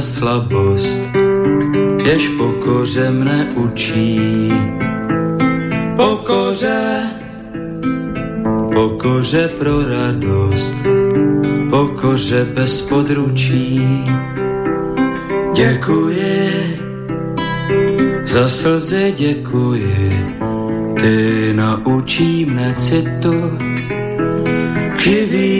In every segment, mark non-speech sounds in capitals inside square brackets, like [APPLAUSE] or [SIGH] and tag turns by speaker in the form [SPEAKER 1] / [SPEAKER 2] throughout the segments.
[SPEAKER 1] za slabost, jež pokoře mne učí. Pokoře, pokoře pro radost, pokoře bez područí. Děkuji, za slzy děkuji, ty naučí mne citu, živým již,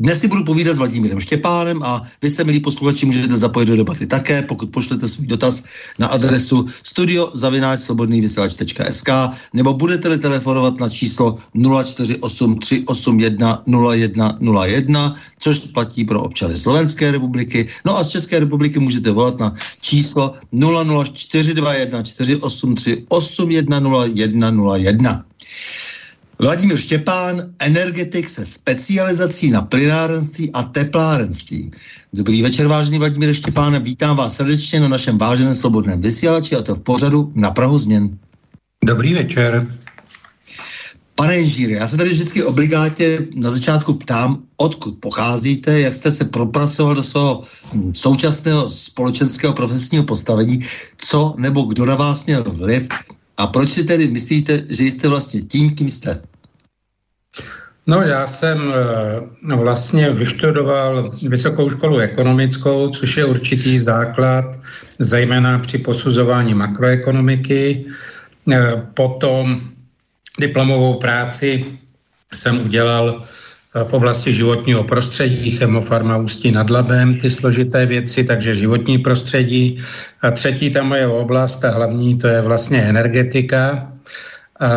[SPEAKER 2] Dnes si budu povídat s Vladimírem Štěpánem a vy se, milí posluchači, můžete zapojit do debaty také, pokud pošlete svůj dotaz na adresu studiozavináčslobodnývysílač.sk nebo budete-li telefonovat na číslo 0483810101, což platí pro občany Slovenské republiky. No a z České republiky můžete volat na číslo 00421 483 810101. Vladimír Štěpán, energetik se specializací na plynárenství a teplárenství. Dobrý večer, vážený Vladimír Štěpán, vítám vás srdečně na našem váženém slobodném vysílači a to v pořadu na Prahu změn.
[SPEAKER 3] Dobrý večer.
[SPEAKER 2] Pane inžíře, já se tady vždycky obligátě na začátku ptám, odkud pocházíte, jak jste se propracoval do svého současného společenského profesního postavení, co nebo kdo na vás měl vliv a proč si tedy myslíte, že jste vlastně tím, kým jste?
[SPEAKER 3] No já jsem no, vlastně vyštudoval vysokou školu ekonomickou, což je určitý základ, zejména při posuzování makroekonomiky. Eh, potom diplomovou práci jsem udělal v oblasti životního prostředí, chemofarma Ústí nad Labem, ty složité věci, takže životní prostředí. A třetí ta moje oblast, ta hlavní, to je vlastně energetika. A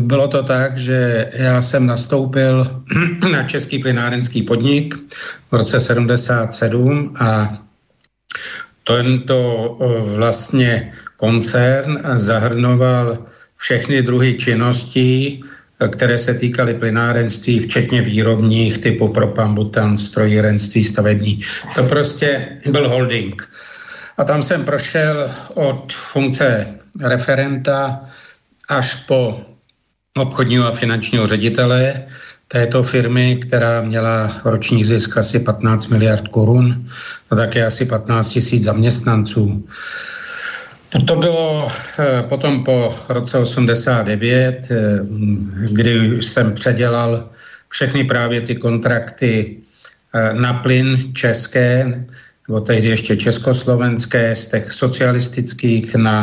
[SPEAKER 3] bylo to tak, že já jsem nastoupil [CLEARS THROAT] na Český plynárenský podnik v roce 77 a tento vlastně koncern zahrnoval všechny druhy činností, které se týkaly plynárenství, včetně výrobních typu propambutan, strojírenství, stavební. To prostě byl holding. A tam jsem prošel od funkce referenta až po obchodního a finančního ředitele této firmy, která měla roční zisk asi 15 miliard korun a také asi 15 tisíc zaměstnanců. To bylo eh, potom po roce 89, eh, kdy jsem předělal všechny právě ty kontrakty eh, na plyn české, nebo tehdy ještě československé, z těch socialistických na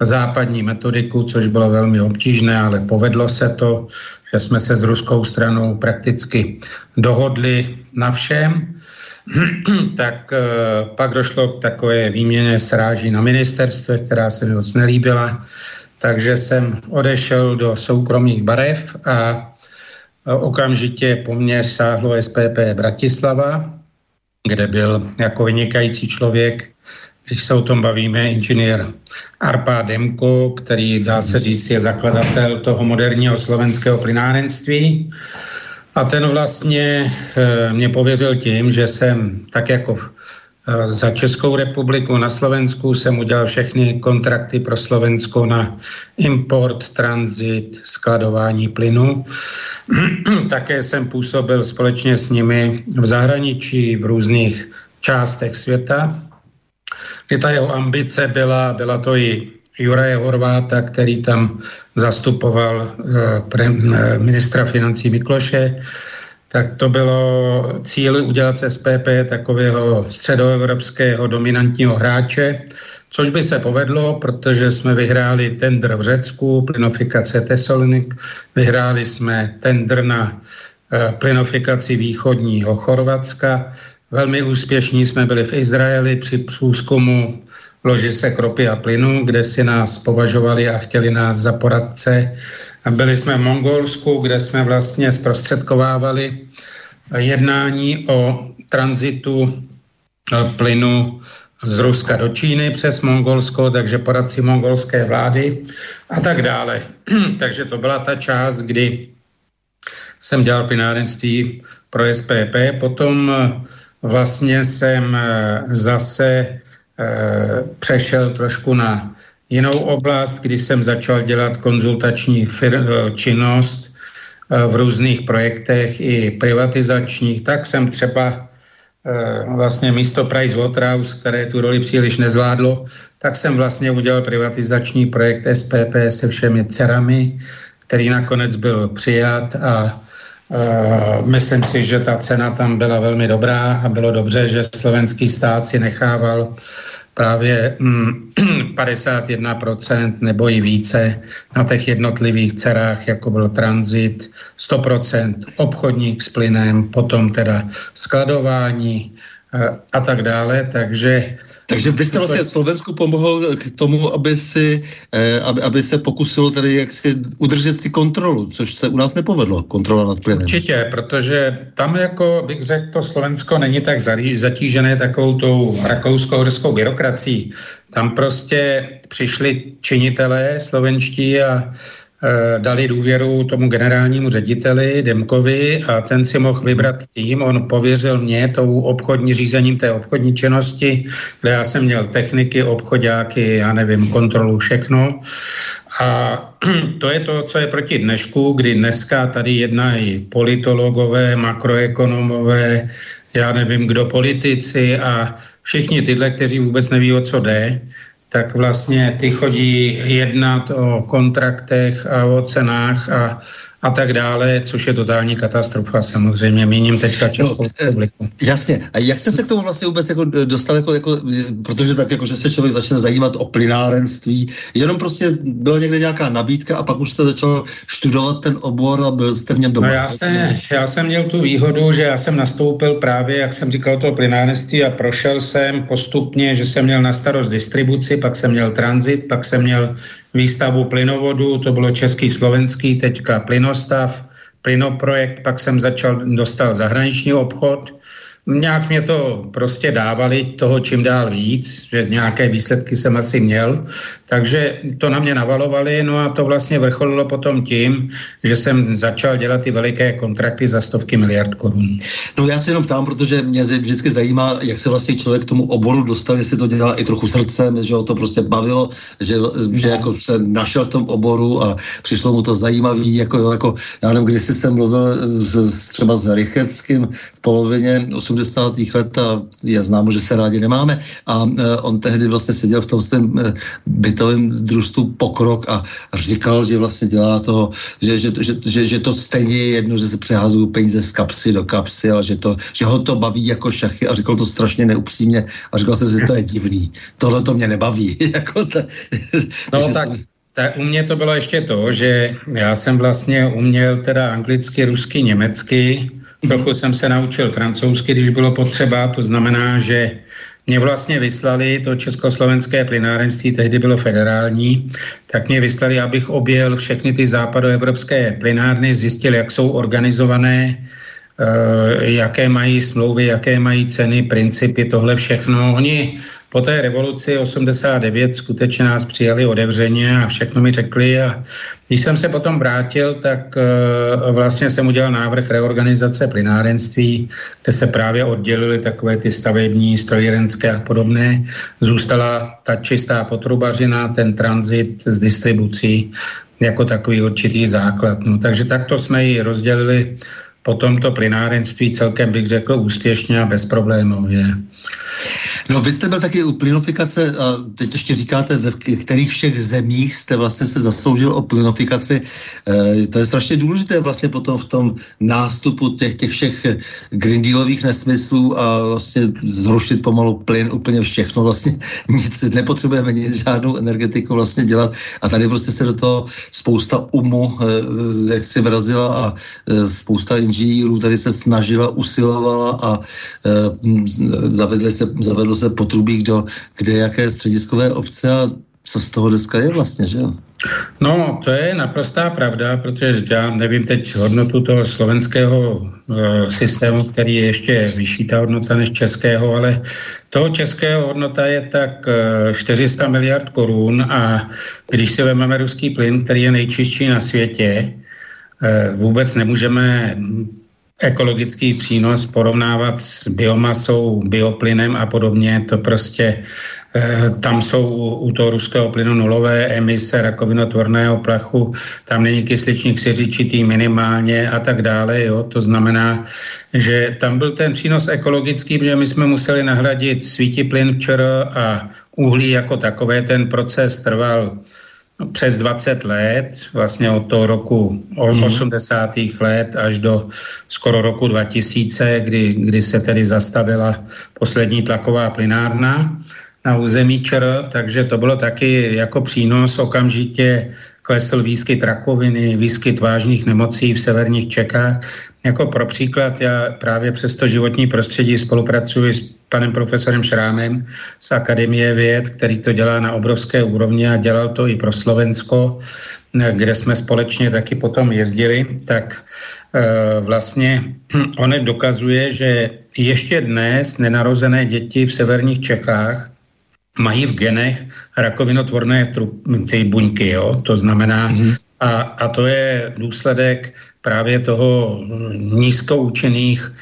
[SPEAKER 3] západní metodiku, což bylo velmi obtížné, ale povedlo se to, že jsme se s ruskou stranou prakticky dohodli na všem. [CLEARS THROAT] tak e, pak došlo k takové výměně sráží na ministerstve, která se mi moc nelíbila. takže jsem odešel do soukromých barev a okamžitě po mně sáhlo SPP Bratislava, kde byl jako vynikající člověk, když se o tom bavíme, inženýr Arpa Demko, který dá se říct je zakladatel toho moderního slovenského plynárenství. A ten vlastně e, mě pověřil tím, že jsem tak jako v, e, za Českou republiku na Slovensku jsem udělal všechny kontrakty pro Slovensko na import, tranzit, skladování plynu. [CLEARS THROAT] Také jsem působil společně s nimi v zahraničí, v různých částech světa kdy ta jeho ambice byla, byla to i Juraje Horváta, který tam zastupoval uh, pre, uh, ministra financí Mikloše, tak to bylo cíl udělat z SPP takového středoevropského dominantního hráče, což by se povedlo, protože jsme vyhráli tender v Řecku, plynofikace Tesalonik, vyhráli jsme tender na uh, plynofikaci východního Chorvatska, Velmi úspěšní jsme byli v Izraeli při průzkumu ložisek ropy a plynu, kde si nás považovali a chtěli nás za poradce. Byli jsme v Mongolsku, kde jsme vlastně zprostředkovávali jednání o tranzitu e, plynu z Ruska do Číny přes Mongolsko, takže poradci mongolské vlády a tak dále. [CLEARS THROAT] takže to byla ta část, kdy jsem dělal plynárenství pro SPP. Potom vlastně jsem eh, zase přešel trošku na jinou oblast, kdy jsem začal dělat konzultační fir- eh, činnost v různých projektech i privatizačních, tak jsem třeba vlastně místo Price Waterhouse, které tu roli příliš nezvládlo, tak jsem vlastně udělal privatizační projekt SPP se všemi dcerami, který nakonec byl přijat a Eh, myslím si, že ta cena tam byla velmi dobrá a bylo dobře, že slovenský stát si nechával právě 51% mm, [CLEARS THROAT] nebo i více na těch jednotlivých dcerách, jako byl transit, 100% obchodník s plynem, potom teda skladování eh, a tak dále. Takže
[SPEAKER 2] takže vy jste vlastně Slovensku pomohl k tomu, aby, si, eh, aby, aby se pokusilo tady jak si udržet si kontrolu, což se u nás nepovedlo, kontrola nad plynem.
[SPEAKER 3] Určitě, protože tam jako bych řekl, to Slovensko není tak zatížené takovou tou rakousko-horskou byrokracií. Tam prostě přišli činitelé slovenští a dali důvěru tomu generálnímu řediteli Demkovi a ten si mohl vybrat tým. On pověřil mě tou obchodní řízením té obchodní činnosti, kde já jsem měl techniky, obchodáky, já nevím, kontrolu, všechno. A [CLEARS THROAT] to je to, co je proti dnešku, kdy dneska tady jednají politologové, makroekonomové, já nevím, kdo politici a všichni tyhle, kteří vůbec neví, o co jde tak vlastně ty chodí jednat o kontraktech a o cenách a a tak dále, což je totální katastrofa samozřejmě, míním teďka Českou no, republiku.
[SPEAKER 2] Jasně. A jak jste se k tomu vlastně vůbec jako dostal, jako, jako, protože tak jako, že se člověk začne zajímat o plynárenství, jenom prostě byla někde nějaká nabídka a pak už jste začal studovat ten obor a byl jste v něm doma.
[SPEAKER 3] No já, jsem, já jsem měl tu výhodu, že já jsem nastoupil právě, jak jsem říkal, toho plynárenství a prošel jsem postupně, že jsem měl na starost distribuci, pak jsem měl transit, pak jsem měl výstavu plynovodu, to bylo český, slovenský, teďka plynostav, plynoprojekt, pak jsem začal, dostal zahraniční obchod, nějak mě to prostě dávali toho čím dál víc, že nějaké výsledky jsem asi měl, takže to na mě navalovali, no a to vlastně vrcholilo potom tím, že jsem začal dělat ty veliké kontrakty za stovky miliard korun.
[SPEAKER 2] No já se jenom ptám, protože mě vždycky zajímá, jak se vlastně člověk k tomu oboru dostal, jestli to dělá i trochu srdcem, že ho to prostě bavilo, že, že jako se našel v tom oboru a přišlo mu to zajímavý, jako, jako já nevím, když jsem mluvil s, třeba s Rycheckým v polovině 80. let a je známo, že se rádi nemáme a uh, on tehdy vlastně seděl v tom svém bytovém družstvu pokrok a říkal, že vlastně dělá to, že, že, že, že, že to stejně je jedno, že se přeházují peníze z kapsy do kapsy, ale že, to, že ho to baví jako šachy a říkal to strašně neupřímně a říkal jsem, že to je divný. Tohle to mě nebaví. [LAUGHS] jako to,
[SPEAKER 3] no tak, tak u mě to bylo ještě to, že já jsem vlastně uměl teda anglicky, rusky, německy, Trochu jsem se naučil francouzsky, když bylo potřeba, to znamená, že mě vlastně vyslali to československé plynárenství, tehdy bylo federální, tak mě vyslali, abych objel všechny ty západoevropské plynárny, zjistil, jak jsou organizované, eh, jaké mají smlouvy, jaké mají ceny, principy, tohle všechno. Oni po té revoluci 89 skutečně nás přijali otevřeně a všechno mi řekli a když jsem se potom vrátil, tak uh, vlastně jsem udělal návrh reorganizace plynárenství, kde se právě oddělily takové ty stavební, strojírenské a podobné. Zůstala ta čistá potrubařina, ten tranzit s distribucí jako takový určitý základ. No, takže takto jsme ji rozdělili po tomto plynárenství celkem bych řekl úspěšně a bezproblémově.
[SPEAKER 2] No vy jste byl taky u plynofikace a teď ještě říkáte, ve kterých všech zemích jste vlastně se zasloužil o plynofikaci. E, to je strašně důležité vlastně potom v tom nástupu těch, těch všech Green Dealových nesmyslů a vlastně zrušit pomalu plyn úplně všechno vlastně [LAUGHS] nic, nepotřebujeme nic, žádnou energetiku vlastně dělat a tady prostě se do toho spousta umu, e, jak si vrazila a e, spousta inženýrů tady se snažila, usilovala a e, zavedli se, zavedl se potrubí do kde jaké střediskové obce a co z toho dneska je vlastně, že jo?
[SPEAKER 3] No, to je naprostá pravda, protože já nevím teď hodnotu toho slovenského e, systému, který je ještě vyšší ta hodnota než českého, ale toho českého hodnota je tak e, 400 miliard korun a když si vezmeme ruský plyn, který je nejčistší na světě, e, vůbec nemůžeme ekologický přínos porovnávat s biomasou, bioplynem a podobně, to prostě eh, tam jsou u toho ruského plynu nulové emise rakovinotvorného plachu, tam není kysličník siřičitý minimálně a tak dále. Jo. To znamená, že tam byl ten přínos ekologický, protože my jsme museli nahradit svítiplyn včera a uhlí jako takové. Ten proces trval přes 20 let, vlastně od toho roku od mm. 80. let až do skoro roku 2000, kdy, kdy se tedy zastavila poslední tlaková plynárna na území ČR, takže to bylo taky jako přínos okamžitě klesl výskyt rakoviny, výskyt vážných nemocí v severních Čechách. Jako pro příklad, já právě přes to životní prostředí spolupracuji s panem profesorem Šrámem z Akademie věd, který to dělá na obrovské úrovni a dělal to i pro Slovensko, kde jsme společně taky potom jezdili, tak e, vlastně [CLEARS THROAT] on dokazuje, že ještě dnes nenarozené děti v severních Čechách mají v genech rakovinotvorné ty buňky, jo? to znamená, mm-hmm. a, a to je důsledek právě toho nízkoučených eh,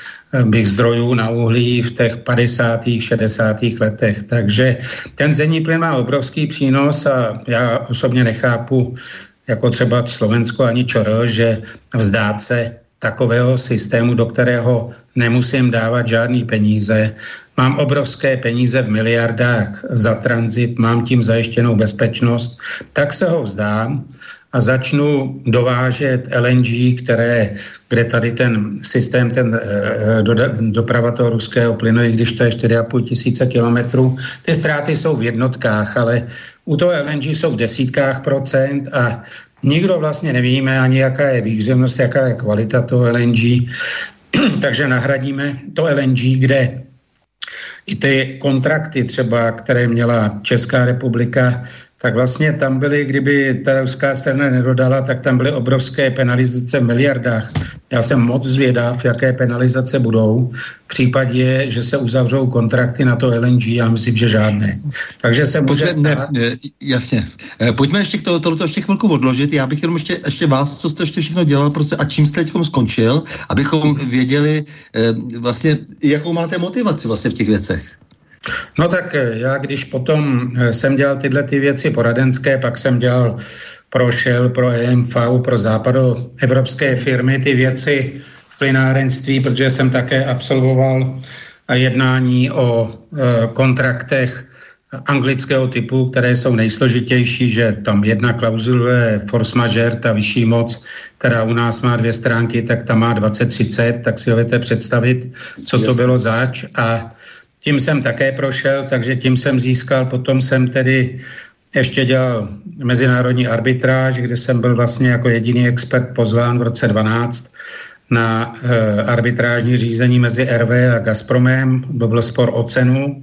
[SPEAKER 3] bych zdrojů na uhlí v těch 50. 60. letech. Takže ten zemní plyn má obrovský přínos a já osobně nechápu, jako třeba Slovensko ani Čoro, že vzdát se takového systému, do kterého nemusím dávat žádný peníze, Mám obrovské peníze v miliardách za tranzit, mám tím zajištěnou bezpečnost, tak se ho vzdám a začnu dovážet LNG, které, kde tady ten systém, ten eh, do, doprava toho ruského plynu, i když to je 4,5 tisíce kilometrů, ty ztráty jsou v jednotkách, ale u toho LNG jsou v desítkách procent a nikdo vlastně nevíme ani, jaká je výhřevnost, jaká je kvalita toho LNG. [CLEARS THROAT] Takže nahradíme to LNG, kde i ty kontrakty třeba, které měla Česká republika, tak vlastně tam byly, kdyby ta ruská strana nedodala, tak tam byly obrovské penalizace v miliardách. Já jsem moc zvědav, jaké penalizace budou v případě, že se uzavřou kontrakty na to LNG, já myslím, že žádné. Takže se může stát...
[SPEAKER 2] ne, jasně. Eh, pojďme ještě k tohoto to ještě chvilku odložit. Já bych jenom ještě, ještě vás, co jste ještě všechno dělal proce, a čím jste teď skončil, abychom věděli eh, vlastně, jakou máte motivaci vlastně v těch věcech.
[SPEAKER 3] No tak eh, já, když potom eh, jsem dělal tyhle ty věci poradenské, pak jsem dělal pro Shell, pro EMV, pro západoevropské firmy ty věci v plynárenství, protože jsem také absolvoval jednání o kontraktech anglického typu, které jsou nejsložitější, že tam jedna klauzule force majeure, ta vyšší moc, která u nás má dvě stránky, tak ta má 20-30, tak si dovedete představit, co to bylo zač a tím jsem také prošel, takže tím jsem získal, potom jsem tedy ještě dělal mezinárodní arbitráž, kde jsem byl vlastně jako jediný expert pozván v roce 12 na e, arbitrážní řízení mezi RV a Gazpromem. To byl spor o cenu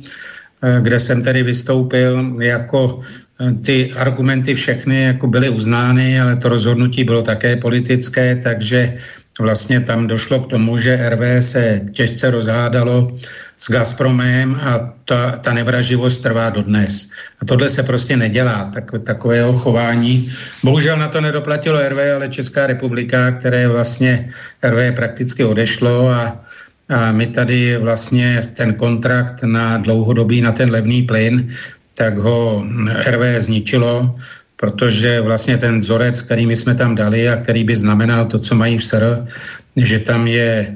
[SPEAKER 3] kde jsem tedy vystoupil jako ty argumenty všechny jako byly uznány, ale to rozhodnutí bylo také politické, takže vlastně tam došlo k tomu, že RV se těžce rozhádalo s Gazpromem a ta, ta nevraživost trvá dodnes. A tohle se prostě nedělá, tak, takového chování. Bohužel na to nedoplatilo RV, ale Česká republika, které vlastně RV prakticky odešlo a, a my tady vlastně ten kontrakt na dlouhodobý, na ten levný plyn, tak ho RV zničilo, protože vlastně ten vzorec, který my jsme tam dali a který by znamenal to, co mají v SR, že tam je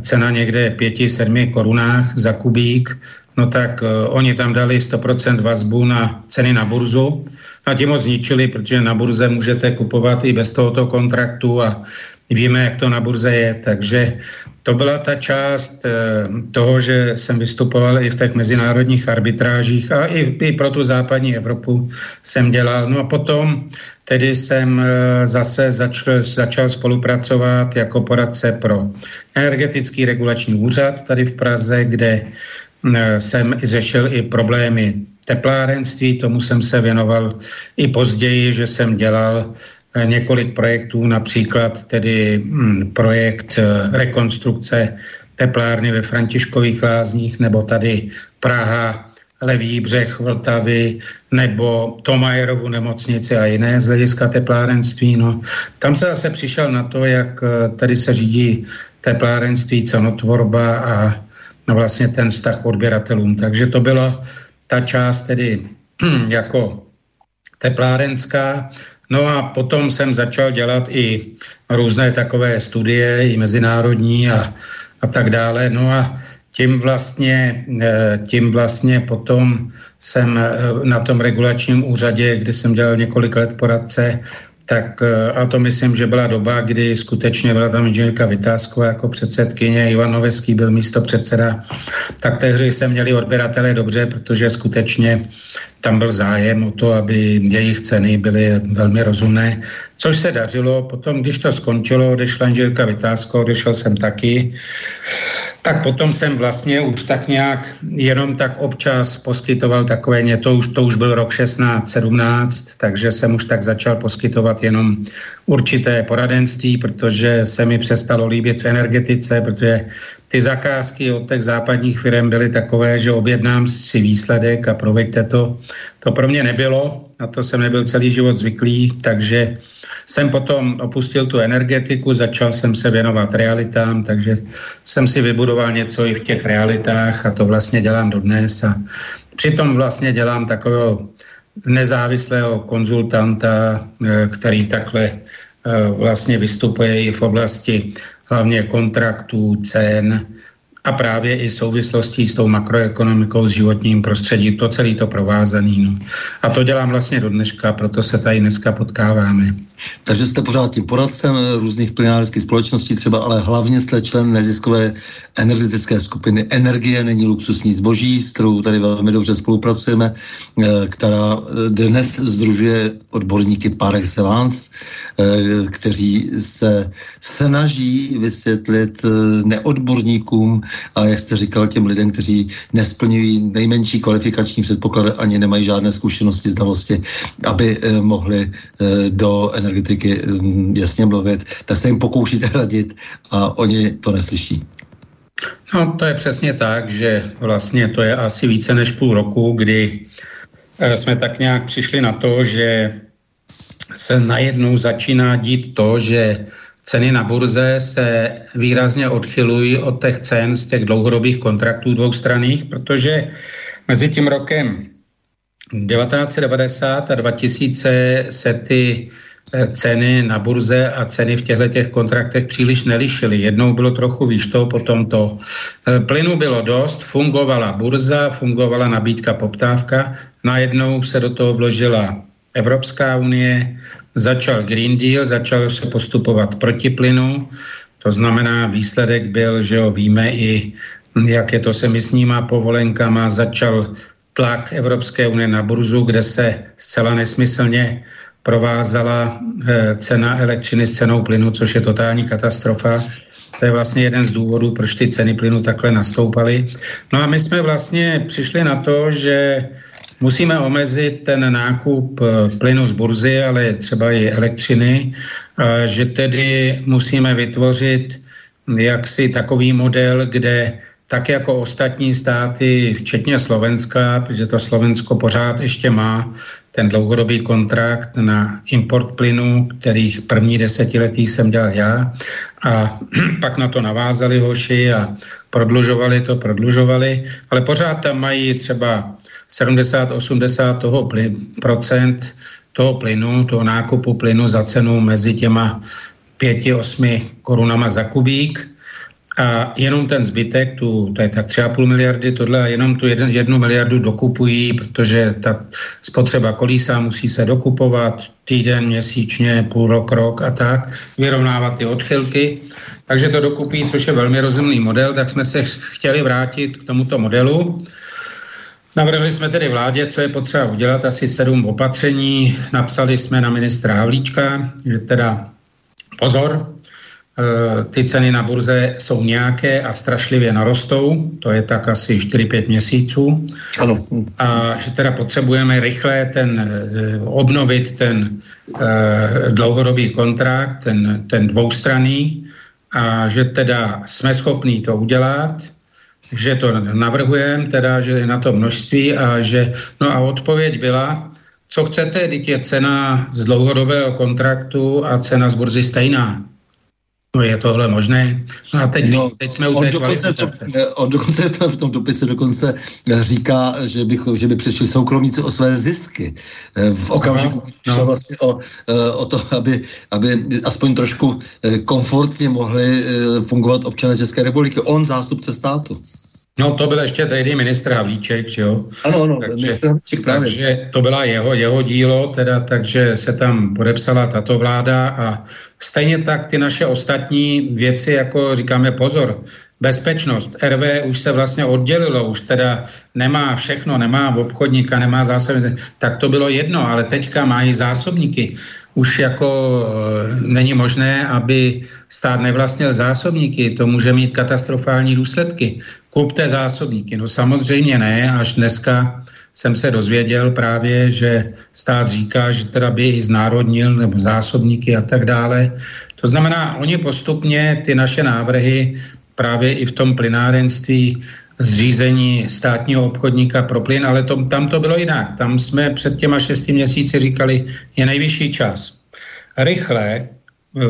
[SPEAKER 3] cena někde 5-7 korunách za kubík, no tak uh, oni tam dali 100% vazbu na ceny na burzu a tím ho zničili, protože na burze můžete kupovat i bez tohoto kontraktu a víme, jak to na burze je, takže to byla ta část uh, toho, že jsem vystupoval i v těch mezinárodních arbitrážích a i, i pro tu západní Evropu jsem dělal. No a potom Tedy jsem eh, zase začal, začal spolupracovat jako poradce pro energetický regulační úřad tady v Praze, kde eh, jsem řešil i problémy teplárenství, tomu jsem se věnoval i později, že jsem dělal eh, několik projektů, například tedy hm, projekt rekonstrukce teplárny ve Františkových lázních nebo tady Praha Levý břeh Vltavy nebo Tomajerovu nemocnici a jiné z hlediska teplárenství. No. Tam se zase přišel na to, jak eh, tady se řídí teplárenství, cenotvorba a no vlastně ten vztah odběratelům. Takže to byla ta část tedy jako teplárenská. No a potom jsem začal dělat i různé takové studie, i mezinárodní a, a tak dále. No a tím vlastně, eh, tím vlastně potom jsem eh, na tom regulačním úřadě, kde jsem dělal několik let poradce, tak eh, a to myslím, že byla doba, kdy skutečně byla tam inženýrka Vytázková jako předsedkyně, Ivan Noveský byl místo předseda, tak tehdy se měli odběratele dobře, protože skutečně tam byl zájem o to, aby jejich ceny byly velmi rozumné, což se dařilo. Potom, když to skončilo, odešla inženýrka Vytázková, odešel jsem taky tak potom jsem vlastně už tak nějak jenom tak občas poskytoval takové něco, už, to už byl rok 16, 17, takže jsem už tak začal poskytovat jenom určité poradenství, protože se mi přestalo líbit v energetice, protože ty zakázky od těch západních firm byly takové, že objednám si výsledek a proveďte to. To pro mě nebylo, na to jsem nebyl celý život zvyklý, takže jsem potom opustil tu energetiku, začal jsem se věnovat realitám, takže jsem si vybudoval něco i v těch realitách a to vlastně dělám dodnes a přitom vlastně dělám takového nezávislého konzultanta, eh, který takhle eh, vlastně vystupuje i v oblasti hlavně kontraktů, cen, a právě i souvislostí s tou makroekonomikou, s životním prostředím, to celé to provázaný. No. A to dělám vlastně do dneška, proto se tady dneska potkáváme.
[SPEAKER 2] Takže jste pořád tím poradcem různých plynárenských společností třeba, ale hlavně jste člen neziskové energetické skupiny Energie, není luxusní zboží, s kterou tady velmi dobře spolupracujeme, eh, která dnes združuje odborníky par excellence, eh, kteří se snaží vysvětlit eh, neodborníkům a jak jste říkal těm lidem, kteří nesplňují nejmenší kvalifikační předpoklady, ani nemají žádné zkušenosti, znalosti, aby eh, mohli eh, do energetiky hm, jasně mluvit, tak se jim pokoušíte [LAUGHS] radit a oni to neslyší.
[SPEAKER 3] No, to je přesně tak, že vlastně to je asi více než půl roku, kdy eh, jsme tak nějak přišli na to, že se najednou začíná dít to, že ceny na burze se výrazně odchylují od těch cen z těch dlouhodobých kontraktů dvoustranných, protože mezi tím rokem 1990 a 2000 se ty eh, ceny na burze a ceny v těchto těch kontraktech příliš nelišily. Jednou bylo trochu výš to, potom to. Eh, plynu bylo dost, fungovala burza, fungovala nabídka, poptávka, najednou se do toho vložila Evropská unie, začal Green Deal, začal se postupovat proti plynu, to znamená, výsledek byl, že ho víme i, jak je to s emisníma povolenkama, začal tlak Evropské unie na burzu, kde se zcela nesmyslně provázala eh, cena elektřiny s cenou plynu, což je totální katastrofa. To je vlastně jeden z důvodů, proč ty ceny plynu takhle nastoupaly. No a my jsme vlastně přišli na to, že musíme omezit ten nákup eh, plynu z burzy, ale třeba i elektřiny, že tedy musíme vytvořit jaksi takový model, kde tak jako ostatní státy, včetně Slovenska, protože to Slovensko pořád ještě má ten dlouhodobý kontrakt na import plynu, kterých první desetiletí jsem dělal já. A [CLEARS THROAT] pak na to navázali hoši a prodlužovali to, prodlužovali, ale pořád tam mají třeba 70-80 toho procent toho plynu, toho nákupu plynu za cenu mezi těma 5-8 korunama za kubík a jenom ten zbytek, tu, to je tak 3,5 miliardy, tohle a jenom tu jeden, jednu miliardu dokupují, protože ta spotřeba kolísa musí se dokupovat týden, měsíčně, půl rok, rok a tak, vyrovnávat ty odchylky. Takže to dokupí, což je velmi rozumný model, tak jsme se chtěli vrátit k tomuto modelu. Navrhli jsme tedy vládě, co je potřeba udělat, asi sedm opatření. Napsali jsme na ministra Havlíčka, že teda pozor, ty ceny na burze jsou nějaké a strašlivě narostou, to je tak asi 4-5 měsíců.
[SPEAKER 2] Ano.
[SPEAKER 3] A že teda potřebujeme rychle ten, eh, obnovit ten uh, dlouhodobý kontrakt, ten, ten dvoustranný, a že teda jsme schopní to udělat, že to navrhujeme, teda, že je na to množství a že, no a odpověď byla, co chcete, teď je cena z dlouhodobého kontraktu a cena z burzy stejná. No je tohle možné? No a teď, no, teď jsme u té dokonce, to,
[SPEAKER 2] on dokonce to v tom dopise dokonce říká, že, bych, že by přišli soukromníci o své zisky. Eh, v okamžiku no, no. vlastně o, eh, o to, aby, aby aspoň trošku eh, komfortně mohli fungovat občané České republiky. On zástupce státu.
[SPEAKER 3] No to byl ještě tehdy ministr Havlíček, že jo?
[SPEAKER 2] Ano, ano, takže, ministr Havlíček právě.
[SPEAKER 3] Takže to byla jeho, jeho dílo, teda, takže se tam podepsala tato vláda a stejně tak ty naše ostatní věci, jako říkáme pozor, bezpečnost. RV už se vlastně oddělilo, už teda nemá všechno, nemá obchodníka, nemá zásobníky, tak to bylo jedno, ale teďka mají zásobníky. Už jako e, není možné, aby stát nevlastnil zásobníky, to může mít katastrofální důsledky. Kupte zásobníky. No samozřejmě ne, až dneska jsem se dozvěděl právě, že stát říká, že teda by i znárodnil nebo zásobníky a tak dále. To znamená, oni postupně ty naše návrhy právě i v tom plynárenství zřízení státního obchodníka pro plyn, ale to, tam to bylo jinak. Tam jsme před těma šesti měsíci říkali, je nejvyšší čas. Rychle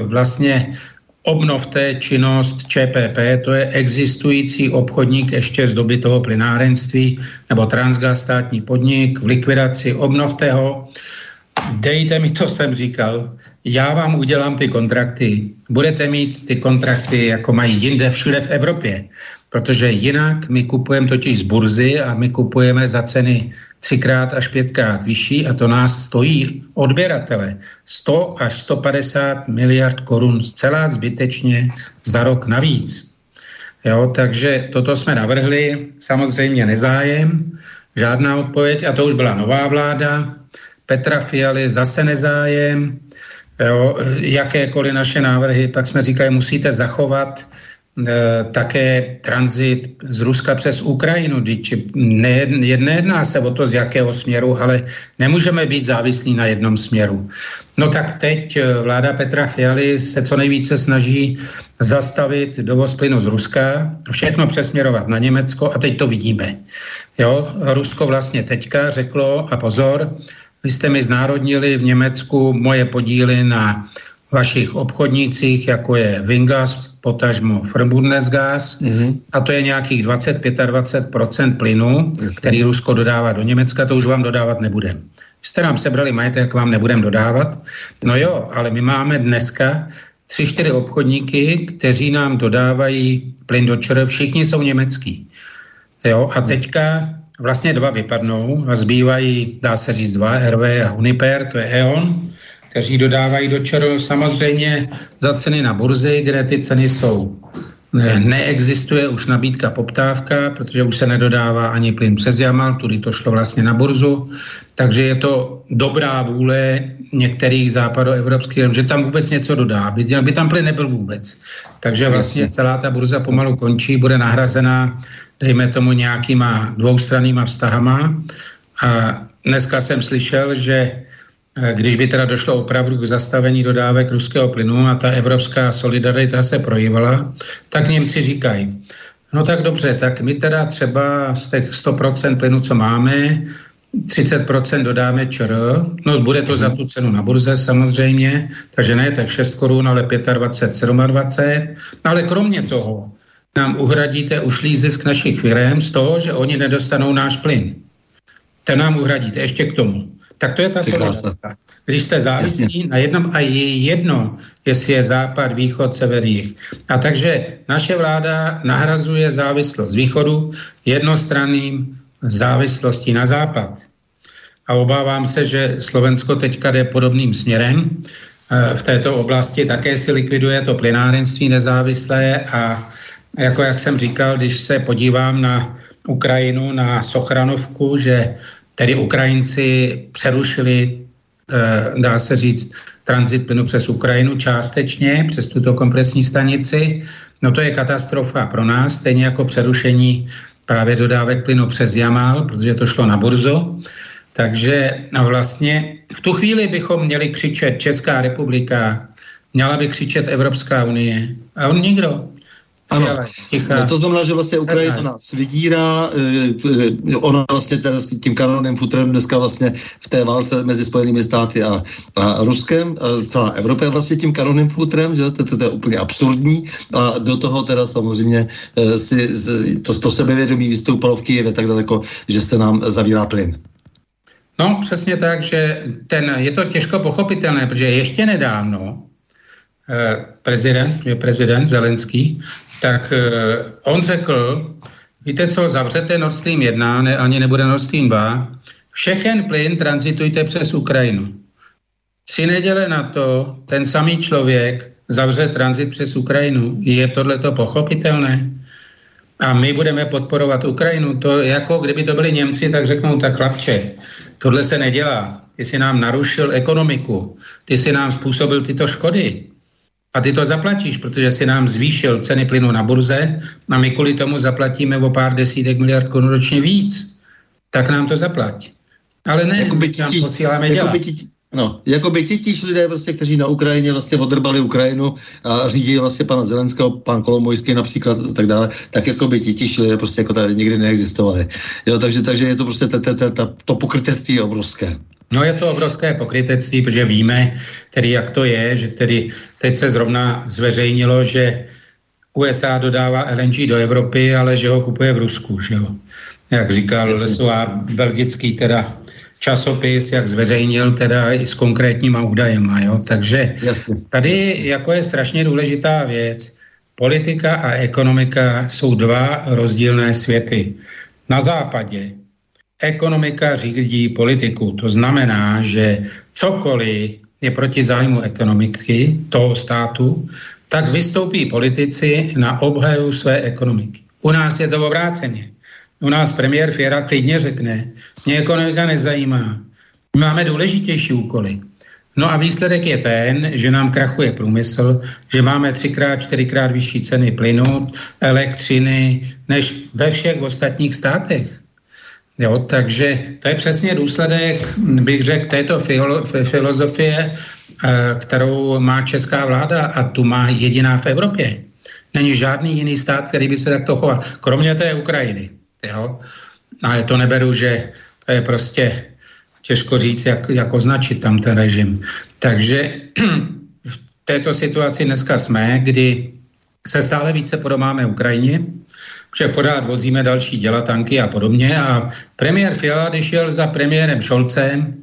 [SPEAKER 3] vlastně obnovte činnost ČPP, to je existující obchodník ještě z doby toho plynárenství, nebo Transgas státní podnik v likvidaci, obnovte ho, dejte mi, to jsem říkal, já vám udělám ty kontrakty, budete mít ty kontrakty, jako mají jinde všude v Evropě, protože jinak my kupujeme totiž z burzy a my kupujeme za ceny třikrát až pětkrát vyšší a to nás stojí odběratele 100 až 150 miliard korun zcela zbytečně za rok navíc. Jo, takže toto jsme navrhli, samozřejmě nezájem, žádná odpověď a to už byla nová vláda, Petra Fialy zase nezájem, jo, jakékoliv naše návrhy, pak jsme říkali, musíte zachovat také tranzit z Ruska přes Ukrajinu. Ne, nejedná se o to, z jakého směru, ale nemůžeme být závislí na jednom směru. No tak teď e, vláda Petra Fialy se co nejvíce snaží zastavit dovoz plynu z Ruska, všechno přesměrovat na Německo a teď to vidíme. Jo, Rusko vlastně teďka řeklo, a pozor, vy jste mi znárodnili v Německu moje podíly na vašich obchodnících, jako je Vingas, potažmo Verbundesgas, mm-hmm. a to je nějakých 20-25% plynu, Jasně. který Rusko dodává do Německa, to už vám dodávat nebudem. Jste nám sebrali majetek, vám nebudem dodávat. No jo, ale my máme dneska tři, čtyři obchodníky, kteří nám dodávají plyn do ČR, všichni jsou německý. Jo, a teďka vlastně dva vypadnou a zbývají, dá se říct, dva, RV a Uniper, to je E.ON, kteří dodávají do ČR samozřejmě za ceny na burzy, kde ty ceny jsou neexistuje už nabídka poptávka, protože už se nedodává ani plyn přes Jamal, tudy to šlo vlastně na burzu, takže je to dobrá vůle některých západoevropských, že tam vůbec něco dodá, by, by tam plyn nebyl vůbec. Takže vlastně celá ta burza pomalu končí, bude nahrazená, dejme tomu, nějakýma dvoustrannýma vztahama. A dneska jsem slyšel, že když by teda došlo opravdu k zastavení dodávek ruského plynu a ta evropská solidarita se projívala, tak Němci říkají, no tak dobře, tak my teda třeba z těch 100% plynu, co máme, 30% dodáme ČR, no bude to za tu cenu na burze samozřejmě, takže ne tak 6 korun, ale 25, 27, ale kromě toho nám uhradíte ušlý zisk našich firm z toho, že oni nedostanou náš plyn. Ten nám uhradíte ještě k tomu tak to je ta solidarita. Když jste závislí na jednom a je jedno, jestli je západ, východ, sever, jich. A takže naše vláda nahrazuje závislost východu jednostranným závislostí na západ. A obávám se, že Slovensko teďka jde podobným směrem. E, v této oblasti také si likviduje to plynárenství nezávislé a jako jak jsem říkal, když se podívám na Ukrajinu, na Sochranovku, že Tedy Ukrajinci přerušili, eh, dá se říct, tranzit plynu přes Ukrajinu částečně, přes tuto kompresní stanici. No to je katastrofa pro nás, stejně jako přerušení právě dodávek plynu přes Jamal, protože to šlo na burzu. Takže no vlastně v tu chvíli bychom měli křičet Česká republika, měla by křičet Evropská unie. A on nikdo.
[SPEAKER 2] Ano, no, to znamená, že vlastně Ukrajina nás vydírá, eh, ona vlastně teda s tím kanoným futrem dneska vlastně v té válce mezi Spojenými státy a, a Ruskem, a celá Evropa je vlastně tím kanoným futrem, že? To, to, to je úplně absurdní. A do toho teda samozřejmě eh, si to, to sebevědomí vystoupalo v Kijevě tak daleko, že se nám zavírá plyn.
[SPEAKER 3] No, přesně tak, že ten, je to těžko pochopitelné, protože ještě nedávno eh, prezident, je prezident Zelenský, tak uh, on řekl, víte co, zavřete Nord Stream 1, ne, ani nebude Nord Stream 2, všechen plyn transitujte přes Ukrajinu. Tři neděle na to ten samý člověk zavře tranzit přes Ukrajinu. Je tohleto pochopitelné? A my budeme podporovat Ukrajinu. To jako kdyby to byli Němci, tak řeknou, tak chlapče, tohle se nedělá. Ty si nám narušil ekonomiku, ty si nám způsobil tyto škody. A ty to zaplatíš, protože si nám zvýšil ceny plynu na burze a my kvůli tomu zaplatíme o pár desítek miliard korun ročně víc. Tak nám to zaplať. Ale ne, jakoby ti, nám posíláme jakoby ti,
[SPEAKER 2] No, jako by ti tíž lidé, prostě, kteří na Ukrajině vlastně odrbali Ukrajinu a řídí vlastně pana Zelenského, pan Kolomojský například a tak dále, tak jako by ti tíž lidé prostě jako tady nikdy neexistovali. Jo, takže, takže je to prostě t, t, t, t, to pokrytectví obrovské.
[SPEAKER 3] No je to obrovské pokrytectví, protože víme tedy, jak to je, že tedy teď se zrovna zveřejnilo, že USA dodává LNG do Evropy, ale že ho kupuje v Rusku, že jo. Jak říkal Lesová, belgický teda časopis, jak zveřejnil teda i s konkrétníma údajema, jo. Takže tady jako je strašně důležitá věc. Politika a ekonomika jsou dva rozdílné světy. Na západě ekonomika řídí politiku. To znamená, že cokoliv je proti zájmu ekonomiky toho státu, tak vystoupí politici na obhaju své ekonomiky. U nás je to obráceně. U nás premiér Fiera klidně řekne, mě ekonomika nezajímá. My máme důležitější úkoly. No a výsledek je ten, že nám krachuje průmysl, že máme třikrát, čtyřikrát vyšší ceny plynu, elektřiny, než ve všech ostatních státech. Jo, takže to je přesně důsledek, bych řekl, této filozofie, eh, kterou má česká vláda a tu má jediná v Evropě. Není žádný jiný stát, který by se takto choval, kromě té Ukrajiny. Jo? A to neberu, že to je prostě těžko říct, jak, jak označit tam ten režim. Takže [CLEARS THROAT] v této situaci dneska jsme, kdy se stále více podobáme Ukrajině, že pořád vozíme další dělatanky a podobně. A premiér Fiala, když jel za premiérem Šolcem,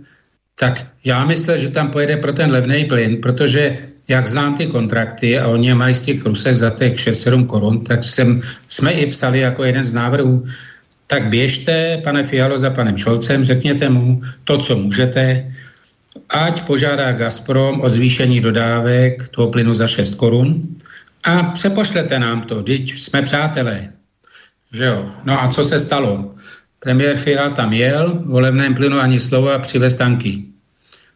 [SPEAKER 3] tak já myslím, že tam pojede pro ten levný plyn, protože jak znám ty kontrakty a oni je mají z těch rusek za těch 6-7 korun, tak jsem, jsme i psali jako jeden z návrhů, tak běžte, pane Fialo, za panem Šolcem, řekněte mu to, co můžete, ať požádá Gazprom o zvýšení dodávek toho plynu za 6 korun a přepošlete nám to, teď jsme přátelé. Že jo? No a co se stalo? Premiér Fiala tam jel, volebném plynu ani slovo a přivez tanky.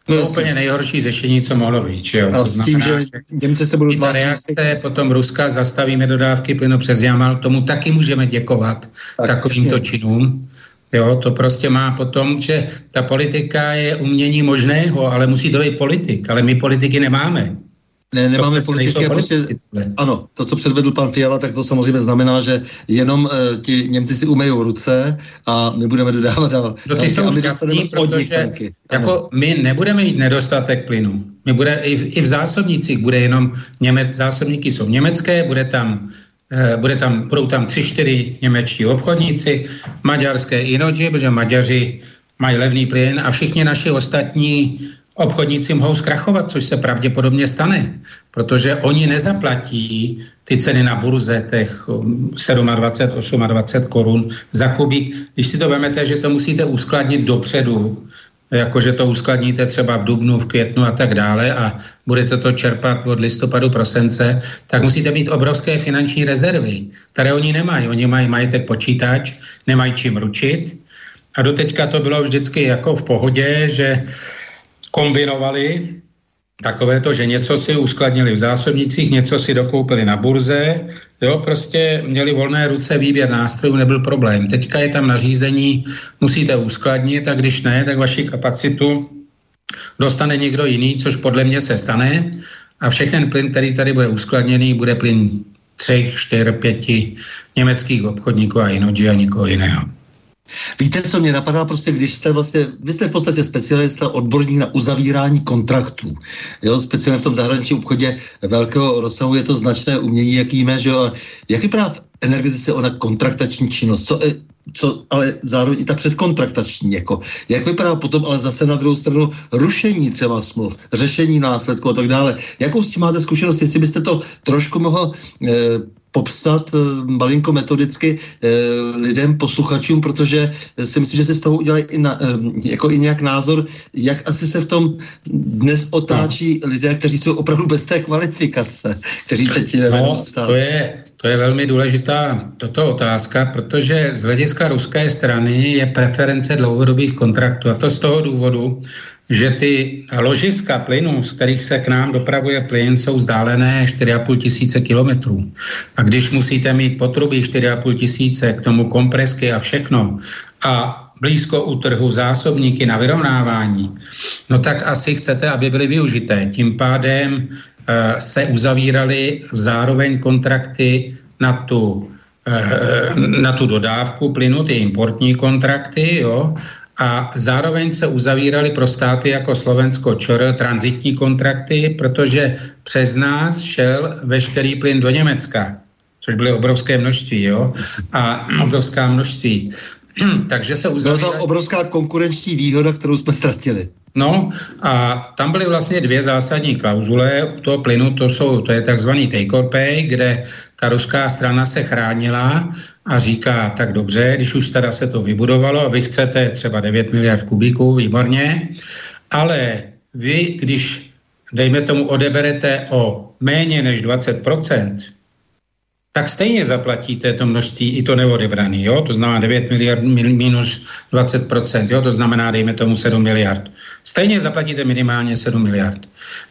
[SPEAKER 3] To je úplně nejhorší řešení, co mohlo být. Že jo?
[SPEAKER 2] A s tím, že Němci se budou
[SPEAKER 3] tvářit. reakce potom Ruska, zastavíme dodávky plynu přes Jamal, tomu taky můžeme děkovat tak, takovýmto přesně. činům. Jo, to prostě má potom, že ta politika je umění možného, ale musí to být politik, ale my politiky nemáme.
[SPEAKER 2] Ne, nemáme politiky, prostě, ano, to, co předvedl pan Fiala, tak to samozřejmě znamená, že jenom uh, ti Němci si umejou ruce a my budeme dodávat dál.
[SPEAKER 3] No ty jsou šťastný, protože jako my nebudeme mít nedostatek plynu. My bude, i, v, i v zásobnicích bude jenom, Němec, zásobníky jsou německé, bude tam uh, bude tam, budou tam tři, čtyři němečtí obchodníci, maďarské inoji, protože Maďaři mají levný plyn a všichni naši ostatní obchodníci mohou zkrachovat, což se pravděpodobně stane, protože oni nezaplatí ty ceny na burze těch 27, um, 28 korun za kubík. Když si to vemete, že to musíte uskladnit dopředu, jakože to uskladníte třeba v dubnu, v květnu a tak dále a budete to čerpat od listopadu, prosence, tak musíte mít obrovské finanční rezervy, které oni nemají. Oni mají majetek počítač, nemají čím ručit a doteďka to bylo vždycky jako v pohodě, že kombinovali takové to, že něco si uskladnili v zásobnicích, něco si dokoupili na burze, jo, prostě měli volné ruce, výběr nástrojů, nebyl problém. Teďka je tam nařízení, musíte uskladnit a když ne, tak vaši kapacitu dostane někdo jiný, což podle mě se stane a všechen plyn, který tady bude uskladněný, bude plyn třech, čtyř, pěti německých obchodníků a jinoji a nikoho jiného.
[SPEAKER 2] Víte, co mě napadá prostě, když jste vlastně, vy jste v podstatě specialista, odborník na uzavírání kontraktů. Jo, speciálně v tom zahraničním obchodě velkého rozsahu je to značné umění, jaký jíme, že jo. Jak vypadá v energetice ona kontraktační činnost? Co, co, ale zároveň i ta předkontraktační, jako. Jak vypadá potom ale zase na druhou stranu rušení třeba smluv, řešení následků a tak dále. Jakou s tím máte zkušenost, jestli byste to trošku mohl e, popsat eh, malinko metodicky eh, lidem, posluchačům, protože si myslím, že si z toho udělají i, na, eh, jako i nějak názor, jak asi se v tom dnes otáčí no. lidé, kteří jsou opravdu bez té kvalifikace, kteří teď
[SPEAKER 3] no, stát. To je, to je velmi důležitá toto otázka, protože z hlediska ruské strany je preference dlouhodobých kontraktů. A to z toho důvodu, že ty ložiska plynu, z kterých se k nám dopravuje plyn, jsou vzdálené 4,5 tisíce kilometrů. A když musíte mít potrubí 4,5 tisíce, k tomu kompresky a všechno, a blízko u trhu zásobníky na vyrovnávání, no tak asi chcete, aby byly využité. Tím pádem se uzavíraly zároveň kontrakty na tu, uh, na tu dodávku plynu, ty importní kontrakty, jo, a zároveň se uzavíraly pro státy jako Slovensko ČR transitní kontrakty, protože přes nás šel veškerý plyn do Německa, což byly obrovské množství, jo? A obrovská množství. [CLEARS THROAT] Takže se
[SPEAKER 2] uzavírá... Byla to obrovská konkurenční výhoda, kterou jsme ztratili.
[SPEAKER 3] No a tam byly vlastně dvě zásadní klauzule toho plynu, to, jsou, to je takzvaný take or pay, kde ta ruská strana se chránila a říká, tak dobře, když už teda se to vybudovalo vy chcete třeba 9 miliard kubíků, výborně, ale vy, když, dejme tomu, odeberete o méně než 20%, tak stejně zaplatíte to množství i to neodebraný, jo? to znamená 9 miliard minus 20%, jo? to znamená, dejme tomu 7 miliard. Stejně zaplatíte minimálně 7 miliard.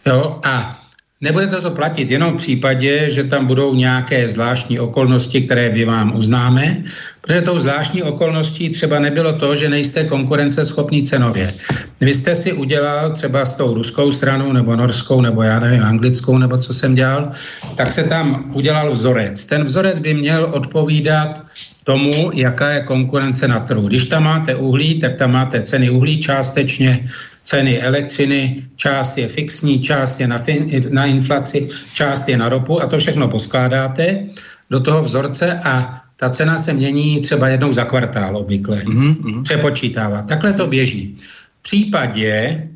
[SPEAKER 3] Jo? A Nebudete to platit jenom v případě, že tam budou nějaké zvláštní okolnosti, které vy vám uznáme, protože tou zvláštní okolností třeba nebylo to, že nejste konkurenceschopní cenově. Vy jste si udělal třeba s tou ruskou stranou, nebo norskou, nebo já nevím, anglickou, nebo co jsem dělal, tak se tam udělal vzorec. Ten vzorec by měl odpovídat tomu, jaká je konkurence na trhu. Když tam máte uhlí, tak tam máte ceny uhlí částečně ceny elektřiny, část je fixní, část je na, fin, na inflaci, část je na ropu a to všechno poskládáte do toho vzorce a ta cena se mění třeba jednou za kvartál obvykle. Mm-hmm. Přepočítává. Takhle to běží. V případě,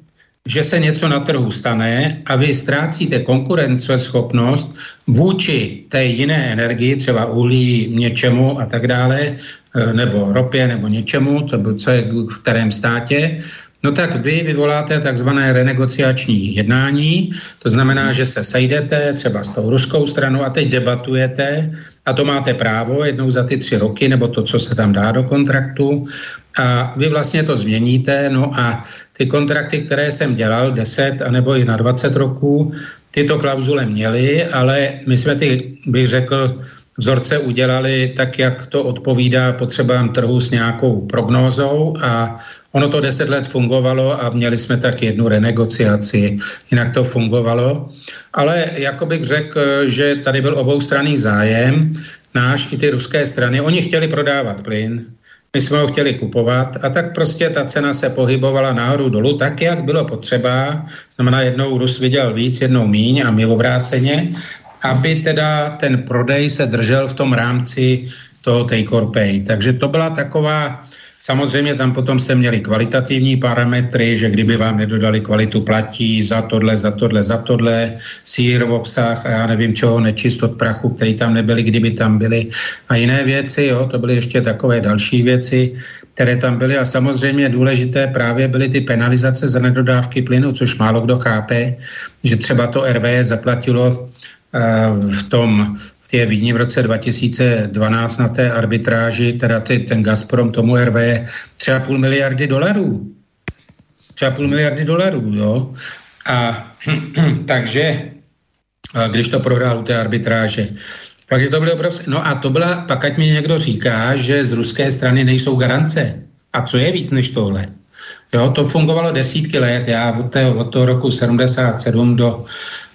[SPEAKER 3] že se něco na trhu stane a vy ztrácíte konkurenceschopnost vůči té jiné energii, třeba uhlí, něčemu a tak dále, eh, nebo ropě, nebo něčemu, to co je v kterém státě, no tak vy vyvoláte takzvané renegociační jednání, to znamená, že se sejdete třeba s tou ruskou stranou a teď debatujete a to máte právo jednou za ty tři roky, nebo to, co se tam dá do kontraktu a vy vlastně to změníte, no a ty kontrakty, které jsem dělal 10 anebo i na 20 roků, tyto klauzule měly, ale my jsme ty, bych řekl, vzorce udělali tak, jak to odpovídá potřebám trhu s nějakou prognózou a ono to deset let fungovalo a měli jsme tak jednu renegociaci, jinak to fungovalo. Ale jako bych řekl, že tady byl oboustranný zájem, náš i ty ruské strany, oni chtěli prodávat plyn, my jsme ho chtěli kupovat a tak prostě ta cena se pohybovala nahoru dolů tak, jak bylo potřeba. Znamená, jednou Rus viděl víc, jednou míň a my obráceně, aby teda ten prodej se držel v tom rámci toho take or pay. Takže to byla taková Samozřejmě tam potom jste měli kvalitativní parametry, že kdyby vám nedodali kvalitu platí za tohle, za tohle, za tohle, sír v obsah a já nevím čeho, nečistot prachu, který tam nebyly, kdyby tam byly a jiné věci, jo, to byly ještě takové další věci, které tam byly. A samozřejmě důležité právě byly ty penalizace za nedodávky plynu, což málo kdo chápe, že třeba to RV zaplatilo uh, v tom je Vídni v roce 2012 na té arbitráži, teda ty, ten Gazprom tomu RV, třeba půl miliardy dolarů. Třeba půl miliardy dolarů, jo. A [CLEARS THROAT] takže, a když to prohrál u té arbitráže, takže to bylo obrovské. No a to byla, pak ať mi někdo říká, že z ruské strany nejsou garance. A co je víc než tohle? Jo, to fungovalo desítky let. Já od, té, od toho roku 77 do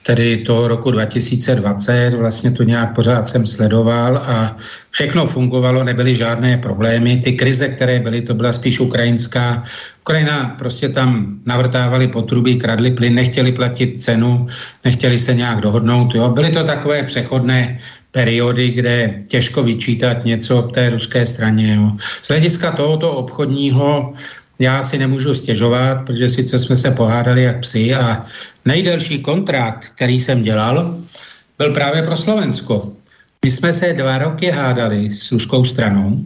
[SPEAKER 3] tedy toho roku 2020, vlastně to nějak pořád jsem sledoval a všechno fungovalo, nebyly žádné problémy. Ty krize, které byly, to byla spíš ukrajinská. Ukrajina prostě tam navrtávali potrubí, kradli plyn, nechtěli platit cenu, nechtěli se nějak dohodnout. Jo. Byly to takové přechodné periody, kde těžko vyčítat něco té ruské straně. Jo. Z hlediska tohoto obchodního já si nemůžu stěžovat, protože sice jsme se pohádali jak psi a nejdelší kontrakt, který jsem dělal, byl právě pro Slovensko. My jsme se dva roky hádali s ruskou stranou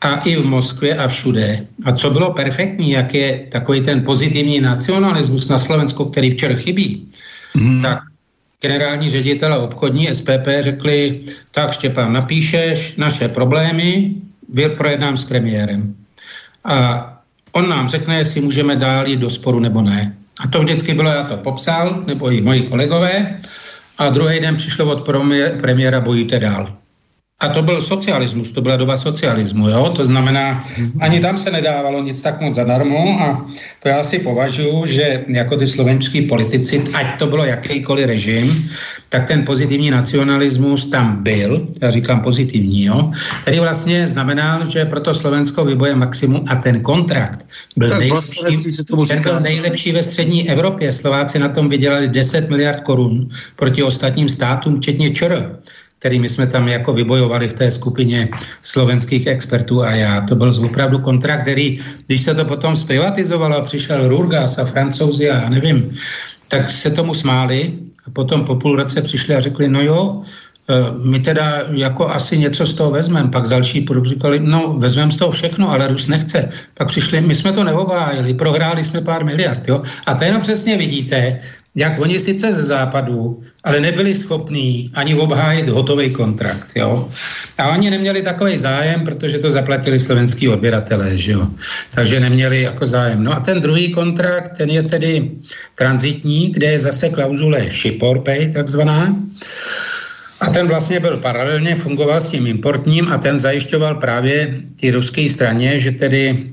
[SPEAKER 3] a i v Moskvě a všude. A co bylo perfektní, jak je takový ten pozitivní nacionalismus na Slovensku, který včera chybí, hmm. tak generální ředitel a obchodní SPP řekli, tak Štěpán, napíšeš naše problémy, projednám s premiérem. A On nám řekne, jestli můžeme dál jít do sporu nebo ne. A to vždycky bylo, já to popsal, nebo i moji kolegové, a druhý den přišlo od premiéra bojíte dál. A to byl socialismus, to byla doba socialismu, jo? to znamená, ani tam se nedávalo nic tak moc zadarmo a to já si považuji, že jako ty slovenští politici, ať to bylo jakýkoliv režim, tak ten pozitivní nacionalismus tam byl, já říkám pozitivní, jo? který vlastně znamenal, že pro to Slovensko vyboje maximum a ten kontrakt byl, tak nejlepší, ten byl nejlepší ve střední Evropě. Slováci na tom vydělali 10 miliard korun proti ostatním státům, včetně ČR kterými jsme tam jako vybojovali v té skupině slovenských expertů a já. To byl opravdu kontrakt, který, když se to potom zprivatizovalo a přišel Rurgas a francouzi a já nevím, tak se tomu smáli a potom po půl roce přišli a řekli, no jo, my teda jako asi něco z toho vezmeme. Pak další produkt říkali, no vezmeme z toho všechno, ale Rus nechce. Pak přišli, my jsme to neobhájili, prohráli jsme pár miliard. Jo? A to jenom přesně vidíte, jak oni sice ze západu, ale nebyli schopní ani obhájit hotový kontrakt. Jo? A oni neměli takový zájem, protože to zaplatili slovenský odběratelé, že jo? takže neměli jako zájem. No a ten druhý kontrakt, ten je tedy transitní, kde je zase klauzule ship or pay takzvaná. A ten vlastně byl paralelně, fungoval s tím importním a ten zajišťoval právě ty ruské straně, že tedy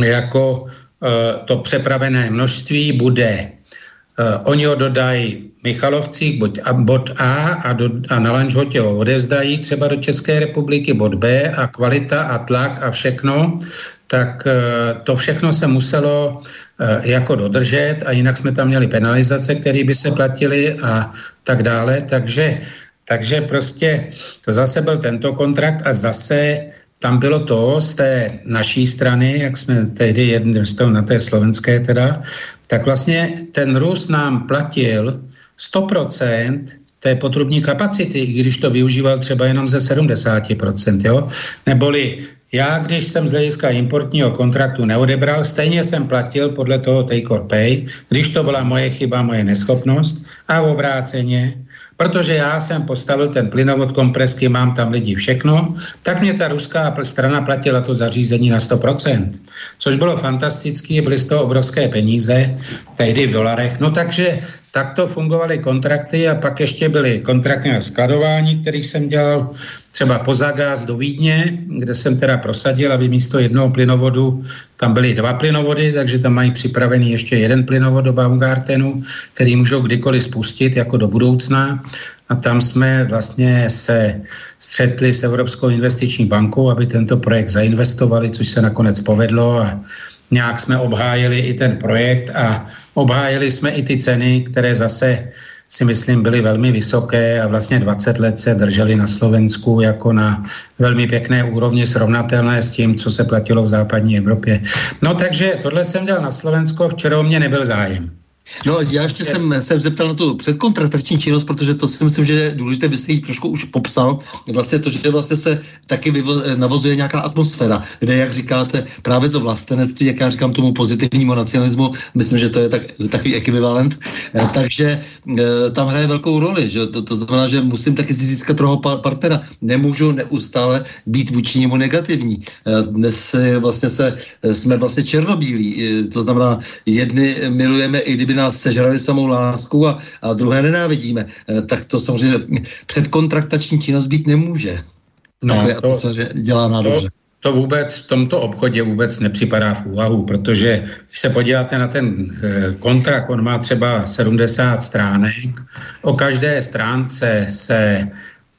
[SPEAKER 3] jako e, to přepravené množství bude Uh, oni ho dodají Michalovci, buď a, bod A a, do, a na Lanžhotě ho odevzdají třeba do České republiky, bod B a kvalita a tlak a všechno, tak uh, to všechno se muselo uh, jako dodržet a jinak jsme tam měli penalizace, které by se platily a tak dále, takže, takže prostě to zase byl tento kontrakt a zase tam bylo to z té naší strany, jak jsme tehdy jedn, na té slovenské teda, tak vlastně ten Rus nám platil 100% té potrubní kapacity, i když to využíval třeba jenom ze 70%, jo? Neboli já, když jsem z hlediska importního kontraktu neodebral, stejně jsem platil podle toho take or pay, když to byla moje chyba, moje neschopnost a obráceně, protože já jsem postavil ten plynovod kompresky, mám tam lidi všechno, tak mě ta ruská strana platila to zařízení na 100%, což bylo fantastické, byly z toho obrovské peníze, tehdy v dolarech. No takže takto fungovaly kontrakty a pak ještě byly kontrakty na skladování, který jsem dělal třeba Pozagas do Vídně, kde jsem teda prosadil, aby místo jednoho plynovodu tam byly dva plynovody, takže tam mají připravený ještě jeden plynovod do Baumgartenu, který můžou kdykoliv spustit jako do budoucna. A tam jsme vlastně se střetli s Evropskou investiční bankou, aby tento projekt zainvestovali, což se nakonec povedlo a nějak jsme obhájili i ten projekt a obhájili jsme i ty ceny, které zase si myslím byly velmi vysoké a vlastně 20 let se drželi na Slovensku jako na velmi pěkné úrovni srovnatelné s tím, co se platilo v západní Evropě. No takže tohle jsem dělal na Slovensko, včera o mě nebyl zájem.
[SPEAKER 2] No, já ještě jsem se zeptal na tu předkontraktační činnost, protože to si myslím, že je důležité, vy jste ji trošku už popsal, vlastně to, že vlastně se taky vyvo- navozuje nějaká atmosféra, kde, jak říkáte, právě to vlastenectví, jak já říkám tomu pozitivnímu nacionalismu, myslím, že to je tak, takový ekvivalent, eh, takže eh, tam hraje velkou roli, že to, to znamená, že musím taky si získat toho partnera, nemůžu neustále být vůči němu negativní. Eh, dnes vlastně se, jsme vlastně černobílí, to znamená, jedny milujeme, i kdyby nás sežrali samou lásku a, a druhé nenávidíme, eh, tak to samozřejmě předkontraktační činnost být nemůže. No, Takové to, dělá nádobře.
[SPEAKER 3] To, to vůbec v tomto obchodě vůbec nepřipadá v úvahu, protože když se podíváte na ten eh, kontrakt, on má třeba 70 stránek, o každé stránce se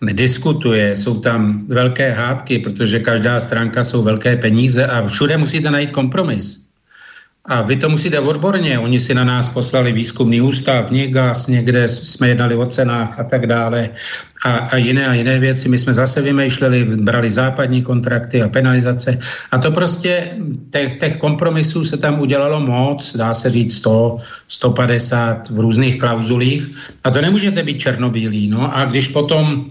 [SPEAKER 3] diskutuje, jsou tam velké hádky, protože každá stránka jsou velké peníze a všude musíte najít kompromis. A vy to musíte odborně. Oni si na nás poslali výzkumný ústav, Nigas, někde jsme jednali o cenách a tak dále. A, a jiné a jiné věci. My jsme zase vymýšleli, brali západní kontrakty a penalizace. A to prostě, těch, těch kompromisů se tam udělalo moc, dá se říct 100, 150 v různých klauzulích. A to nemůžete být černobílý. No a když potom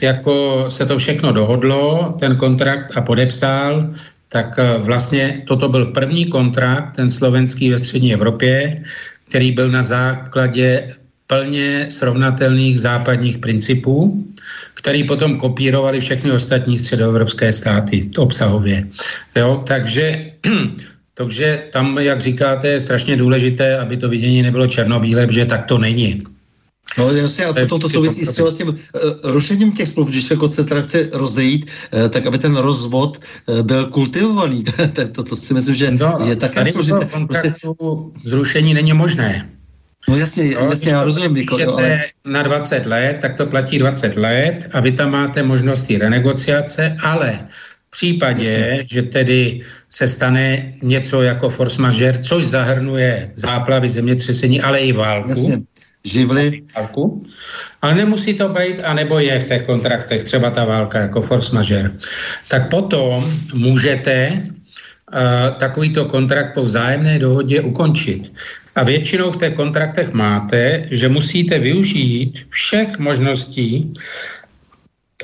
[SPEAKER 3] jako se to všechno dohodlo, ten kontrakt a podepsal, tak eh, vlastně toto byl první kontrakt, ten slovenský ve střední Evropě, který byl na základě plně srovnatelných západních principů, který potom kopírovali všechny ostatní středoevropské státy obsahově. Jo, takže, [CLEARS THROAT] takže tam, jak říkáte, je strašně důležité, aby to vidění nebylo černobílé, protože tak to není.
[SPEAKER 2] No jasně, a potom to souvisí s tím uh, rušením těch smluv, když se koncentrace chce rozejít, uh, tak aby ten rozvod uh, byl kultivovaný. [LAUGHS] to, to, to si myslím, že no, je také
[SPEAKER 3] složité. Prostě... Zrušení není možné.
[SPEAKER 2] No jasně, no, jasně, já rozumím.
[SPEAKER 3] Když ale... na 20 let, tak to platí 20 let a vy tam máte možnosti renegociace, ale v případě, jasně. že tedy se stane něco jako force majeure, což zahrnuje záplavy, zemětřesení, ale i válku, jasně
[SPEAKER 2] živly.
[SPEAKER 3] Ale nemusí to být, anebo je v těch kontraktech, třeba ta válka jako force majeure. Tak potom můžete uh, takovýto kontrakt po vzájemné dohodě ukončit. A většinou v těch kontraktech máte, že musíte využít všech možností,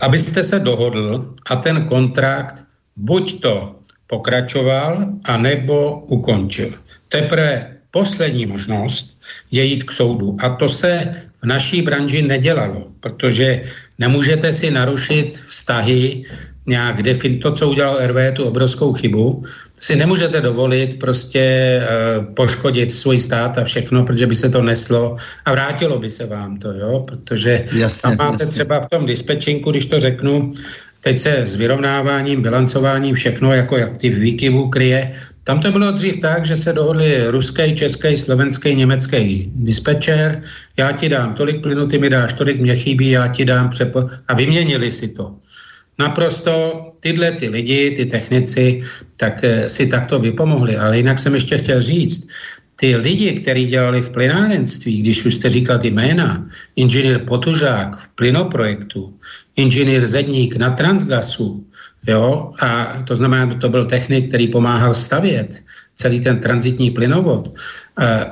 [SPEAKER 3] abyste se dohodl a ten kontrakt buď to pokračoval, anebo ukončil. Teprve poslední možnost je jít k soudu. A to se v naší branži nedělalo, protože nemůžete si narušit vztahy nějak defin to, co udělal RV, tu obrovskou chybu, si nemůžete dovolit prostě uh, poškodit svůj stát a všechno, protože by se to neslo a vrátilo by se vám to, jo, protože jasně, tam máte jasně. třeba v tom dispečinku, když to řeknu, teď se s vyrovnáváním, bilancováním všechno jako jak ty výkyvů kryje, tam to bylo dřív tak, že se dohodli ruský, český, slovenský, německý dispečer, já ti dám tolik plynu, ty mi dáš tolik, mě chybí, já ti dám přepo... A vyměnili si to. Naprosto tyhle ty lidi, ty technici, tak eh, si takto vypomohli. Ale jinak jsem ještě chtěl říct, ty lidi, kteří dělali v plynárenství, když už jste říkal ty jména, inženýr Potužák v plynoprojektu, inženýr Zedník na Transgasu, Jo? A to znamená, že to byl technik, který pomáhal stavět celý ten transitní plynovod. Uh,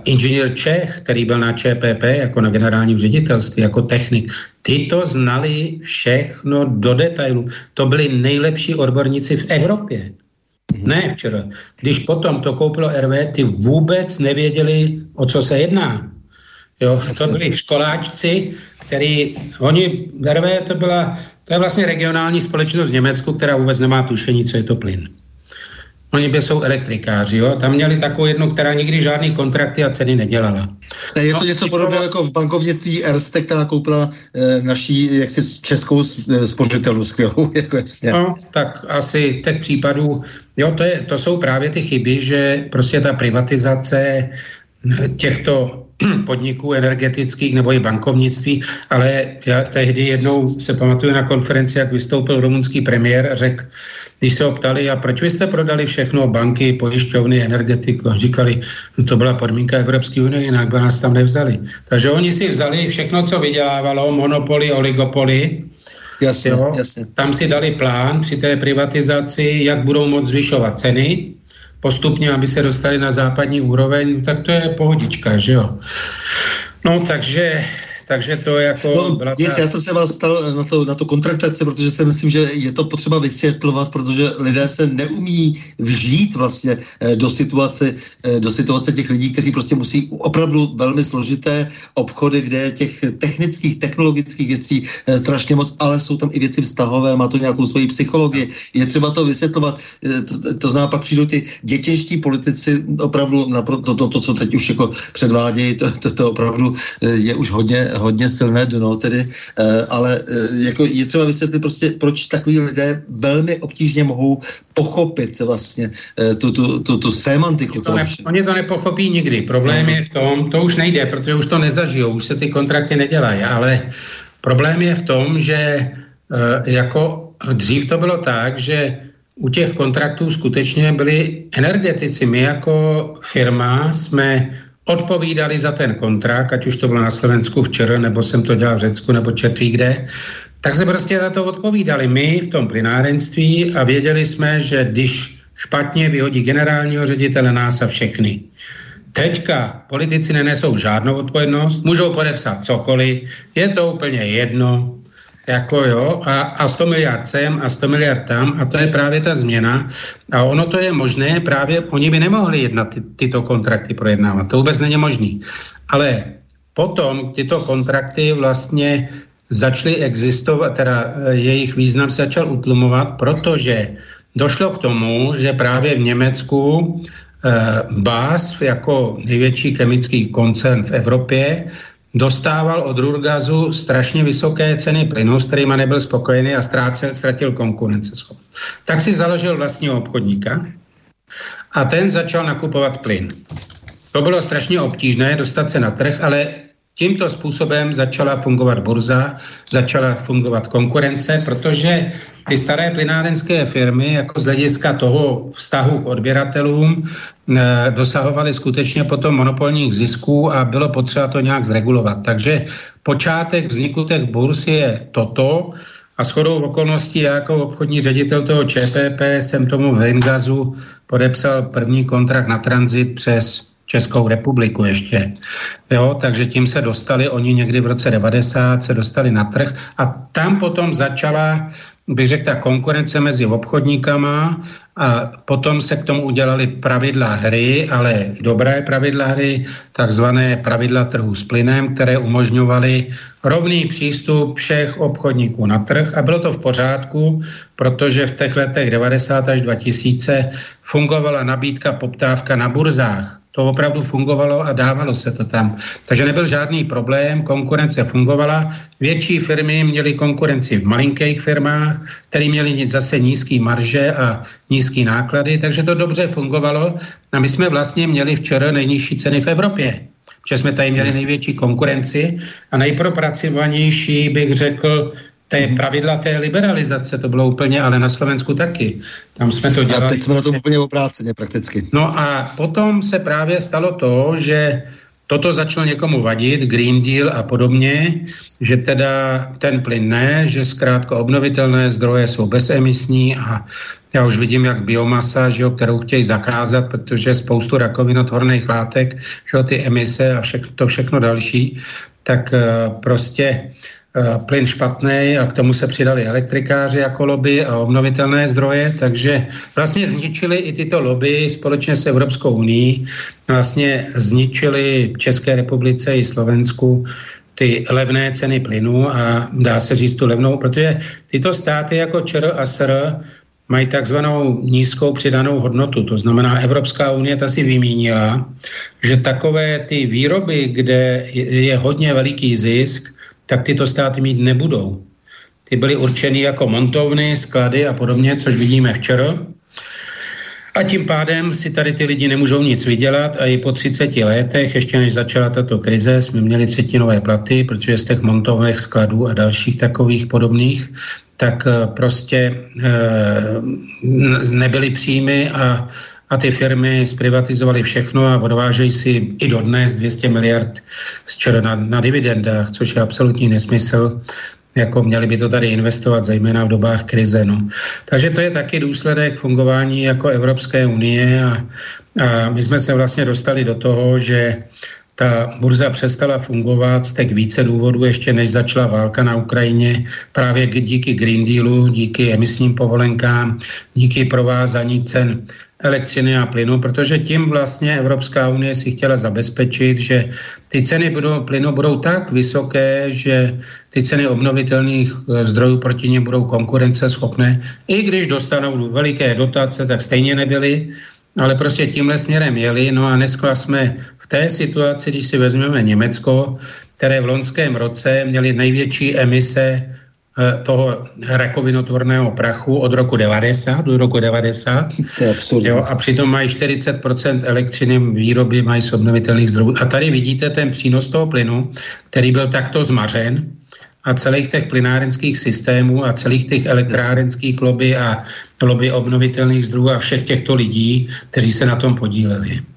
[SPEAKER 3] inženýr Čech, který byl na ČPP jako na generálním ředitelství, jako technik, Ty to znali všechno do detailu. To byli nejlepší odborníci v Evropě. Ne včera. Když potom to koupilo RV, ty vůbec nevěděli, o co se jedná. Jo, to byli školáčci, který, oni, RV to byla, to je vlastně regionální společnost v Německu, která vůbec nemá tušení, co je to plyn. Oni by jsou elektrikáři, jo? Tam měli takovou jednu, která nikdy žádný kontrakty a ceny nedělala.
[SPEAKER 2] Ne, je to no, něco podobného jako v bankovnictví Erste, která koupila e, naší jaksi českou eh, spořitelnu skvělou, [LAUGHS] jako jasně.
[SPEAKER 3] No, tak asi těch případů, jo, to, je, to jsou právě ty chyby, že prostě ta privatizace eh, těchto [CLEARS THROAT] podniků energetických nebo i bankovnictví, ale já tehdy jednou se pamatuju na konferenci, jak vystoupil rumunský premiér a řekl, když se ho ptali, a proč vy jste prodali všechno, banky, pojišťovny, energetiku, říkali, no to byla podmínka Evropské unie, jinak by nás tam nevzali. Takže oni si vzali všechno, co vydělávalo, monopoly, oligopoly,
[SPEAKER 2] jasně, jo, jasně.
[SPEAKER 3] tam si dali plán při té privatizaci, jak budou moct zvyšovat ceny, postupně, aby se dostali na západní úroveň, tak to je pohodička, že jo. No, takže takže to jako...
[SPEAKER 2] No, byla nic, ta... já jsem se vás ptal na to, na to kontraktace, protože si myslím, že je to potřeba vysvětlovat, protože lidé se neumí vžít vlastně eh, do situace, eh, do situace těch lidí, kteří prostě musí opravdu velmi složité obchody, kde je těch technických, technologických věcí eh, strašně moc, ale jsou tam i věci vztahové, má to nějakou svoji psychologii. Je třeba to vysvětlovat. To, to znamená, pak přijdou ty dětěští politici opravdu na to, to, to, to, co teď už jako předvádějí, to, to, to opravdu je už hodně, hodně silné dno, tedy, eh, ale eh, jako je třeba vysvětlit prostě, proč takový lidé velmi obtížně mohou pochopit vlastně eh, tu, tu, tu, tu semantiku.
[SPEAKER 3] To ne, oni to nepochopí nikdy. Problém je v tom, to už nejde, protože už to nezažijou, už se ty kontrakty nedělají, ale problém je v tom, že jako dřív to bylo tak, že u těch kontraktů skutečně byli energetici. My jako firma jsme odpovídali za ten kontrakt, ať už to bylo na Slovensku včera, nebo jsem to dělal v Řecku, nebo četví kde, tak se prostě za to odpovídali my v tom plynárenství a věděli jsme, že když špatně vyhodí generálního ředitele nás a všechny. Teďka politici nenesou žádnou odpovědnost, můžou podepsat cokoliv, je to úplně jedno, jako jo, a, a 100 miliard sem a 100 miliard tam a to je právě ta změna. A ono to je možné, právě oni by nemohli jednat ty, tyto kontrakty projednávat. To vůbec není možný. Ale potom tyto kontrakty vlastně začaly existovat, teda e, jejich význam se začal utlumovat, protože došlo k tomu, že právě v Německu eh, BAS jako největší chemický koncern v Evropě dostával od Rurgazu strašně vysoké ceny plynu, s kterými nebyl spokojený a ztrácel, ztratil konkurenceschopnost. Tak si založil vlastního obchodníka a ten začal nakupovat plyn. To bylo strašně obtížné dostat se na trh, ale tímto způsobem začala fungovat burza, začala fungovat konkurence, protože ty staré plynárenské firmy jako z hlediska toho vztahu k odběratelům eh, dosahovaly skutečně potom monopolních zisků a bylo potřeba to nějak zregulovat. Takže počátek vzniku těch burs je toto a shodou okolností já jako obchodní ředitel toho ČPP jsem tomu Vengazu podepsal první kontrakt na tranzit přes Českou republiku ještě. Jo, takže tím se dostali, oni někdy v roce 90 se dostali na trh a tam potom začala bych řekl, ta konkurence mezi obchodníkama a potom se k tomu udělali pravidla hry, ale dobré pravidla hry, takzvané pravidla trhu s plynem, které umožňovaly rovný přístup všech obchodníků na trh. A bylo to v pořádku, protože v těch letech 90 až 2000 fungovala nabídka poptávka na burzách to opravdu fungovalo a dávalo se to tam. Takže nebyl žádný problém, konkurence fungovala. Větší firmy měly konkurenci v malinkých firmách, které měly zase nízký marže a nízký náklady, takže to dobře fungovalo. A my jsme vlastně měli včera nejnižší ceny v Evropě. Protože jsme tady měli největší konkurenci a nejpropracovanější, bych řekl, té pravidla té liberalizace, to bylo úplně, ale na Slovensku taky. Tam jsme to dělali.
[SPEAKER 2] A teď jsme na tom úplně obráceně prakticky.
[SPEAKER 3] No a potom se právě stalo to, že toto začalo někomu vadit, Green Deal a podobně, že teda ten plyn ne, že zkrátka obnovitelné zdroje jsou bezemisní a já už vidím, jak biomasa, že jo, kterou chtějí zakázat, protože spoustu rakovin od horných látek, že jo, ty emise a všechno, to všechno další, tak uh, prostě plyn špatný a k tomu se přidali elektrikáři jako lobby a obnovitelné zdroje, takže vlastně zničili i tyto lobby společně s Evropskou unii, vlastně zničili České republice i Slovensku ty levné ceny plynu a dá se říct tu levnou, protože tyto státy jako ČR a SR mají takzvanou nízkou přidanou hodnotu. To znamená, Evropská unie ta si vymínila, že takové ty výroby, kde je hodně veliký zisk, tak tyto státy mít nebudou. Ty byly určeny jako montovny, sklady a podobně, což vidíme včera. A tím pádem si tady ty lidi nemůžou nic vydělat a i po 30 letech, ještě než začala tato krize, jsme měli třetinové platy, protože z těch montovných skladů a dalších takových podobných, tak eh, prostě e, nebyly příjmy a, a ty firmy zprivatizovaly všechno a odvážejí si i dodnes 200 miliard z na, na dividendách, což je absolutní nesmysl jako měli by to tady investovat, zejména v dobách krize. No. Takže to je taky důsledek fungování jako Evropské unie a, a my jsme se vlastně dostali do toho, že ta burza přestala fungovat z těch více důvodů, ještě než začala válka na Ukrajině, právě díky Green Dealu, díky emisním povolenkám, díky provázání cen elektřiny a plynu, protože tím vlastně Evropská unie si chtěla zabezpečit, že ty ceny budou, plynu budou tak vysoké, že ty ceny obnovitelných eh, zdrojů proti ně budou konkurenceschopné. I když dostanou veliké dotace, tak stejně nebyly, ale prostě tímhle směrem jeli. No a dneska jsme v té situaci, když si vezmeme Německo, které v loňském roce měli největší emise toho rakovinotvorného prachu od roku 90 do roku 90.
[SPEAKER 2] To je
[SPEAKER 3] jo, a přitom mají 40% elektřiny výroby mají z obnovitelných zdrojů. A tady vidíte ten přínos toho plynu, který byl takto zmařen a celých těch plynárenských systémů a celých těch elektrárenských lobby a lobby obnovitelných zdrojů a všech těchto lidí, kteří se na tom podíleli.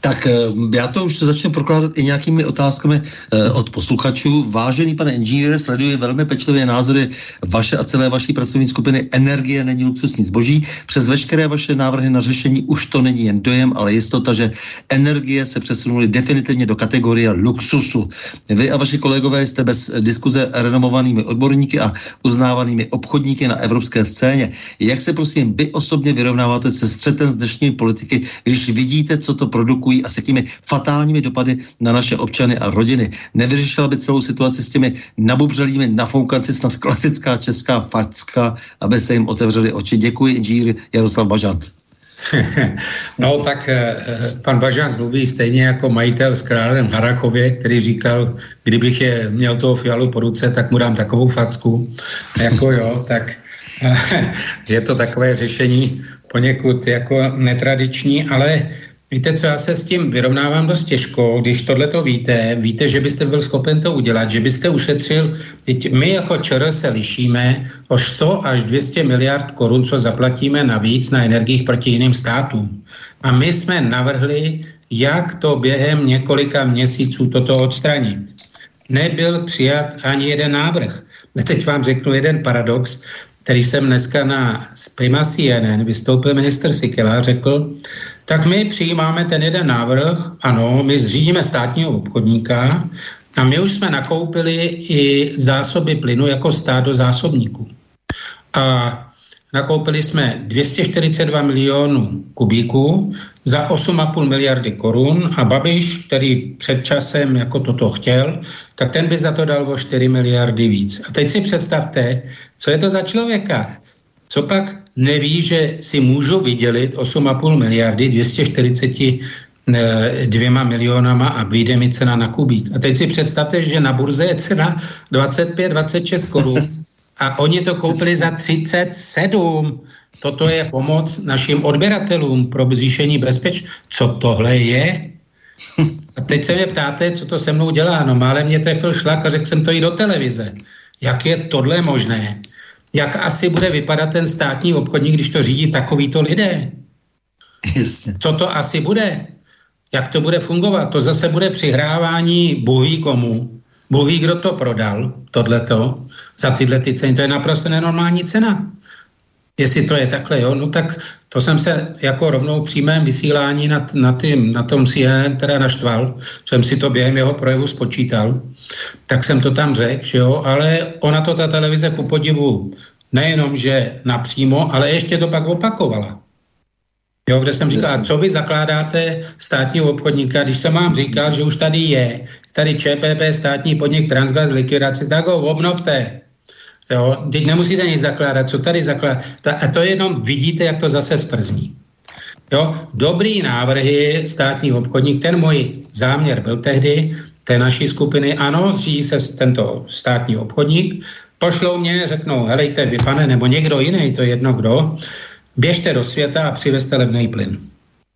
[SPEAKER 2] Tak eh, já to už začnu prokládat i nějakými otázkami eh, od posluchačů. Vážený pane inženýre, sleduji velmi pečlivě názory vaše a celé vaší pracovní skupiny Energie není luxusní zboží. Přes veškeré vaše návrhy na řešení už to není jen dojem, ale jistota, že energie se přesunuly definitivně do kategorie luxusu. Vy a vaši kolegové jste bez diskuze renomovanými odborníky a uznávanými obchodníky na evropské scéně. Jak se prosím vy osobně vyrovnáváte se střetem z dnešní politiky, když vidíte, co to produkují produkují a s jakými fatálními dopady na naše občany a rodiny. Nevyřešila by celou situaci s těmi nabubřelými nafoukanci snad klasická česká facka, aby se jim otevřeli oči. Děkuji, inženýr Jaroslav Bažant. [LAUGHS]
[SPEAKER 3] No tak eh, pan Bažant mluví stejně jako majitel s králem Harachově, který říkal, kdybych je měl toho fialu po ruce, tak mu dám takovou facku. Jako jo, [LAUGHS] tak eh, [LAUGHS] je to takové řešení poněkud jako netradiční, ale Víte, co já se s tím vyrovnávám dost těžko, když tohle to víte, víte, že byste byl schopen to udělat, že byste ušetřil, teď my jako ČR se lišíme o 100 až 200 miliard korun, co zaplatíme navíc na energiích proti jiným státům. A my jsme navrhli, jak to během několika měsíců toto odstranit. Nebyl přijat ani jeden návrh. Teď vám řeknu jeden paradox, který jsem dneska na Prima CNN vystoupil minister Sikela a řekl, tak my přijímáme ten jeden návrh, ano, my zřídíme státního obchodníka a my už jsme nakoupili i zásoby plynu jako stát do zásobníků. A nakoupili jsme 242 milionů kubíků za 8,5 miliardy korun a Babiš, který před časem jako toto chtěl, tak ten by za to dal o 4 miliardy víc. A teď si představte, co je to za člověka. Co pak neví, že si můžu vydělit 8,5 miliardy 240 eh, dvěma milionama a vyjde mi cena na kubík. A teď si představte, že na burze je cena 25-26 korun a oni to koupili za 37. Toto je pomoc našim odběratelům pro zvýšení bezpeč. Co tohle je? A teď se mě ptáte, co to se mnou dělá. No málem mě trefil šlak a řekl jsem to i do televize. Jak je tohle možné? Jak asi bude vypadat ten státní obchodník, když to řídí takovýto lidé. Jasně. Co to asi bude? Jak to bude fungovat? To zase bude přihrávání bohví komu. Bohví, kdo to prodal, tohleto, za tyhle ty ceny. To je naprosto nenormální cena. jestli to je takhle, jo, no tak to jsem se jako rovnou přímém vysílání na, na, tým, na tom CNN teda naštval, jsem si to během jeho projevu spočítal, tak jsem to tam řekl, že jo, ale ona to ta televize ku podivu nejenom, že napřímo, ale ještě to pak opakovala. Jo, kde jsem říkal, co vy zakládáte státního obchodníka, když jsem vám říkal, že už tady je, tady ČPP, státní podnik Transgas likvidace, tak ho obnovte. Jo, teď nemusíte nic zakládat, co tady zakládat. A to jenom vidíte, jak to zase sprzní. Jo, dobrý návrhy státní obchodník, ten můj záměr byl tehdy, té naší skupiny, ano, zřídí se tento státní obchodník, pošlou mě, řeknou, helejte, vy pane, nebo někdo jiný, to je jedno kdo, běžte do světa a přivezte levný plyn.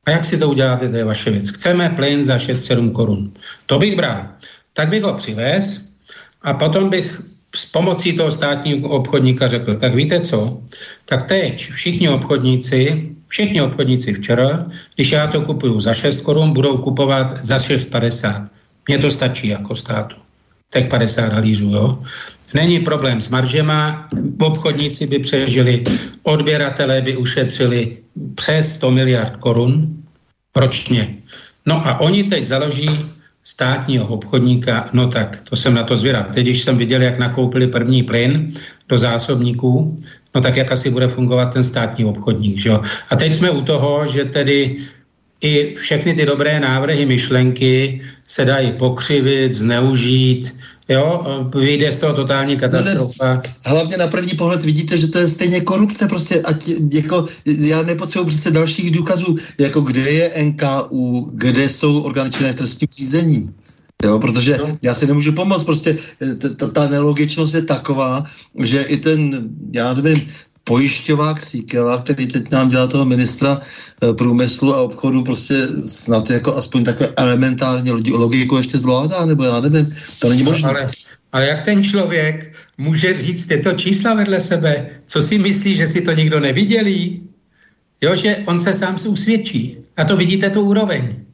[SPEAKER 3] A jak si to uděláte, to je vaše věc. Chceme plyn za 6-7 korun. To bych bral. Tak bych ho přivez a potom bych s pomocí toho státního obchodníka řekl, tak víte co, tak teď všichni obchodníci, všichni obchodníci včera, když já to kupuju za 6 korun, budou kupovat za 6,50. Mně to stačí jako státu. Tak 50 halířů, jo. Není problém s maržema, obchodníci by přežili, odběratelé by ušetřili přes 100 miliard korun ročně. No a oni teď založí státního obchodníka, no tak to jsem na to zvědav. Teď, když jsem viděl, jak nakoupili první plyn do zásobníků, no tak jak asi bude fungovat ten státní obchodník. Že jo? A teď jsme u toho, že tedy i všechny ty dobré návrhy, myšlenky se dají pokřivit, zneužít, Jo, vyjde z toho totální katastrofa. No
[SPEAKER 2] hlavně na první pohled vidíte, že to je stejně korupce, prostě ať, jako, já nepotřebuji přece dalších důkazů, jako kde je NKU, kde jsou orgány činné v trestním řízení. Jo, protože no. já si nemůžu pomoct, prostě ta, ta nelogičnost je taková, že i ten, já nevím, pojišťovák Síkela, který teď nám dělá toho ministra e, průmyslu a obchodu, prostě snad jako aspoň takové elementární logiku ještě zvládá, nebo já nevím, to není možné.
[SPEAKER 3] Ale, ale jak ten člověk může říct tyto čísla vedle sebe? Co si myslí, že si to nikdo nevidělí? Jo, že on se sám usvědčí. A to vidíte tu úroveň.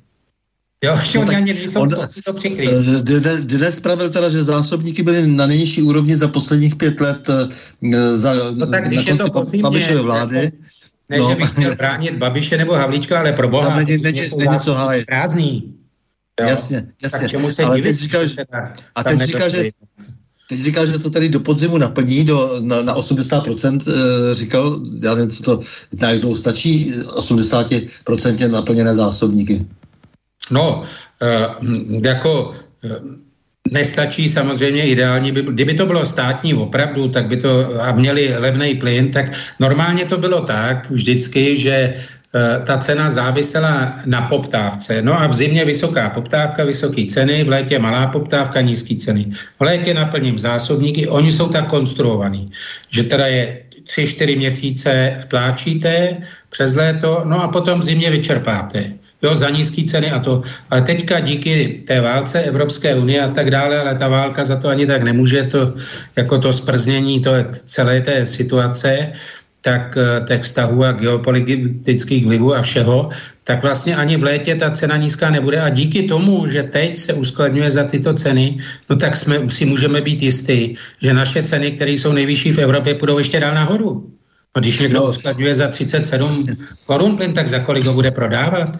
[SPEAKER 3] Jo, že [LAUGHS] no oni ani nejsou on, to přikryt.
[SPEAKER 2] Eh, dnes pravil teda, že zásobníky byly na nejnižší úrovni za posledních pět let eh, za,
[SPEAKER 3] no tak, když na konci je to Babišové vlády. Jako, ne, no, že bych chtěl bránit Babiše nebo Havlíčka, ale pro boha. Tam
[SPEAKER 2] není, není, není co hájit.
[SPEAKER 3] Prázdný.
[SPEAKER 2] Jo? Jasně, jasně. Tak čemu se ale divit, teď říkáš, a teď říkáš, že Teď říká, že to tady do podzimu naplní do, na, na 80%, e, říkal, já nevím, co to, jak to stačí, 80% naplněné zásobníky.
[SPEAKER 3] No, eh, jako eh, nestačí samozřejmě ideální, by, kdyby to bylo státní opravdu, tak by to a měli levný plyn, tak normálně to bylo tak vždycky, že eh, ta cena závisela na poptávce. No a v zimě vysoká poptávka, vysoké ceny, v létě malá poptávka, nízké ceny. V létě naplním zásobníky, oni jsou tak konstruovaní, že teda je tři, čtyři měsíce vtláčíte přes léto, no a potom v zimě vyčerpáte jo, za nízké ceny a to. Ale teďka díky té válce Evropské unie a tak dále, ale ta válka za to ani tak nemůže, to, jako to sprznění to je celé té situace, tak eh, těch vztahů a geopolitických vlivů a všeho, tak vlastně ani v létě ta cena nízká nebude a díky tomu, že teď se uskladňuje za tyto ceny, no tak jsme, si můžeme být jistí, že naše ceny, které jsou nejvyšší v Evropě, půjdou ještě dál nahoru. No, když někdo no, uskladňuje za 37 korun plyn, tak za kolik ho bude prodávat?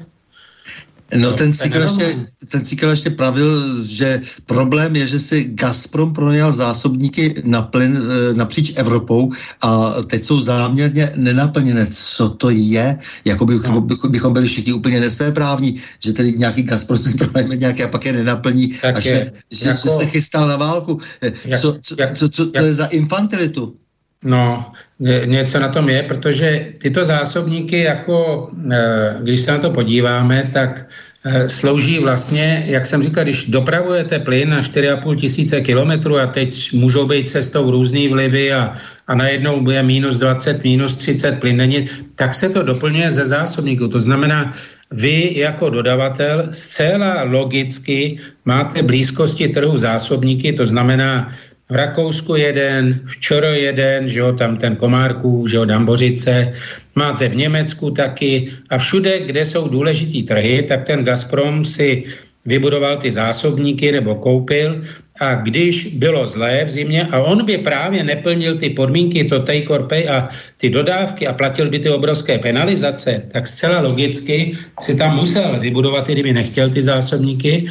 [SPEAKER 2] No ten cykl, ještě, ten cykl ještě pravil, že problém je, že si Gazprom pronajal zásobníky na plyn e, napříč Evropou a teď jsou záměrně nenaplněné. Co to je? Jako by, no. bychom byli všichni úplně nesvéprávní, že tedy nějaký Gazprom si pronajme nějaké a pak je nenaplní tak a že, je, že, jako, že se chystal na válku. E, jak, co, co, jak, co, co jak, to je za infantilitu?
[SPEAKER 3] No, něco na tom je, protože tyto zásobníky, jako eh, když se na to podíváme, tak eh, slouží vlastně, jak jsem říkal, když dopravujete plyn na 4,5 tisíce kilometrů a teď můžou být cestou různý vlivy a, a najednou bude minus 20, minus 30 plyn, není, tak se to doplňuje ze zásobníků. To znamená, vy jako dodavatel zcela logicky máte blízkosti trhu zásobníky, to znamená, v Rakousku jeden, v Čoro jeden, že jo, tam ten Komárků, že jo, Dambořice, máte v Německu taky. A všude, kde jsou důležitý trhy, tak ten Gazprom si vybudoval ty zásobníky nebo koupil. A když bylo zlé v zimě a on by právě neplnil ty podmínky, to take or pay a ty dodávky a platil by ty obrovské penalizace, tak zcela logicky si tam musel vybudovat, kdyby nechtěl ty zásobníky.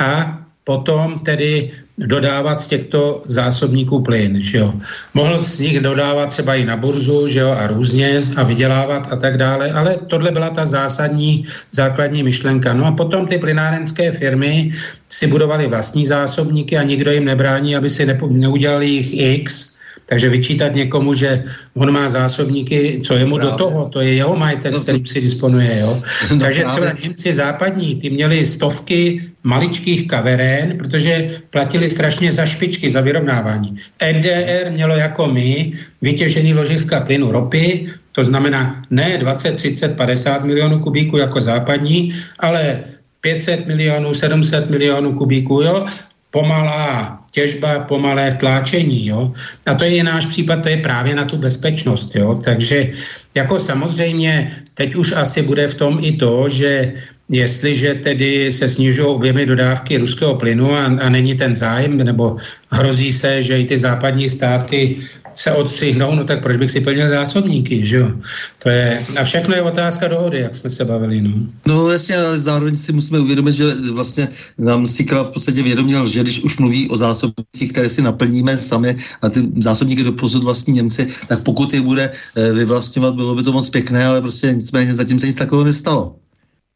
[SPEAKER 3] A potom tedy dodávat z těchto zásobníků plyn. Že jo. Mohl z nich dodávat třeba i na burzu že jo, a různě a vydělávat a tak dále, ale tohle byla ta zásadní základní myšlenka. No a potom ty plynárenské firmy si budovaly vlastní zásobníky a nikdo jim nebrání, aby si neudělali jich x, takže vyčítat někomu, že on má zásobníky, co je mu právě. do toho, to je jeho majetek, no, kterým si disponuje. Jo? No, Takže právě. třeba Němci západní, ty měli stovky maličkých kaveren, protože platili strašně za špičky, za vyrovnávání. NDR mělo jako my vytěžený ložiska plynu ropy, to znamená ne 20, 30, 50 milionů kubíků jako západní, ale 500 milionů, 700 milionů kubíků, jo, pomalá těžba, pomalé tláčení, jo. A to je náš případ, to je právě na tu bezpečnost, jo. Takže jako samozřejmě teď už asi bude v tom i to, že jestliže tedy se snižují objemy dodávky ruského plynu a, a není ten zájem, nebo hrozí se, že i ty západní státy se odstřihnou, no tak proč bych si plnil zásobníky, že jo? To je, a všechno je otázka dohody, jak jsme se bavili, no.
[SPEAKER 2] No jasně, ale zároveň si musíme uvědomit, že vlastně nám Sikala v podstatě vědoměl, že když už mluví o zásobnících, které si naplníme sami a ty zásobníky do posud vlastní Němci, tak pokud je bude eh, vyvlastňovat, bylo by to moc pěkné, ale prostě nicméně zatím se nic takového nestalo.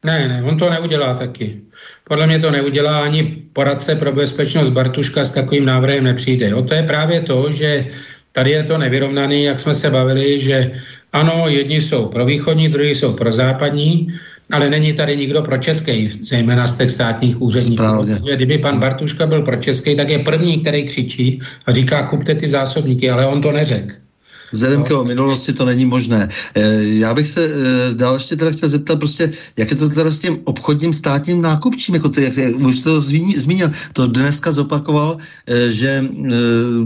[SPEAKER 3] Ne, ne, on to neudělá taky. Podle mě to neudělá ani poradce pro bezpečnost Bartuška s takovým návrhem nepřijde. Jo? To je právě to, že Tady je to nevyrovnaný, jak jsme se bavili, že ano, jedni jsou pro východní, druhý jsou pro západní, ale není tady nikdo pro český, zejména z těch státních úředníků. Kdyby pan Bartuška byl pro český, tak je první, který křičí a říká, kupte ty zásobníky, ale on to neřekl.
[SPEAKER 2] Vzhledem k jeho minulosti to není možné. Eh, já bych se eh, dál ještě teda chtěl zeptat prostě, jak je to teda s tím obchodním státním nákupčím, jako ty, jak, už to zmínil, to dneska zopakoval, eh, že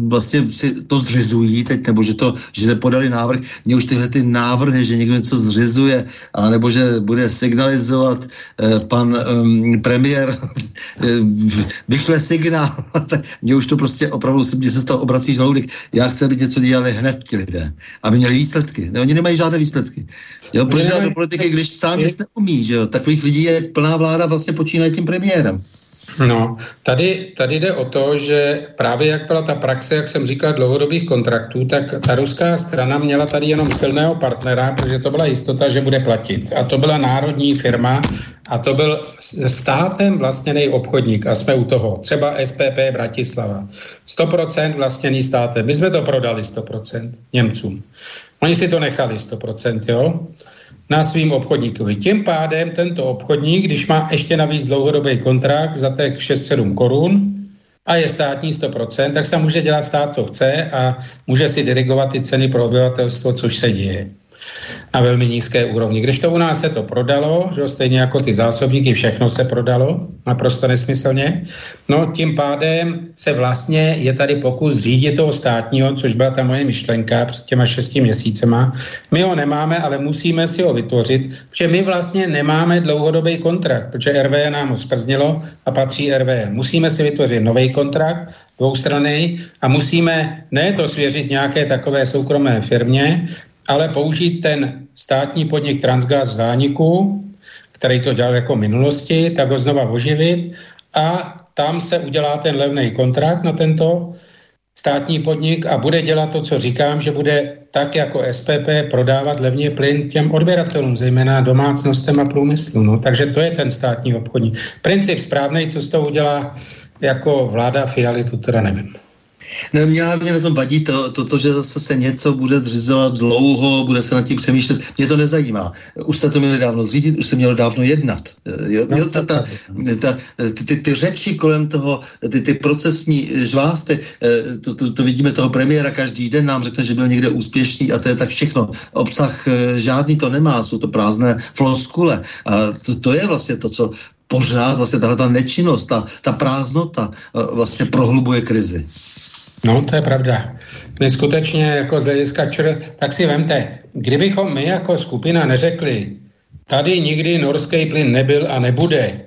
[SPEAKER 2] vlastně si to zřizují teď, nebo že to, že podali návrh, mě už tyhle ty návrhy, že někdo něco zřizuje, nebo že bude signalizovat pan um, premiér, [LAUGHS] vyšle signál, [LAUGHS] mě už to prostě opravdu, mě se z toho obrací žaludek, já chci, aby něco dělali hned ti lidé lidé, aby měli výsledky. Ne, oni nemají žádné výsledky. Jo, protože do politiky, když sám nic neumí, že jo, takových lidí je plná vláda vlastně počínají tím premiérem.
[SPEAKER 3] No, tady, tady jde o to, že právě jak byla ta praxe, jak jsem říkal, dlouhodobých kontraktů, tak ta ruská strana měla tady jenom silného partnera, protože to byla jistota, že bude platit. A to byla národní firma a to byl státem vlastněný obchodník a jsme u toho. Třeba SPP Bratislava. 100% vlastněný státem. My jsme to prodali 100% Němcům. Oni si to nechali 100%, jo na svým obchodníkovi. Tím pádem tento obchodník, když má ještě navíc dlouhodobý kontrakt za těch 6-7 korun a je státní 100%, tak se může dělat stát, co chce a může si dirigovat ty ceny pro obyvatelstvo, což se děje na velmi nízké úrovni. Když to u nás se to prodalo, že stejně jako ty zásobníky, všechno se prodalo, naprosto nesmyslně, no tím pádem se vlastně je tady pokus řídit toho státního, což byla ta moje myšlenka před těma šesti měsícema. My ho nemáme, ale musíme si ho vytvořit, protože my vlastně nemáme dlouhodobý kontrakt, protože RV nám ho sprznilo a patří RV. Musíme si vytvořit nový kontrakt, dvoustranný a musíme ne to svěřit nějaké takové soukromé firmě, ale použít ten státní podnik Transgas v zániku, který to dělal jako minulosti, tak ho znova oživit a tam se udělá ten levný kontrakt na tento státní podnik a bude dělat to, co říkám, že bude tak jako SPP prodávat levně plyn těm odběratelům, zejména domácnostem a průmyslu. No. Takže to je ten státní obchodník. Princip správný, co z toho udělá jako vláda Fialy, to teda nevím.
[SPEAKER 2] Ne, mě na tom vadí to, to, to, že zase se něco bude zřizovat dlouho, bude se nad tím přemýšlet. Mě to nezajímá. Už jste to měli dávno zřídit, už se mělo dávno jednat. Jo, jo, ta, ta, ta, ty, ty, ty řeči kolem toho, ty, ty procesní žvásty, eh, to, to, to vidíme toho premiéra každý den, nám řekne, že byl někde úspěšný a to je tak všechno. Obsah eh, žádný to nemá, jsou to prázdné floskule. A to, to je vlastně to, co pořád vlastně tahle ta nečinnost, ta, ta prázdnota eh, vlastně prohlubuje krizi.
[SPEAKER 3] No, to je pravda. My skutečně jako z hlediska čr, tak si vemte, kdybychom my jako skupina neřekli, tady nikdy norský plyn nebyl a nebude,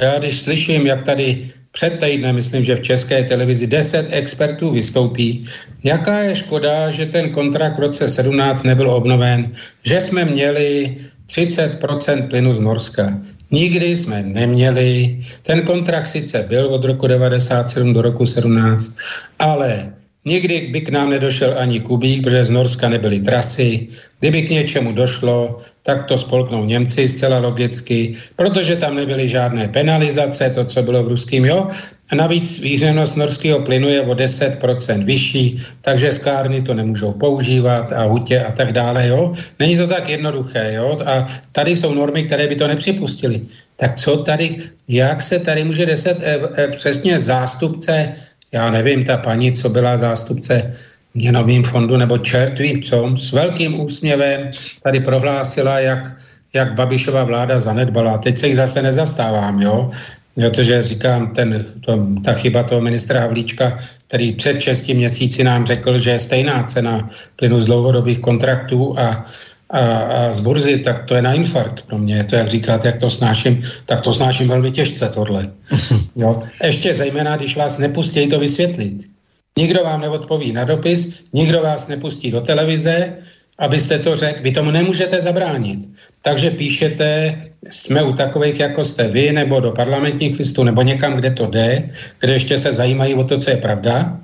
[SPEAKER 3] Já když slyším, jak tady před týdnem, myslím, že v české televizi 10 expertů vystoupí, jaká je škoda, že ten kontrakt v roce 17 nebyl obnoven, že jsme měli 30% plynu z Norska. Nikdy jsme neměli. Ten kontrakt sice byl od roku 97 do roku 17, ale Nikdy by k nám nedošel ani Kubík, protože z Norska nebyly trasy. Kdyby k něčemu došlo, tak to spolknou Němci zcela logicky, protože tam nebyly žádné penalizace, to, co bylo v ruským, jo. A navíc výřevnost norského plynu je o 10% vyšší, takže skárny to nemůžou používat a hutě a tak dále, jo. Není to tak jednoduché, jo. A tady jsou normy, které by to nepřipustily. Tak co tady, jak se tady může 10 e, e, přesně zástupce já nevím, ta paní, co byla zástupce měnovým fondu, nebo čert vím co, s velkým úsměvem tady prohlásila, jak, jak Babišova vláda zanedbala. Teď se jich zase nezastávám, jo, protože říkám, ten, to, ta chyba toho ministra Havlíčka, který před 6 měsíci nám řekl, že je stejná cena plynu z dlouhodobých kontraktů a a, a z burzy, tak to je na infarkt pro mě. To, jak říkáte, jak to snáším, tak to snáším velmi těžce tohle. [LAUGHS] Jo. Ještě zejména, když vás nepustí to vysvětlit. Nikdo vám neodpoví na dopis, nikdo vás nepustí do televize, abyste to řekl, vy tomu nemůžete zabránit. Takže píšete, jsme u takových, jako jste vy, nebo do parlamentních listů, nebo někam, kde to jde, kde ještě se zajímají o to, co je pravda.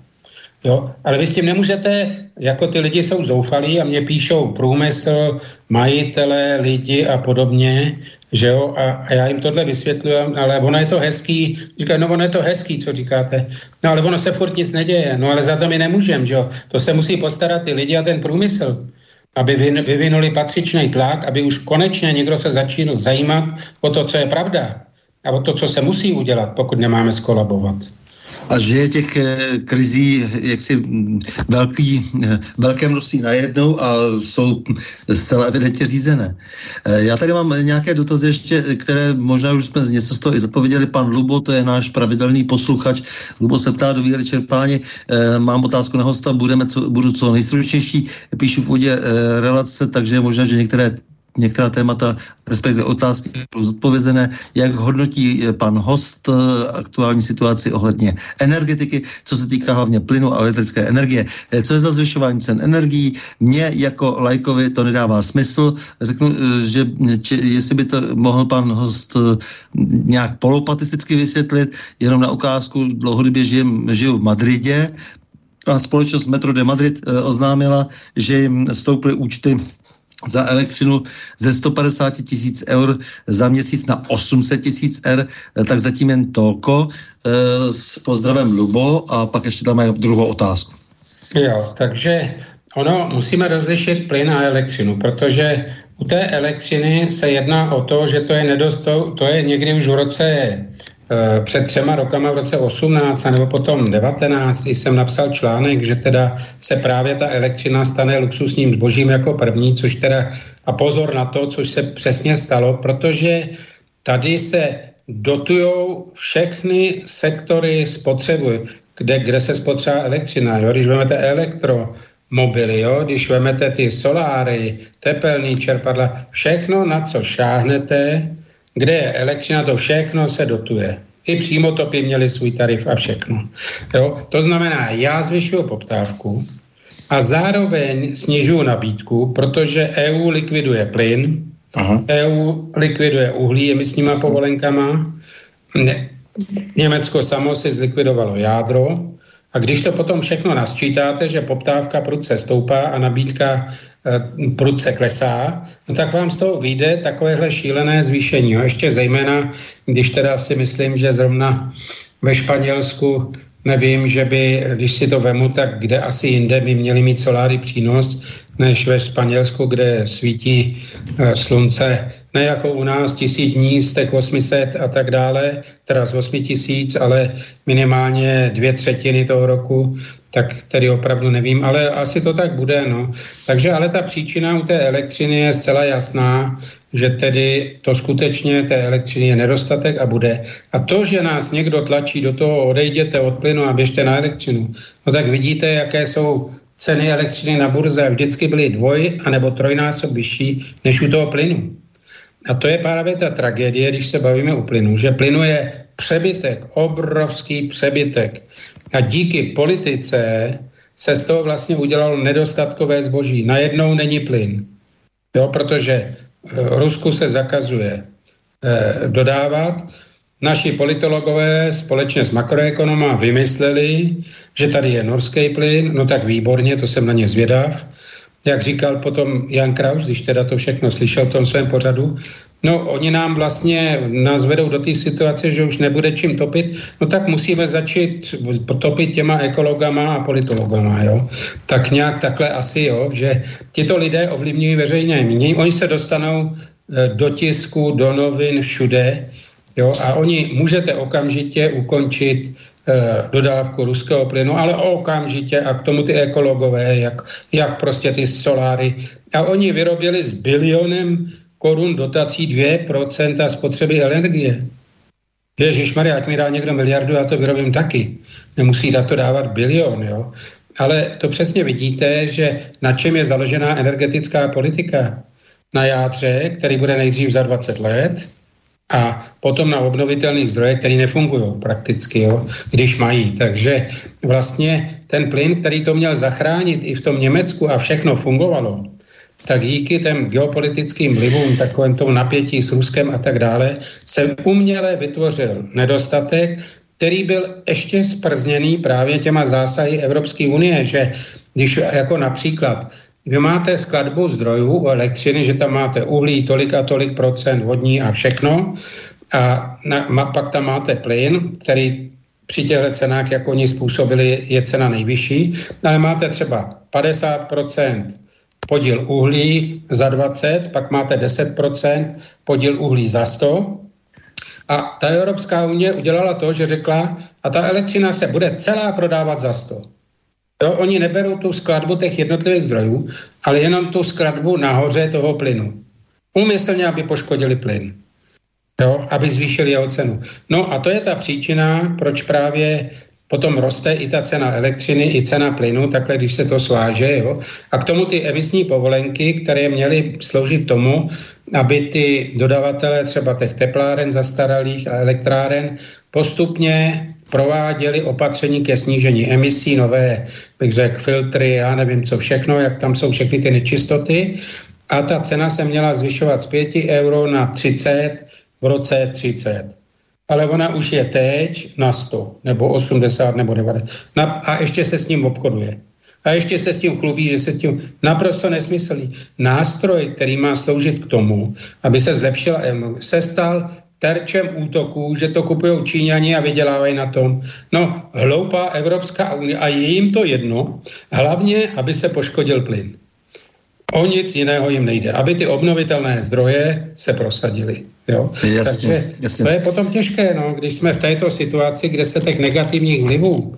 [SPEAKER 3] Jo? Ale vy s tím nemůžete, jako ty lidi jsou zoufalí a mě píšou průmysl, majitele, lidi a podobně, že jo, a, a já jim tohle vysvětluji, ale ono je to hezký, říkají, no ono je to hezký, co říkáte, no ale ono se furt nic neděje, no ale za to my nemůžeme, že jo, to se musí postarat ty lidi a ten průmysl, aby vyvinuli patřičný tlak, aby už konečně někdo se začínal zajímat o to, co je pravda a o to, co se musí udělat, pokud nemáme skolabovat
[SPEAKER 2] a že je těch eh, krizí jaksi mm, velký, eh, velké množství najednou a jsou zcela evidentně řízené. Eh, já tady mám nějaké dotazy ještě, které možná už jsme něco z toho i zapověděli. Pan Lubo, to je náš pravidelný posluchač. Lubo se ptá do víry čerpání. Mám otázku na hosta, budeme co, budu co nejstručnější. Píšu v úvodě relace, takže je možná, že některé některá témata, respektive otázky jsou zodpovězené. Jak hodnotí eh, pan host eh, aktuální situaci ohledně energetiky, co se týká hlavně plynu a elektrické energie? Eh, co je za zvyšování cen energií? Mně jako lajkovi to nedává smysl. Řeknu, že či, jestli by to mohl pan host nějak polopatisticky vysvětlit, jenom na ukázku, dlouhodobě žijem, žiju v Madridě, a společnost Metro de Madrid oznámila, že jim stouply účty za elektřinu ze 150 tisíc eur za měsíc na 800 tisíc eur, tak zatím jen tolko. E, s pozdravem Lubo a pak ještě tam mají druhou otázku.
[SPEAKER 3] Jo, takže ono musíme rozlišit plyn a elektřinu, protože u té elektřiny se jedná o to, že to je nedostou, to je někdy už v roce Eh, před třema rokama v roce 18 nebo potom 19 jsem napsal článek, že teda se právě ta elektřina stane luxusním zbožím jako první, což teda a pozor na to, což se přesně stalo, protože tady se dotujou všechny sektory spotřeby, kde, kde se spotřeba elektřina. Jo? Když vezmete elektromobily, jo? když vezmete ty soláry, tepelný čerpadla, všechno, na co šáhnete, kde je elektřina, to všechno se dotuje. I přímo topy měli svůj tarif a všechno. Jo? To znamená, já zvyšuju poptávku a zároveň snižuju nabídku, protože EU likviduje plyn, Aha. EU likviduje uhlí emisníma povolenkama, ne, Německo samo si zlikvidovalo jádro a když to potom všechno nasčítáte, že poptávka prudce stoupá a nabídka prudce klesá, no tak vám z toho vyjde takovéhle šílené zvýšení. Jo. Ještě zejména, když teda si myslím, že zrovna ve Španělsku nevím, že by, když si to vemu, tak kde asi jinde by měli mít soláry přínos, než ve Španělsku, kde svítí eh, slunce ne jako u nás tisíc dní z těch 800 a tak dále, teda z 8 tisíc, ale minimálně dvě třetiny toho roku, tak tedy opravdu nevím, ale asi to tak bude. No. Takže ale ta příčina u té elektřiny je zcela jasná, že tedy to skutečně té elektřiny je nedostatek a bude. A to, že nás někdo tlačí do toho, odejděte od plynu a běžte na elektřinu, no tak vidíte, jaké jsou ceny elektřiny na burze. Vždycky byly dvoj anebo trojnásob vyšší než u toho plynu. A to je právě ta tragédie, když se bavíme o plynu, že plynu je přebytek, obrovský přebytek. A díky politice se z toho vlastně udělalo nedostatkové zboží. Najednou není plyn. Jo, protože eh, Rusku se zakazuje eh, dodávat. Naši politologové společně s makroekonomem vymysleli, že tady je norský plyn, no tak výborně, to jsem na ně zvědav. Jak říkal potom Jan Kraus, když teda to všechno slyšel v tom svém pořadu, No, oni nám vlastně nás vedou do té situace, že už nebude čím topit, no tak musíme začít topit těma ekologama a politologama, jo. Tak nějak takhle asi, jo, že tyto lidé ovlivňují veřejné mínění. Oni se dostanou eh, do tisku, do novin, všude, jo, a oni můžete okamžitě ukončit eh, dodávku ruského plynu, ale okamžitě a k tomu ty ekologové, jak, jak prostě ty soláry. A oni vyrobili s bilionem korun dotací 2% spotřeby energie. Ježíš Maria, ať mi dá někdo miliardu, já to vyrobím taky. Nemusí na to dávat bilion, jo. Ale to přesně vidíte, že na čem je založená energetická politika. Na jádře, který bude nejdřív za 20 let, a potom na obnovitelných zdrojech, které nefungují prakticky, jo, když mají. Takže vlastně ten plyn, který to měl zachránit i v tom Německu a všechno fungovalo, tak díky těm geopolitickým vlivům, takovém tomu napětí s Ruskem a tak dále, se uměle vytvořil nedostatek, který byl ještě sprzněný právě těma zásahy Evropské unie, že když jako například vy máte skladbu zdrojů elektřiny, že tam máte uhlí tolik a tolik procent vodní a všechno, a na, pak tam máte plyn, který při těchto cenách, jak oni způsobili, je cena nejvyšší, ale máte třeba 50 podíl uhlí za 20, pak máte 10% podíl uhlí za 100. A ta Evropská unie udělala to, že řekla, a ta elektřina se bude celá prodávat za 100. Jo, oni neberou tu skladbu těch jednotlivých zdrojů, ale jenom tu skladbu nahoře toho plynu. Umyslně, aby poškodili plyn. Jo, aby zvýšili jeho cenu. No a to je ta příčina, proč právě Potom roste i ta cena elektřiny, i cena plynu, takhle když se to sváže. Jo? A k tomu ty emisní povolenky, které měly sloužit tomu, aby ty dodavatelé třeba těch tepláren zastaralých a elektráren postupně prováděli opatření ke snížení emisí, nové, bych řekl, filtry, já nevím co všechno, jak tam jsou všechny ty nečistoty. A ta cena se měla zvyšovat z 5 euro na 30 v roce 30 ale ona už je teď na 100, nebo 80, nebo 90. Na, a ještě se s ním obchoduje. A ještě se s tím chlubí, že se tím naprosto nesmyslný nástroj, který má sloužit k tomu, aby se zlepšila, se stal terčem útoků, že to kupují Číňani a vydělávají na tom. No, hloupá Evropská unie a je jim to jedno, hlavně, aby se poškodil plyn. O nic jiného jim nejde, aby ty obnovitelné zdroje se prosadily. Jo? Jasně, Takže jasně. to je potom těžké, no, když jsme v této situaci, kde se těch negativních vlivů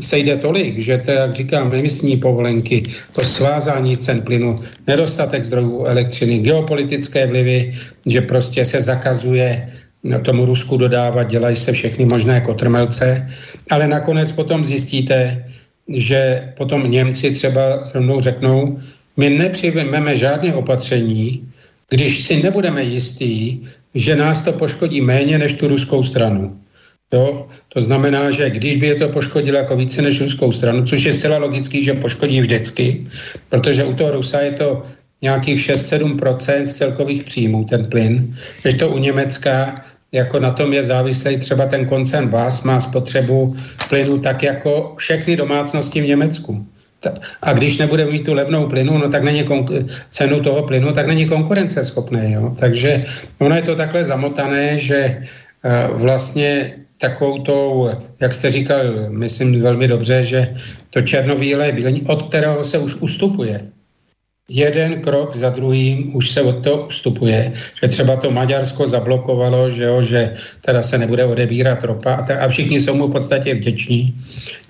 [SPEAKER 3] sejde tolik, že to, jak říkám, emisní povolenky, to svázání cen plynu, nedostatek zdrojů elektřiny, geopolitické vlivy, že prostě se zakazuje tomu Rusku dodávat, dělají se všechny možné kotrmelce, ale nakonec potom zjistíte, že potom Němci třeba se mnou řeknou, my nepřijmeme žádné opatření, když si nebudeme jistí, že nás to poškodí méně než tu ruskou stranu. Jo? To znamená, že když by je to poškodilo jako více než ruskou stranu, což je zcela logický, že poškodí vždycky, protože u toho Rusa je to nějakých 6-7% z celkových příjmů, ten plyn, než to u Německa, jako na tom je závislý třeba ten koncern VAS, má spotřebu plynu tak jako všechny domácnosti v Německu. A když nebude mít tu levnou plynu, no tak není konkur- cenu toho plynu, tak není konkurenceschopný. Jo? Takže ono je to takhle zamotané, že uh, vlastně takovou tou, jak jste říkal, myslím velmi dobře, že to černobílé bílení, od kterého se už ustupuje jeden krok za druhým už se od toho ustupuje, že třeba to Maďarsko zablokovalo, že, jo, že teda se nebude odebírat ropa a, a všichni jsou mu v podstatě vděční.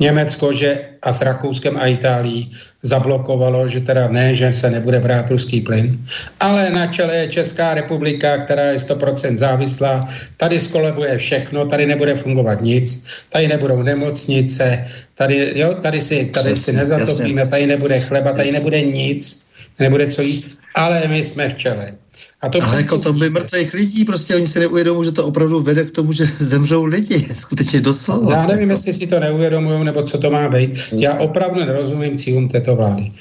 [SPEAKER 3] Německo, že a s Rakouskem a Itálií zablokovalo, že teda ne, že se nebude brát ruský plyn, ale na čele je Česká republika, která je 100% závislá, tady skolebuje všechno, tady nebude fungovat nic, tady nebudou nemocnice, tady, jo, tady si, tady si nezatopíme, tady nebude chleba, tady nebude nic nebude co jíst, ale my jsme v čele.
[SPEAKER 2] A to Ale jako to by mrtvých lidí, prostě oni si neuvědomují, že to opravdu vede k tomu, že [LAUGHS] zemřou lidi, [LAUGHS] skutečně doslova.
[SPEAKER 3] Já nevím, jestli si to neuvědomují, nebo co to má být. Já opravdu nerozumím cílům této vlády.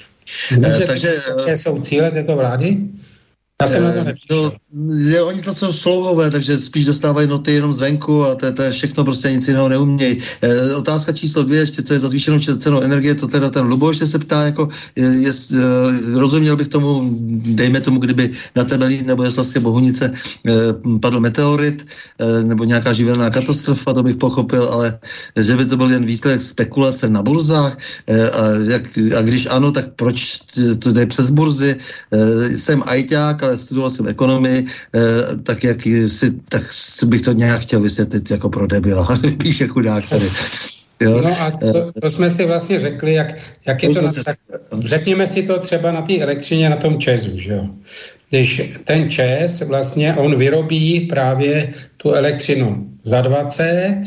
[SPEAKER 3] Může takže, jaké jsou cíle této vlády? Já jsem na to eh, nepřišel.
[SPEAKER 2] Oni to jsou slouhové, takže spíš dostávají noty jenom zvenku a to, to je všechno, prostě nic jiného neumějí. E, otázka číslo dvě, ještě co je za zvýšenou cenou energie, to teda ten Luboš se ptá, jako je, je, e, rozuměl bych tomu, dejme tomu, kdyby na Tebelí nebo Jeslavské Bohunice e, padl meteorit e, nebo nějaká živelná katastrofa, to bych pochopil, ale že by to byl jen výsledek spekulace na burzách e, a, jak, a když ano, tak proč to jde přes burzy? E, jsem ajťák, ale studoval jsem ekonomii, eh, tak jak si, tak bych to nějak chtěl vysvětlit jako pro debila. [LAUGHS] Píše chudák tady.
[SPEAKER 3] Jo? No a to, to jsme si vlastně řekli, jak, jak je to, na, tak, řekněme si to třeba na té elektřině, na tom Česu, že jo. Když ten Čes vlastně, on vyrobí právě tu elektřinu za 20,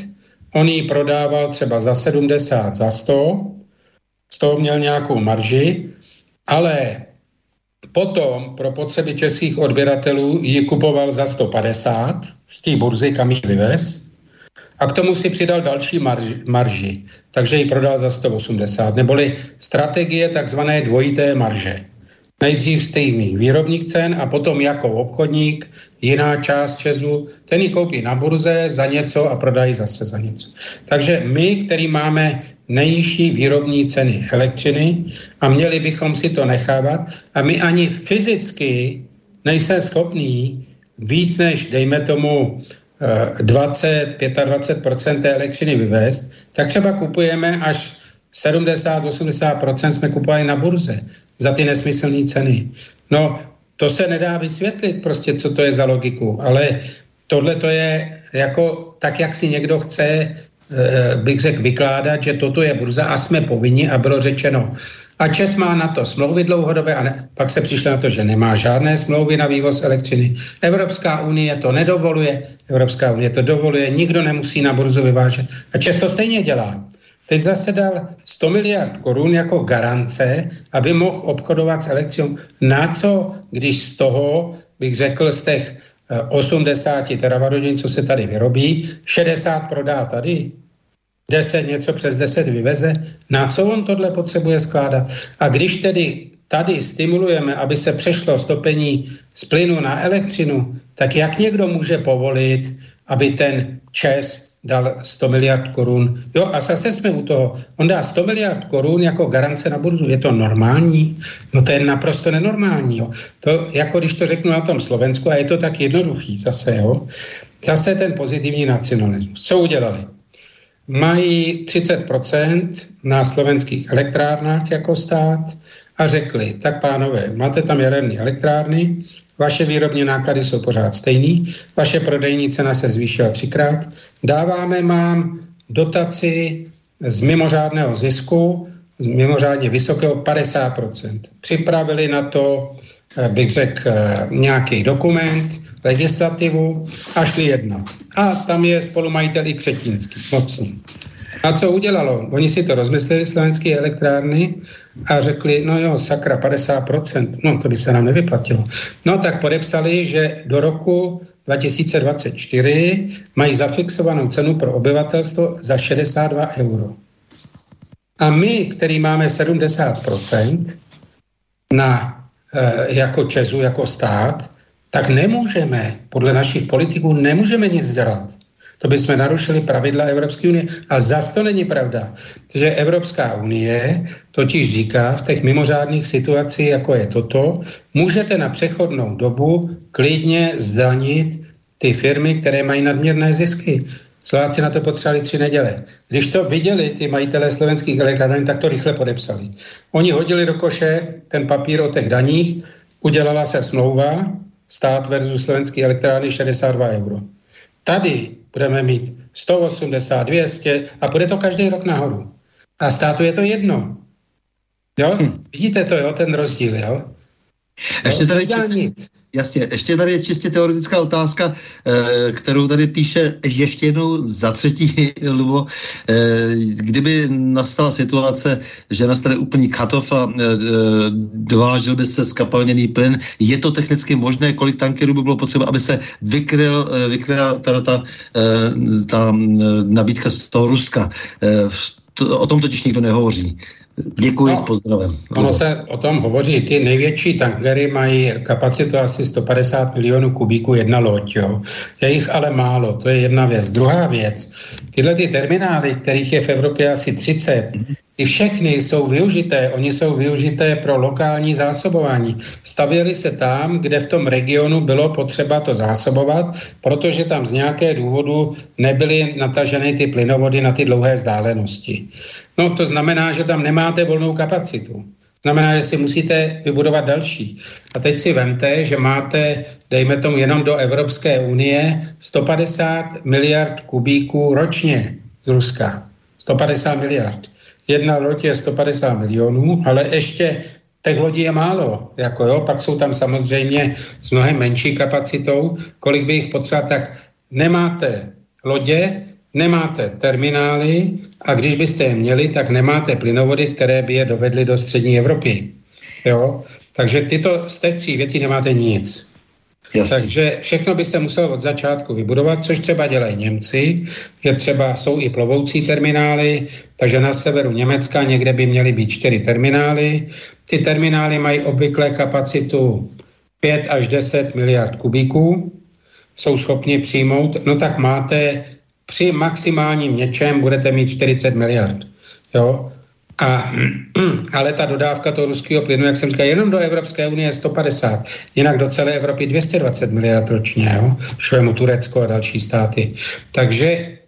[SPEAKER 3] on ji prodával třeba za 70, za 100, z toho měl nějakou marži, ale Potom pro potřeby českých odběratelů ji kupoval za 150 z té burzy, kam ji vyvez. A k tomu si přidal další marži, marži takže ji prodal za 180, neboli strategie takzvané dvojité marže. Nejdřív stejný výrobních cen a potom jako obchodník jiná část Česu, ten ji koupí na burze za něco a prodají zase za něco. Takže my, který máme nejnižší výrobní ceny elektřiny a měli bychom si to nechávat. A my ani fyzicky nejsme schopní víc než, dejme tomu, 20, eh, 25 té elektřiny vyvést, tak třeba kupujeme až 70-80% jsme kupovali na burze za ty nesmyslné ceny. No, to se nedá vysvětlit prostě, co to je za logiku, ale tohle to je jako tak, jak si někdo chce bych řekl, vykládat, že toto je burza a jsme povinni a bylo řečeno, a Čes má na to smlouvy dlouhodobé a ne, pak se přišlo na to, že nemá žádné smlouvy na vývoz elektřiny. Evropská unie to nedovoluje, Evropská unie to dovoluje, nikdo nemusí na burzu vyvážet. A Čes to stejně dělá. Teď zase dal 100 miliard korun jako garance, aby mohl obchodovat s elektřinou. Na co, když z toho, bych řekl, z těch 80 eh, terawatt co se tady vyrobí, 60 prodá tady, 10, něco přes 10 vyveze, na co on tohle potřebuje skládat. A když tedy tady stimulujeme, aby se přešlo stopení z plynu na elektřinu, tak jak někdo může povolit, aby ten ČES dal 100 miliard korun. Jo, a zase jsme u toho. On dá 100 miliard korun jako garance na burzu. Je to normální? No to je naprosto nenormální. Jo. To, jako když to řeknu na tom Slovensku, a je to tak jednoduchý zase, jo. Zase ten pozitivní nacionalismus. Co udělali? Mají 30% na slovenských elektrárnách jako stát a řekli, tak pánové, máte tam jaderné elektrárny, vaše výrobní náklady jsou pořád stejný, vaše prodejní cena se zvýšila třikrát, dáváme vám dotaci z mimořádného zisku, z mimořádně vysokého 50%. Připravili na to, eh, bych řekl, eh, nějaký dokument, legislativu a šli jedna. A tam je spolumajitel i Křetínský, mocný. A co udělalo? Oni si to rozmysleli, slovenské elektrárny, a řekli, no jo, sakra, 50%, no to by se nám nevyplatilo. No tak podepsali, že do roku 2024 mají zafixovanou cenu pro obyvatelstvo za 62 euro. A my, který máme 70% na, e, jako Česu, jako stát, tak nemůžeme, podle našich politiků, nemůžeme nic dělat. To bychom narušili pravidla Evropské unie. A zas to není pravda. že Evropská unie totiž říká v těch mimořádných situacích, jako je toto, můžete na přechodnou dobu klidně zdanit ty firmy, které mají nadměrné zisky. Slováci na to potřebovali tři neděle. Když to viděli ty majitelé slovenských elektráren, tak to rychle podepsali. Oni hodili do koše ten papír o těch daních, udělala se smlouva, stát versus slovenský elektrárny 62 euro. Tady budeme mít 180, 200 a bude to každý rok nahoru. A státu je to jedno. Jo? Hm. Vidíte to, jo, ten rozdíl, jo?
[SPEAKER 2] Ještě tady čistě, Jasně, ještě tady je čistě teoretická otázka, eh, kterou tady píše ještě jednou za třetí, [LAUGHS] Lubo. Eh, kdyby nastala situace, že nastane úplný katov a eh, dovážil by se skapalněný plyn, je to technicky možné? Kolik tankerů by bylo potřeba, aby se vykryl, vykryla ta, ta, ta nabídka z toho Ruska? O tom totiž nikdo nehovoří. Děkuji no, s pozdravem.
[SPEAKER 3] Ono se o tom hovoří. Ty největší tankery mají kapacitu asi 150 milionů kubíků jedna loď. Jo. Je jich ale málo, to je jedna věc. Druhá věc, tyhle ty terminály, kterých je v Evropě asi 30, ty všechny jsou využité, oni jsou využité pro lokální zásobování. Stavěli se tam, kde v tom regionu bylo potřeba to zásobovat, protože tam z nějaké důvodu nebyly nataženy ty plynovody na ty dlouhé vzdálenosti. No to znamená, že tam nemáte volnou kapacitu. Znamená, že si musíte vybudovat další. A teď si vemte, že máte, dejme tomu jenom do Evropské unie, 150 miliard kubíků ročně z Ruska. 150 miliard. Jedna loď je 150 milionů, ale ještě těch lodí je málo. Jako jo, pak jsou tam samozřejmě s mnohem menší kapacitou. Kolik by jich potřeba, tak nemáte lodě, nemáte terminály a když byste je měli, tak nemáte plynovody, které by je dovedly do střední Evropy. Jo? Takže tyto z těch tří věcí nemáte nic. Jasně. Takže všechno by se muselo od začátku vybudovat, což třeba dělají Němci, že třeba jsou i plovoucí terminály, takže na severu Německa někde by měly být čtyři terminály. Ty terminály mají obvykle kapacitu 5 až 10 miliard kubíků, jsou schopni přijmout, no tak máte při maximálním něčem budete mít 40 miliard. Jo? A, [CLEARS THROAT] ale ta dodávka toho ruského plynu, jak jsem říkal, jenom do Evropské unie je 150, jinak do celé Evropy 220 miliard ročně, jo? Švému Turecko a další státy. Takže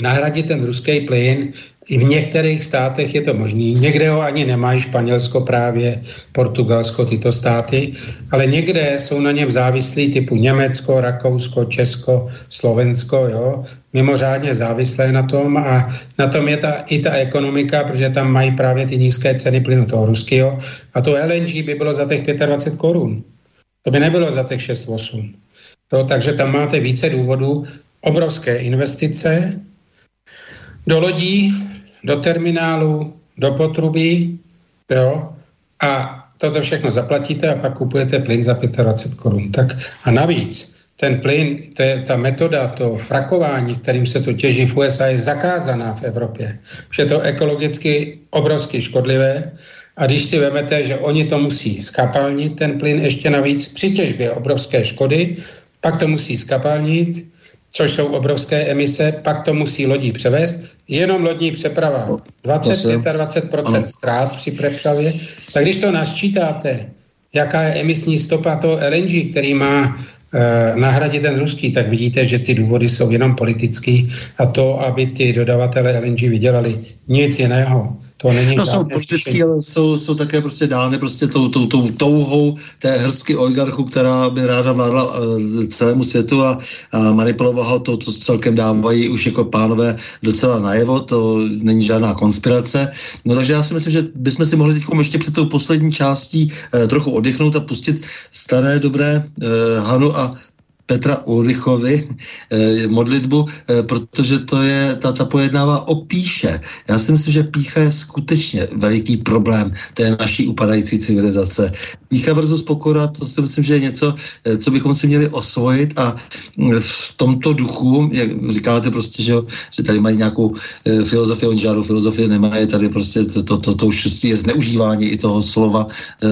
[SPEAKER 3] nahradit ten ruský plyn i v některých státech je to možný. Někde ho ani nemají Španělsko právě, Portugalsko, tyto státy, ale někde jsou na něm závislí typu Německo, Rakousko, Česko, Slovensko, jo, mimořádně závislé na tom a na tom je ta, i ta ekonomika, protože tam mají právě ty nízké ceny plynu toho ruského a to LNG by bylo za těch 25 korun. To by nebylo za těch 6-8. takže tam máte více důvodů, obrovské investice do lodí, do terminálu, do potrubí, jo, a toto všechno zaplatíte a pak kupujete plyn za 25 korun. Tak a navíc, ten plyn, to je ta metoda, to frakování, kterým se to těží v USA, je zakázaná v Evropě. Že je to ekologicky obrovsky škodlivé. A když si vezmete, že oni to musí skapalnit, ten plyn ještě navíc při těžbě obrovské škody, pak to musí skapalnit, což jsou obrovské emise, pak to musí lodí převést. Jenom lodní přeprava 20-25% ztrát při přepravě. Tak když to nasčítáte, jaká je emisní stopa toho LNG, který má e, nahradit ten ruský, tak vidíte, že ty důvody jsou jenom politický a to, aby ty dodavatele LNG vydělali nic jiného. To není
[SPEAKER 2] no jsou politický, ale jsou, jsou také prostě dány prostě tou, tou, tou touhou té hrsky oligarchů, která by ráda vládla uh, celému světu a, a manipulovala to, co celkem dávají už jako pánové docela najevo, to není žádná konspirace. No takže já si myslím, že bychom si mohli teď ještě před tou poslední částí uh, trochu oddechnout a pustit staré dobré uh, Hanu a Petra Ulrichovi eh, modlitbu, eh, protože to je, ta, ta pojednává o píše. Já si myslím, že pícha je skutečně veliký problém té naší upadající civilizace. Pícha versus pokora, to si myslím, že je něco, eh, co bychom si měli osvojit a mm, v tomto duchu, jak říkáte prostě, že, že tady mají nějakou filozofii, oni žádnou filozofii nemají, tady prostě to, to, to, to už je zneužívání i toho slova,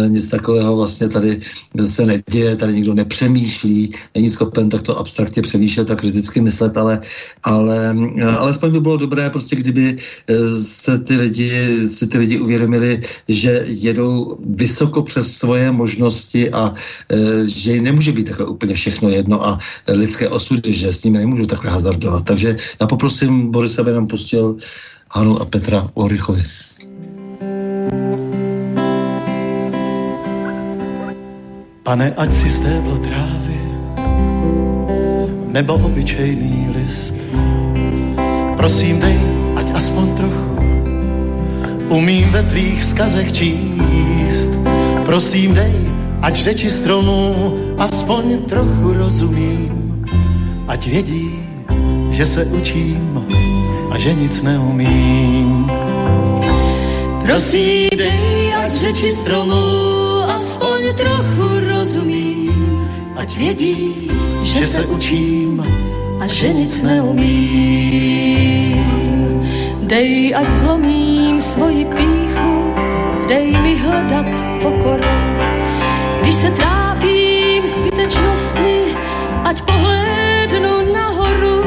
[SPEAKER 2] nic takového vlastně tady se neděje, tady nikdo nepřemýšlí, není schopen takto abstraktně přemýšlet a kriticky myslet, ale, ale alespoň by bylo dobré, prostě kdyby eh, se ty lidi, si ty lidi uvědomili, že jedou vysoko přes svoje možnosti a eh, že jim nemůže být takhle úplně všechno jedno a lidské osudy, že s nimi nemůžu takhle hazardovat. Takže já poprosím Boris, aby nám pustil Hanu a Petra Orychovi.
[SPEAKER 4] Pane, ať si stéblo trávy nebo obyčejný list. Prosím, dej, ať aspoň trochu umím ve tvých vzkazech číst. Prosím, dej, ať řeči stromů aspoň trochu rozumím, ať vědí, že se učím a že nic neumím.
[SPEAKER 5] Prosím, dej, ať řeči stromů aspoň trochu rozumím, ať vědí, že, se učím a že nic neumím. Dej, ať zlomím svoji píchu, dej mi hledat pokoru. Když se trápím zbytečnostmi, ať pohlédnu nahoru,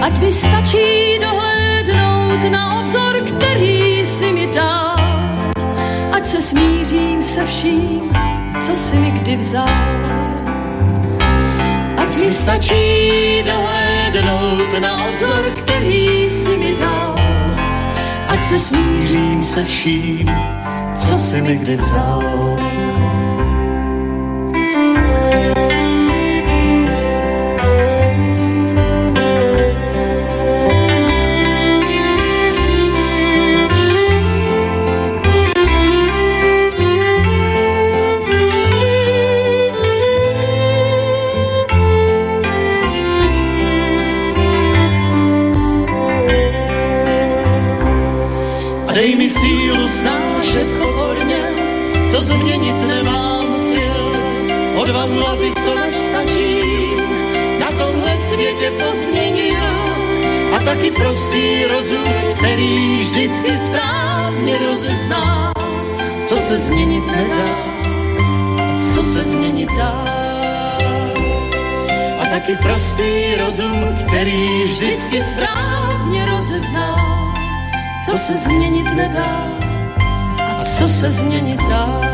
[SPEAKER 5] ať mi stačí dohlédnout na obzor, který si mi dal. Ať se smířím se vším, co si mi kdy vzal. Ať mi stačí dohlédnout na obzor, který si mi dal. Ať se smířím se vším, co si mi kdy vzal.
[SPEAKER 4] Změnit nemám sil, odvahu, abych to než stačí, na tomhle světě pozměnil. A taky prostý rozum, který vždycky správně rozezná, co se změnit nedá, co se změnit dá. A taky prostý rozum, který vždycky správně rozezná, co se změnit nedá, a co se změnit dá.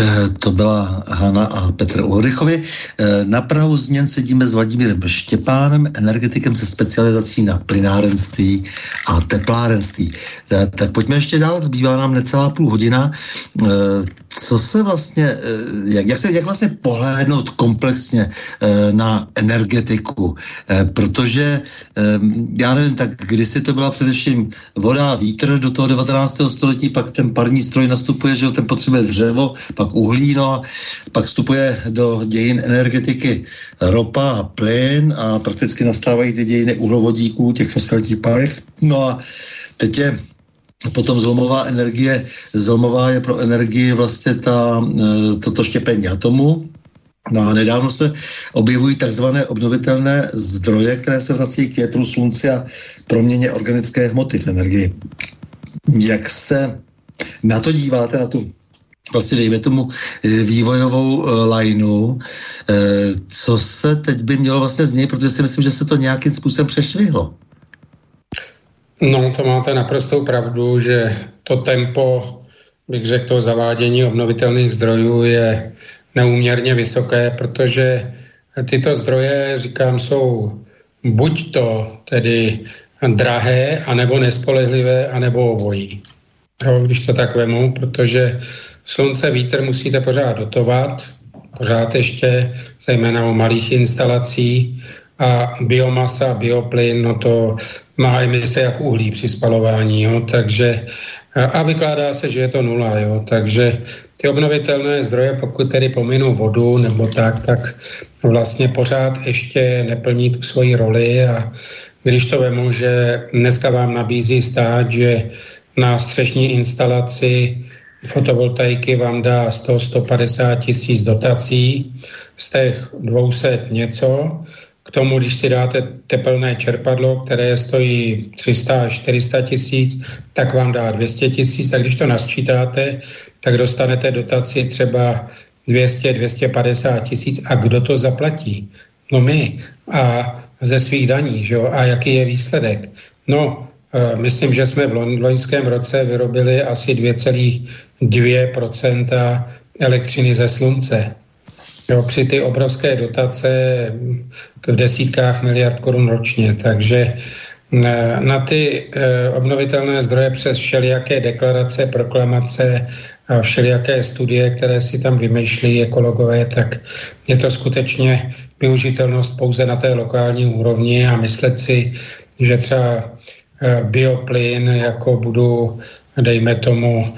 [SPEAKER 2] Eh, to byla Hanna a Petr Ulrichovi. Eh, na Prahu změn sedíme s Vladimírem Štěpánem, energetikem se specializací na plynárenství a teplárenství. Eh, tak pojďme ještě dál, zbývá nám necelá půl hodina. Co se vlastně, jak, jak, se, jak vlastně pohlédnout komplexně na energetiku? Protože já nevím, tak kdysi to byla především voda a vítr do toho 19. století, pak ten parní stroj nastupuje, že ten potřebuje dřevo, pak uhlí, no a pak vstupuje do dějin energetiky ropa a plyn a prakticky nastávají ty dějiny uhlovodíků, těch fosilních paliv. No a teď je Potom zlomová energie, zlomová je pro energii vlastně ta, e, toto štěpení atomu, No a nedávno se objevují takzvané obnovitelné zdroje, které se vrací k větru slunce a proměně organické hmoty v energii. Jak se na to díváte, na tu vlastně dejme tomu eh, vývojovou uh, lineu, e, co se teď by mělo vlastně změnit, protože si myslím, že se to nějakým způsobem přešvihlo.
[SPEAKER 3] No, to máte naprostou pravdu, že to tempo, bych řekl, to zavádění obnovitelných zdrojů je neúměrně vysoké, protože tyto zdroje, říkám, jsou buď to tedy drahé, anebo nespolehlivé, anebo obojí. Jo, když to tak vemu, protože Slunce, vítr musíte pořád dotovat, pořád ještě, zejména u malých instalací a biomasa, bioplyn, no to má emise jak uhlí při spalování, jo, takže a vykládá se, že je to nula, jo, takže ty obnovitelné zdroje, pokud tedy pominou vodu nebo tak, tak vlastně pořád ještě neplní tu svoji roli a když to vemu, že dneska vám nabízí stát, že na střešní instalaci fotovoltaiky vám dá 100-150 tisíc dotací, z těch 200 něco. K tomu, když si dáte tepelné čerpadlo, které stojí 300 až 400 tisíc, tak vám dá 200 tisíc. Tak když to nasčítáte, tak dostanete dotaci třeba 200-250 tisíc. A kdo to zaplatí? No my. A ze svých daní, že jo? A jaký je výsledek? No, eh, myslím, že jsme v loňském roce vyrobili asi 2% elektřiny ze slunce. Jo, při ty obrovské dotace v desítkách miliard korun ročně. Takže na ty eh, obnovitelné zdroje přes všelijaké deklarace, proklamace a všelijaké studie, které si tam vymýšlí ekologové, tak je to skutečně využitelnost pouze na té lokální úrovni a myslet si, že třeba eh, bioplyn, jako budu, dejme tomu,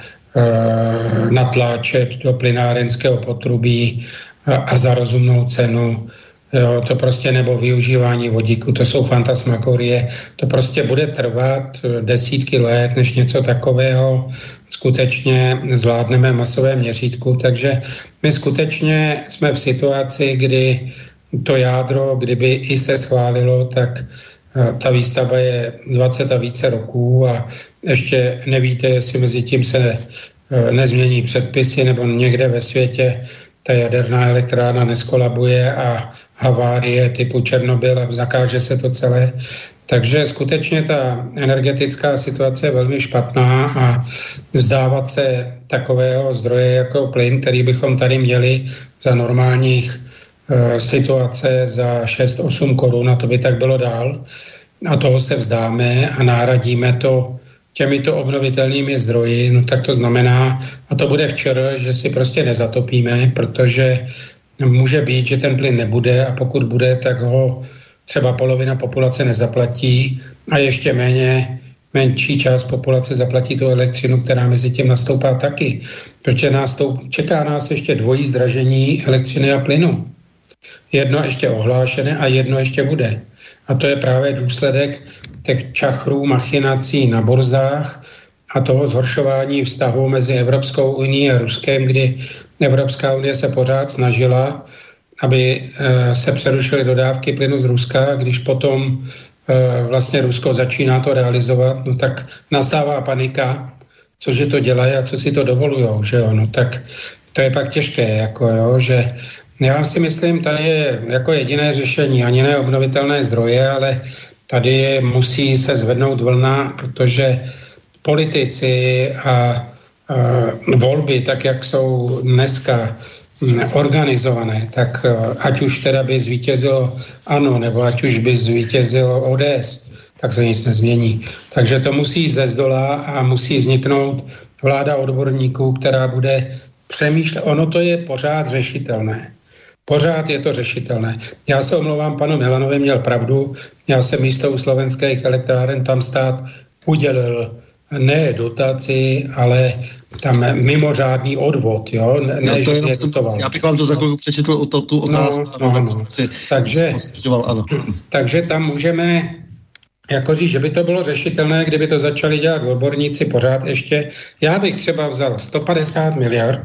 [SPEAKER 3] natláčet do plynárenského potrubí a za rozumnou cenu Jo, to prostě nebo využívání vodíku, to jsou fantasmagorie. To prostě bude trvat desítky let, než něco takového skutečně zvládneme masové měřítku. Takže my skutečně jsme v situaci, kdy to jádro, kdyby i se schválilo, tak eh, ta výstava je 20 a více roků a ještě nevíte, jestli mezi tím se eh, nezmění předpisy nebo někde ve světě ta jaderná elektrárna neskolabuje a havárie typu Černobyl a zakáže se to celé. Takže skutečně ta energetická situace je velmi špatná a vzdávat se takového zdroje jako plyn, který bychom tady měli za normálních e, situace za 6-8 korun, a to by tak bylo dál, a toho se vzdáme a náradíme to těmito obnovitelnými zdroji, no tak to znamená, a to bude včera, že si prostě nezatopíme, protože může být, že ten plyn nebude a pokud bude, tak ho třeba polovina populace nezaplatí a ještě méně menší část populace zaplatí tu elektřinu, která mezi tím nastoupá taky. Protože nás to, čeká nás ještě dvojí zdražení elektřiny a plynu. Jedno ještě ohlášené a jedno ještě bude. A to je právě důsledek těch čachrů, machinací na burzách a toho zhoršování vztahu mezi Evropskou unii a Ruskem, kdy Evropská unie se pořád snažila, aby eh, se přerušily dodávky plynu z Ruska, když potom eh, vlastně Rusko začíná to realizovat, no tak nastává panika, cože to dělají a co si to dovolujou, že jo, no tak to je pak těžké, jako jo, že já si myslím, tady je jako jediné řešení, ani ne obnovitelné zdroje, ale tady musí se zvednout vlna, protože politici a volby, tak jak jsou dneska hm, organizované, tak e, ať už teda by zvítězilo ANO, nebo ať už by zvítězilo ODS, tak se nic nezmění. Takže to musí ze zdola a musí vzniknout vláda odborníků, která bude přemýšlet. Ono to je pořád řešitelné. Pořád je to řešitelné. Já se omlouvám, panu Milanovi měl pravdu. Já jsem místo u slovenských elektráren tam stát udělil ne dotaci, ale tam mimořádný odvod, jo? Ne,
[SPEAKER 2] já, to jenom jsem, já bych vám to za chvilku přečetl o to, tu no, otázku. No, no, no.
[SPEAKER 3] Takže, ano. takže tam můžeme jako říct, že by to bylo řešitelné, kdyby to začali dělat odborníci pořád ještě. Já bych třeba vzal 150 miliard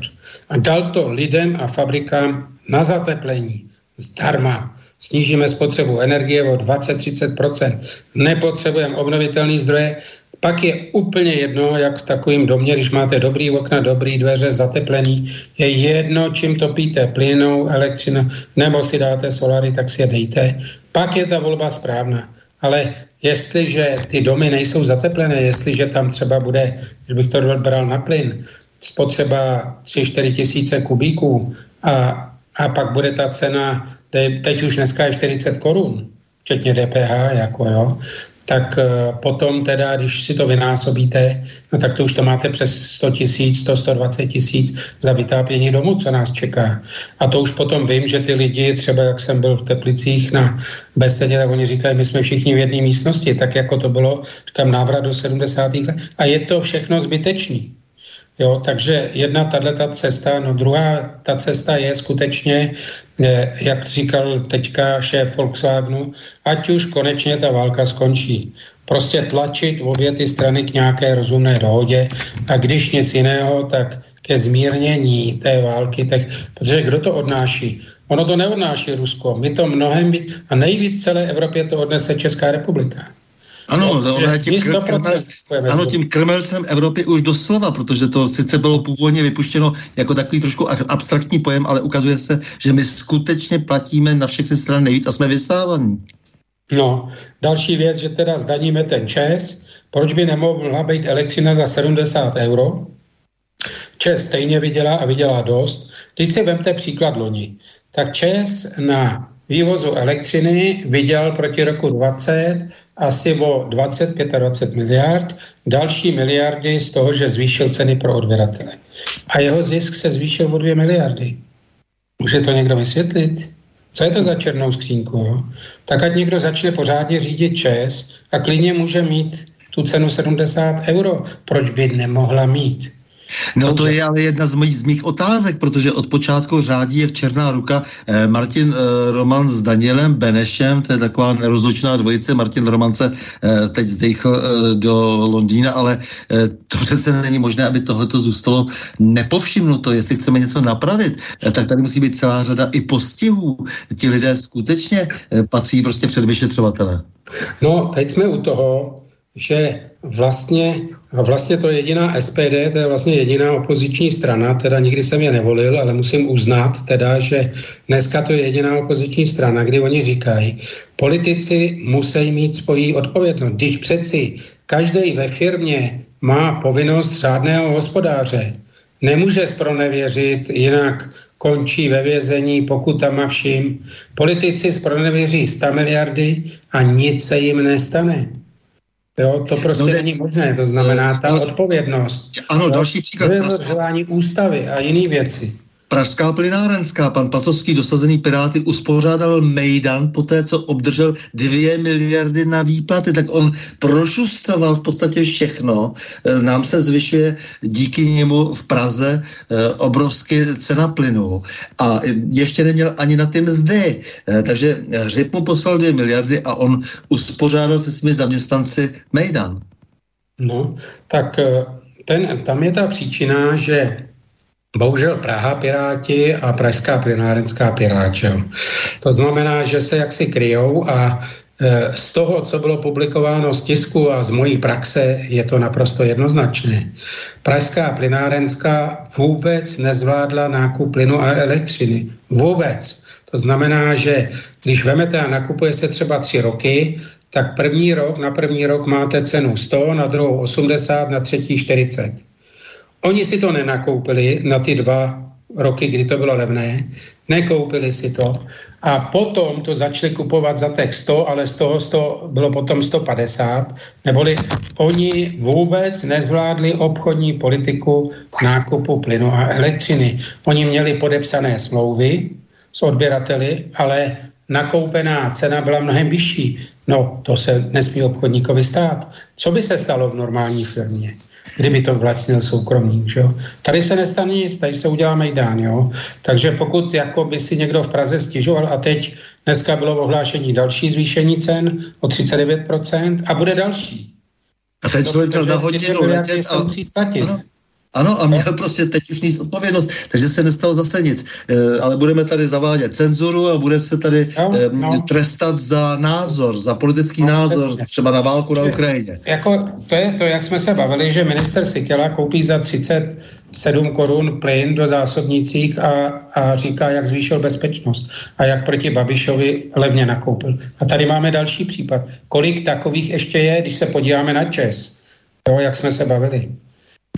[SPEAKER 3] a dal to lidem a fabrikám na zateplení zdarma. Snížíme spotřebu energie o 20-30%. Nepotřebujeme obnovitelné zdroje, pak je úplně jedno, jak v takovém domě, když máte dobrý okna, dobrý dveře, zateplený, je jedno, čím topíte, plynou, elektřinu, nebo si dáte solary, tak si je dejte. Pak je ta volba správná. Ale jestliže ty domy nejsou zateplené, jestliže tam třeba bude, když bych to bral na plyn, spotřeba 3-4 tisíce kubíků a, a pak bude ta cena, teď už dneska je 40 korun, včetně DPH, jako jo, tak eh, potom teda, když si to vynásobíte, no tak to už to máte přes 100 tisíc, 100, 120 tisíc za vytápění domu, co nás čeká. A to už potom vím, že ty lidi, třeba jak jsem byl v Teplicích na besedě, tak oni říkají, my jsme všichni v jedné místnosti, tak jako to bylo, říkám, návrat do 70. let. A je to všechno zbytečný. Jo, takže jedna tato cesta, no druhá ta cesta je skutečně, jak říkal teďka šéf Volkswagenu, ať už konečně ta válka skončí. Prostě tlačit obě ty strany k nějaké rozumné dohodě a když nic jiného, tak ke zmírnění té války, tak, protože kdo to odnáší? Ono to neodnáší Rusko, my to mnohem víc a nejvíc celé Evropě to odnese Česká republika.
[SPEAKER 2] Ano, no, ona tím, krmel, ano, tím krmelcem Evropy už doslova, protože to sice bylo původně vypuštěno jako takový trošku abstraktní pojem, ale ukazuje se, že my skutečně platíme na všechny strany nejvíc a jsme vysávaní.
[SPEAKER 3] No, další věc, že teda zdaníme ten ČES, proč by nemohla být elektřina za 70 euro? ČES stejně vydělá a vydělá dost. Když si vemte příklad loni, tak ČES na vývozu elektřiny vydělal proti roku 20 asi o 20-25 miliard, další miliardy z toho, že zvýšil ceny pro odběratele. A jeho zisk se zvýšil o 2 miliardy. Může to někdo vysvětlit? Co je to za černou skřínku? Jo? Tak ať někdo začne pořádně řídit ČES a klidně může mít tu cenu 70 euro. Proč by nemohla mít?
[SPEAKER 2] No to je ale jedna z mých, z mých otázek, protože od počátku řádí je v Černá ruka eh, Martin eh, Roman s Danielem Benešem, to je taková nerozlučná dvojice. Martin Roman se eh, teď zdejchl eh, do Londýna, ale eh, to přece není možné, aby tohleto zůstalo nepovšimnuto. Jestli chceme něco napravit, eh, tak tady musí být celá řada i postihů. Ti lidé skutečně eh, patří prostě před vyšetřovatele.
[SPEAKER 3] No, teď jsme u toho, že vlastně, vlastně to je jediná SPD, to je vlastně jediná opoziční strana, teda nikdy jsem je nevolil, ale musím uznat teda, že dneska to je jediná opoziční strana, kdy oni říkají, politici musí mít svoji odpovědnost. Když přeci každý ve firmě má povinnost řádného hospodáře, nemůže spronevěřit, jinak končí ve vězení, pokutama vším. Politici spronevěří 100 miliardy a nic se jim nestane. Jo, to prostě no, není možné, to znamená ta odpovědnost.
[SPEAKER 2] Ano, další příklad.
[SPEAKER 3] Dodržování ústavy a jiné věci.
[SPEAKER 2] Pražská plynárenská, pan Pacovský, dosazený Piráty, uspořádal Mejdan po té, co obdržel 2 miliardy na výplaty, tak on prošustroval v podstatě všechno. E, nám se zvyšuje díky němu v Praze e, obrovské cena plynu a ještě neměl ani na ty mzdy. E, takže Hřib mu poslal 2 miliardy a on uspořádal se svými zaměstnanci Mejdan.
[SPEAKER 3] No, tak ten, tam je ta příčina, že Bohužel Praha Piráti a Pražská plynárenská Piráče. To znamená, že se jaksi kryjou a e, z toho, co bylo publikováno z tisku a z mojí praxe, je to naprosto jednoznačné. Pražská plynárenská vůbec nezvládla nákup plynu a elektřiny. Vůbec. To znamená, že když vemete a nakupuje se třeba tři roky, tak první rok, na první rok máte cenu 100, na druhou 80, na třetí 40. Oni si to nenakoupili na ty dva roky, kdy to bylo levné, nekoupili si to a potom to začali kupovat za těch 100, ale z toho 100 bylo potom 150, neboli oni vůbec nezvládli obchodní politiku nákupu plynu a elektřiny. Oni měli podepsané smlouvy s odběrateli, ale nakoupená cena byla mnohem vyšší. No, to se nesmí obchodníkovi stát. Co by se stalo v normální firmě? Kdyby to vlastnil soukromník. Že jo? Tady se nestane nic, tady se udělá Mejdán. Jo? Takže pokud jako by si někdo v Praze stěžoval a teď dneska bylo ohlášení další zvýšení cen o 39% a bude další.
[SPEAKER 2] A teď to na hodinu letět a... Ano. Ano, a měl prostě teď už níst odpovědnost, takže se nestalo zase nic. E, ale budeme tady zavádět cenzuru a bude se tady no, e, no. trestat za názor, za politický no, názor, přesně. třeba na válku na Ukrajině.
[SPEAKER 3] Jako, to je to, jak jsme se bavili, že minister Sikela koupí za 37 korun plyn do zásobnících a, a říká, jak zvýšil bezpečnost a jak proti Babišovi levně nakoupil. A tady máme další případ. Kolik takových ještě je, když se podíváme na Čes, jo, jak jsme se bavili.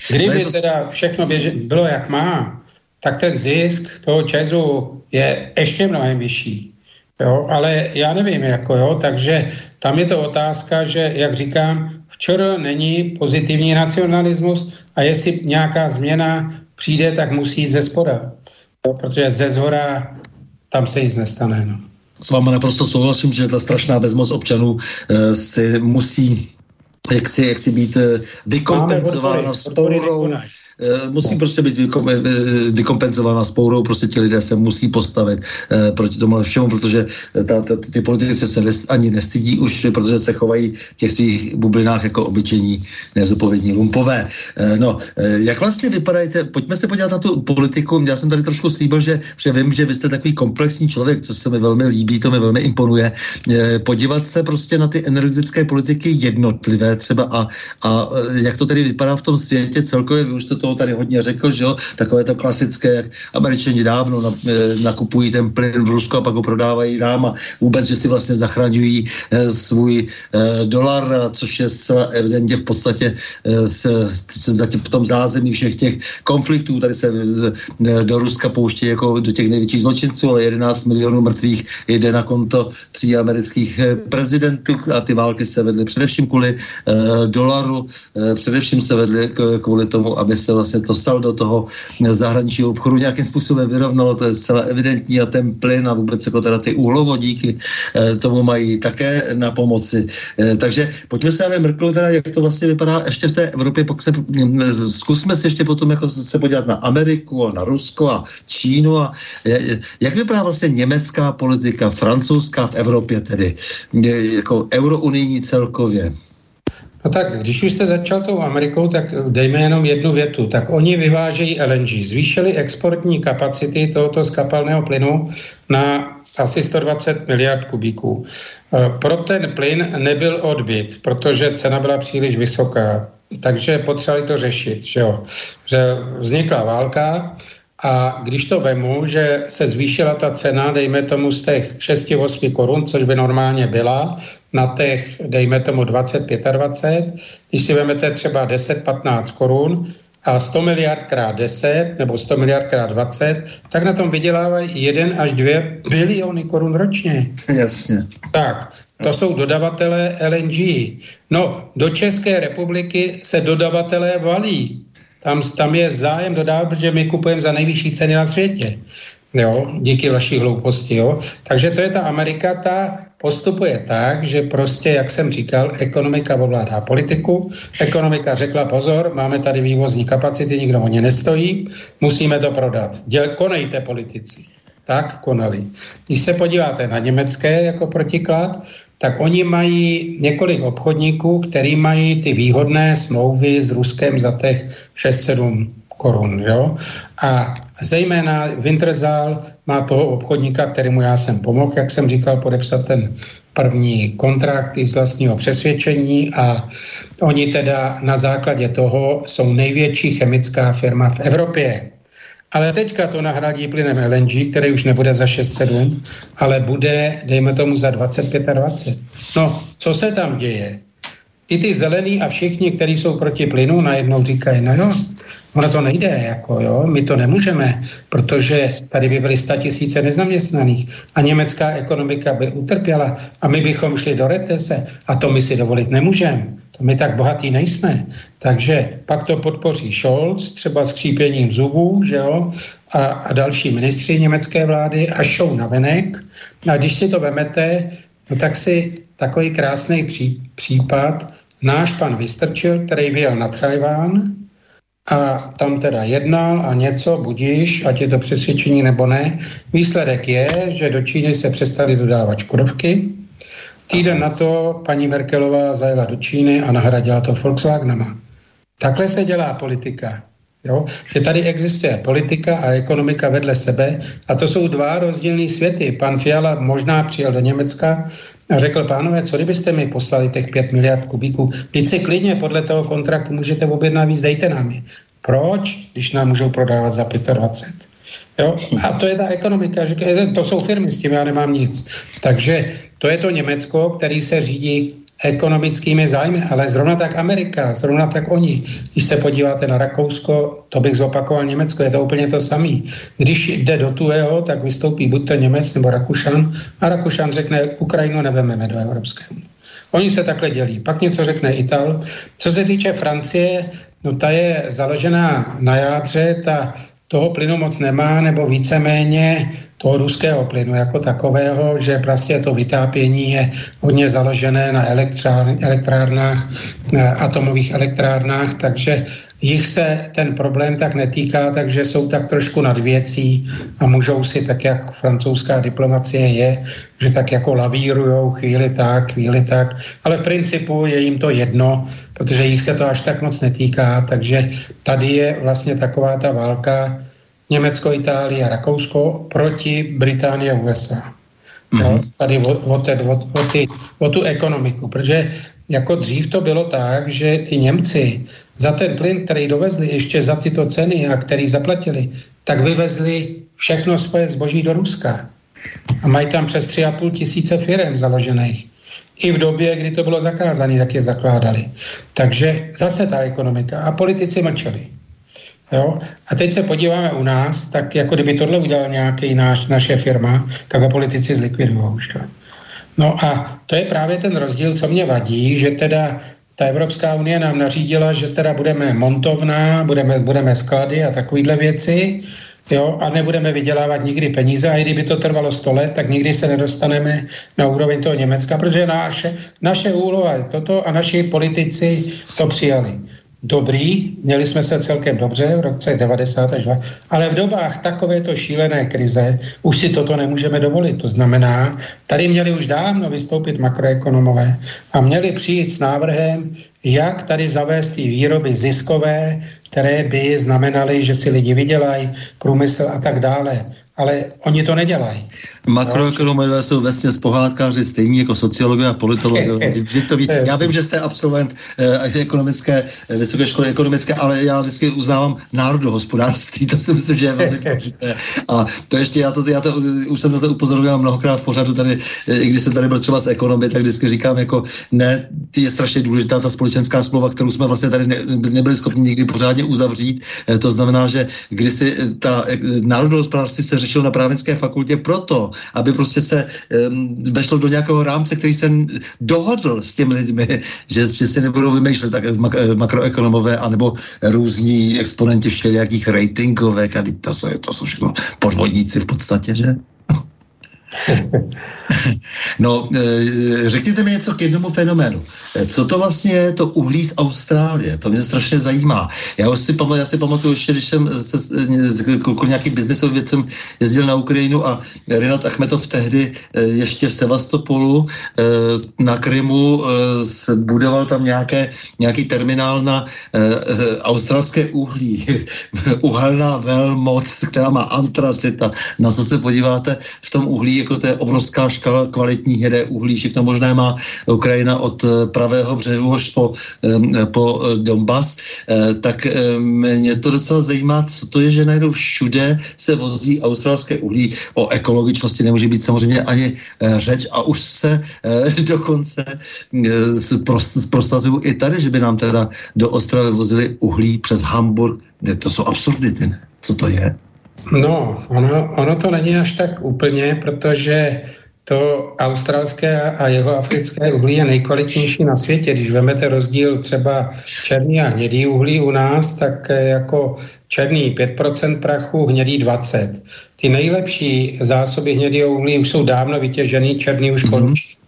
[SPEAKER 3] Kdyby to... teda všechno běže, bylo jak má, tak ten zisk toho Česu je ještě mnohem vyšší. Jo, ale já nevím, jako jo, takže tam je to otázka, že, jak říkám, včera není pozitivní nacionalismus a jestli nějaká změna přijde, tak musí jít ze spoda. Jo, protože ze zhora tam se nic nestane. No.
[SPEAKER 2] S vámi naprosto souhlasím, že ta strašná bezmoc občanů e, si musí jak si, jak si být eh, vykompenzována spourou, Eh, musí prostě být vykompenzována spourou, prostě ti lidé se musí postavit eh, proti tomu všemu, protože ta, ta, ty politici se nes, ani nestydí už, protože se chovají v těch svých bublinách jako obyčejní nezopovědní lumpové. Eh, no, jak vlastně vypadají, pojďme se podívat na tu politiku, já jsem tady trošku slíbil, že, že vím, že vy jste takový komplexní člověk, co se mi velmi líbí, to mi velmi imponuje, podívat se prostě na ty energetické politiky jednotlivé třeba a, a jak to tedy vypadá v tom světě celkově, vy už to toho tady hodně řekl, že jo, takové to klasické, jak američani dávno na, e, nakupují ten plyn v Rusku a pak ho prodávají nám a vůbec, že si vlastně zachraňují e, svůj e, dolar, což je zcela evidentně v podstatě v tom zázemí všech těch konfliktů, tady se do Ruska pouští jako do těch největších zločinců, ale 11 milionů mrtvých jde na konto tří amerických prezidentů a ty války se vedly především kvůli dolaru, především se vedly kvůli tomu, aby se vlastně to saldo toho zahraničního obchodu nějakým způsobem vyrovnalo, to je zcela evidentní a ten plyn a vůbec jako teda ty uhlovodíky tomu mají také na pomoci. Takže pojďme se ale mrknout teda, jak to vlastně vypadá ještě v té Evropě, pak se, zkusme si ještě potom jako se podívat na Ameriku a na Rusko a Čínu a jak vypadá vlastně německá politika, francouzská v Evropě tedy, jako eurounijní celkově?
[SPEAKER 3] No tak, když už jste začal tou Amerikou, tak dejme jenom jednu větu. Tak oni vyvážejí LNG. Zvýšili exportní kapacity tohoto skapalného plynu na asi 120 miliard kubíků. E, pro ten plyn nebyl odbyt, protože cena byla příliš vysoká. Takže potřebovali to řešit, že jo. Že vznikla válka, a když to vemu, že se zvýšila ta cena, dejme tomu z těch 6-8 korun, což by normálně byla, na těch, dejme tomu 20-25, když si vezmete třeba 10-15 korun a 100 miliard krát 10 nebo 100 miliard krát 20, tak na tom vydělávají 1 až 2 biliony korun ročně.
[SPEAKER 2] Jasně.
[SPEAKER 3] Tak, to jsou dodavatelé LNG. No, do České republiky se dodavatelé valí. Tam, tam je zájem dodávat, protože my kupujeme za nejvyšší ceny na světě. Jo, díky vaší hlouposti. Jo. Takže to je ta Amerika, ta postupuje tak, že prostě, jak jsem říkal, ekonomika ovládá politiku. Ekonomika řekla pozor, máme tady vývozní kapacity, nikdo o ně nestojí, musíme to prodat. Děl, konejte politici. Tak konali. Když se podíváte na německé jako protiklad, tak oni mají několik obchodníků, který mají ty výhodné smlouvy s Ruskem za těch 6-7 korun. Jo? A zejména Winterzal má toho obchodníka, kterému já jsem pomohl, jak jsem říkal, podepsat ten první kontrakt z vlastního přesvědčení a oni teda na základě toho jsou největší chemická firma v Evropě. Ale teďka to nahradí plynem LNG, který už nebude za 6,7, ale bude, dejme tomu, za 25 a 20. No, co se tam děje? I ty zelení a všichni, kteří jsou proti plynu, najednou říkají, no jo, ono to nejde, jako jo, my to nemůžeme, protože tady by byly tisíce nezaměstnaných a německá ekonomika by utrpěla a my bychom šli do retese a to my si dovolit nemůžeme. My tak bohatí nejsme. Takže pak to podpoří Scholz, třeba s křípěním zubů, že jo, a, a další ministři německé vlády a šou na venek. A když si to vemete, no tak si takový krásný pří, případ, náš pan Vystrčil, který vyjel nad Chajván a tam teda jednal a něco, budíš, ať je to přesvědčení nebo ne. Výsledek je, že do Číny se přestali dodávat škodovky, Týden na to paní Merkelová zajela do Číny a nahradila to Volkswagenama. Takhle se dělá politika. Jo? Že tady existuje politika a ekonomika vedle sebe a to jsou dva rozdílné světy. Pan Fiala možná přijel do Německa a řekl, pánové, co kdybyste mi poslali těch 5 miliard kubíků? Vždyť si klidně podle toho kontraktu můžete objednat víc, dejte nám je. Proč, když nám můžou prodávat za 25? Jo? A to je ta ekonomika, to jsou firmy, s tím já nemám nic. Takže to je to Německo, který se řídí ekonomickými zájmy, ale zrovna tak Amerika, zrovna tak oni. Když se podíváte na Rakousko, to bych zopakoval Německo, je to úplně to samé. Když jde do tuého, tak vystoupí buď to Němec nebo Rakušan a Rakušan řekne, Ukrajinu nevememe do Evropské unie. Oni se takhle dělí. Pak něco řekne Ital. Co se týče Francie, no ta je založená na jádře, ta toho plynu moc nemá, nebo víceméně toho ruského plynu jako takového, že prostě to vytápění je hodně založené na elektrárnách, atomových elektrárnách, takže jich se ten problém tak netýká, takže jsou tak trošku nad věcí a můžou si, tak jak francouzská diplomacie je, že tak jako lavírujou chvíli tak, chvíli tak, ale v principu je jim to jedno, protože jich se to až tak moc netýká, takže tady je vlastně taková ta válka Německo, Itálie a Rakousko proti Británie a USA. Mm-hmm. Jo, tady o, o, te, o, o, ty, o tu ekonomiku, protože jako dřív to bylo tak, že ty Němci za ten plyn, který dovezli ještě za tyto ceny a který zaplatili, tak vyvezli všechno svoje zboží do Ruska. A mají tam přes 3,5 tisíce firm založených. I v době, kdy to bylo zakázané, tak je zakládali. Takže zase ta ekonomika. A politici mlčeli. Jo? A teď se podíváme u nás, tak jako kdyby tohle udělal nějaký náš, naše firma, tak ho politici zlikvidují. No a to je právě ten rozdíl, co mě vadí, že teda ta Evropská unie nám nařídila, že teda budeme montovna, budeme, budeme sklady a takovéhle věci, jo, a nebudeme vydělávat nikdy peníze a i kdyby to trvalo 100 let, tak nikdy se nedostaneme na úroveň toho Německa, protože naše, naše úloha je toto a naši politici to přijali dobrý, měli jsme se celkem dobře v roce 90 až 2, ale v dobách takovéto šílené krize už si toto nemůžeme dovolit. To znamená, tady měli už dávno vystoupit makroekonomové a měli přijít s návrhem, jak tady zavést ty výroby ziskové, které by znamenaly, že si lidi vydělají, průmysl a tak dále ale oni to nedělají.
[SPEAKER 2] Makroekonomové jsou vesně pohádkáři stejně jako sociologové a politologové. [LAUGHS] já vím, že jste absolvent eh, ekonomické, eh, vysoké školy ekonomické, ale já vždycky uznávám národohospodářství, [LAUGHS] to si myslím, že je velmi důležité. A to ještě, já to, já to, už jsem na to upozorňoval mnohokrát v pořadu tady, eh, i když jsem tady byl třeba z ekonomie, tak vždycky říkám, jako ne, ty je strašně důležitá ta společenská smlouva, kterou jsme vlastně tady ne, nebyli schopni nikdy pořádně uzavřít. Eh, to znamená, že když si ta eh, národohospodářství se řešil na právnické fakultě proto, aby prostě se um, vešlo do nějakého rámce, který se dohodl s těmi lidmi, [LAUGHS] že, že si nebudou vymýšlet tak mak, makroekonomové anebo různí exponenti všelijakých ratingovek a to jsou, to jsou všechno podvodníci v podstatě, že? [LAUGHS] No, e, řekněte mi něco k jednomu fenoménu. E, co to vlastně je to uhlí z Austrálie? To mě strašně zajímá. Já si pamatuju, já si pamatuju ještě, když jsem se kvůli nějakým biznesovým věcem jezdil na Ukrajinu a Renat Achmetov tehdy e, ještě v Sevastopolu na Krymu budoval tam nějaké, nějaký terminál na australské uhlí. [LAUGHS] Uhelná velmoc, která má antracita. Na co se podíváte v tom uhlí, jako to je obrovská škala kvalitní hnědé uhlí, všechno možné má Ukrajina od eh, pravého břehu až po, po eh, Donbass, eh, tak mě to docela zajímá, co to je, že najednou všude se vozí australské uhlí. O ekologičnosti nemůže být samozřejmě ani řeč a už se [LAUGHS] dokonce prosazují i tady, že by nám teda do Ostravy vozili uhlí přes Hamburg. To jsou absurdity, ne? Co to je?
[SPEAKER 3] No, ono, ono to není až tak úplně, protože to australské a jeho africké uhlí je nejkvalitnější na světě. Když vezmete rozdíl třeba černý a hnědý uhlí u nás, tak jako černý 5% prachu, hnědý 20%. Ty nejlepší zásoby hnědého uhlí už jsou dávno vytěžený, černý už končí. Mm-hmm.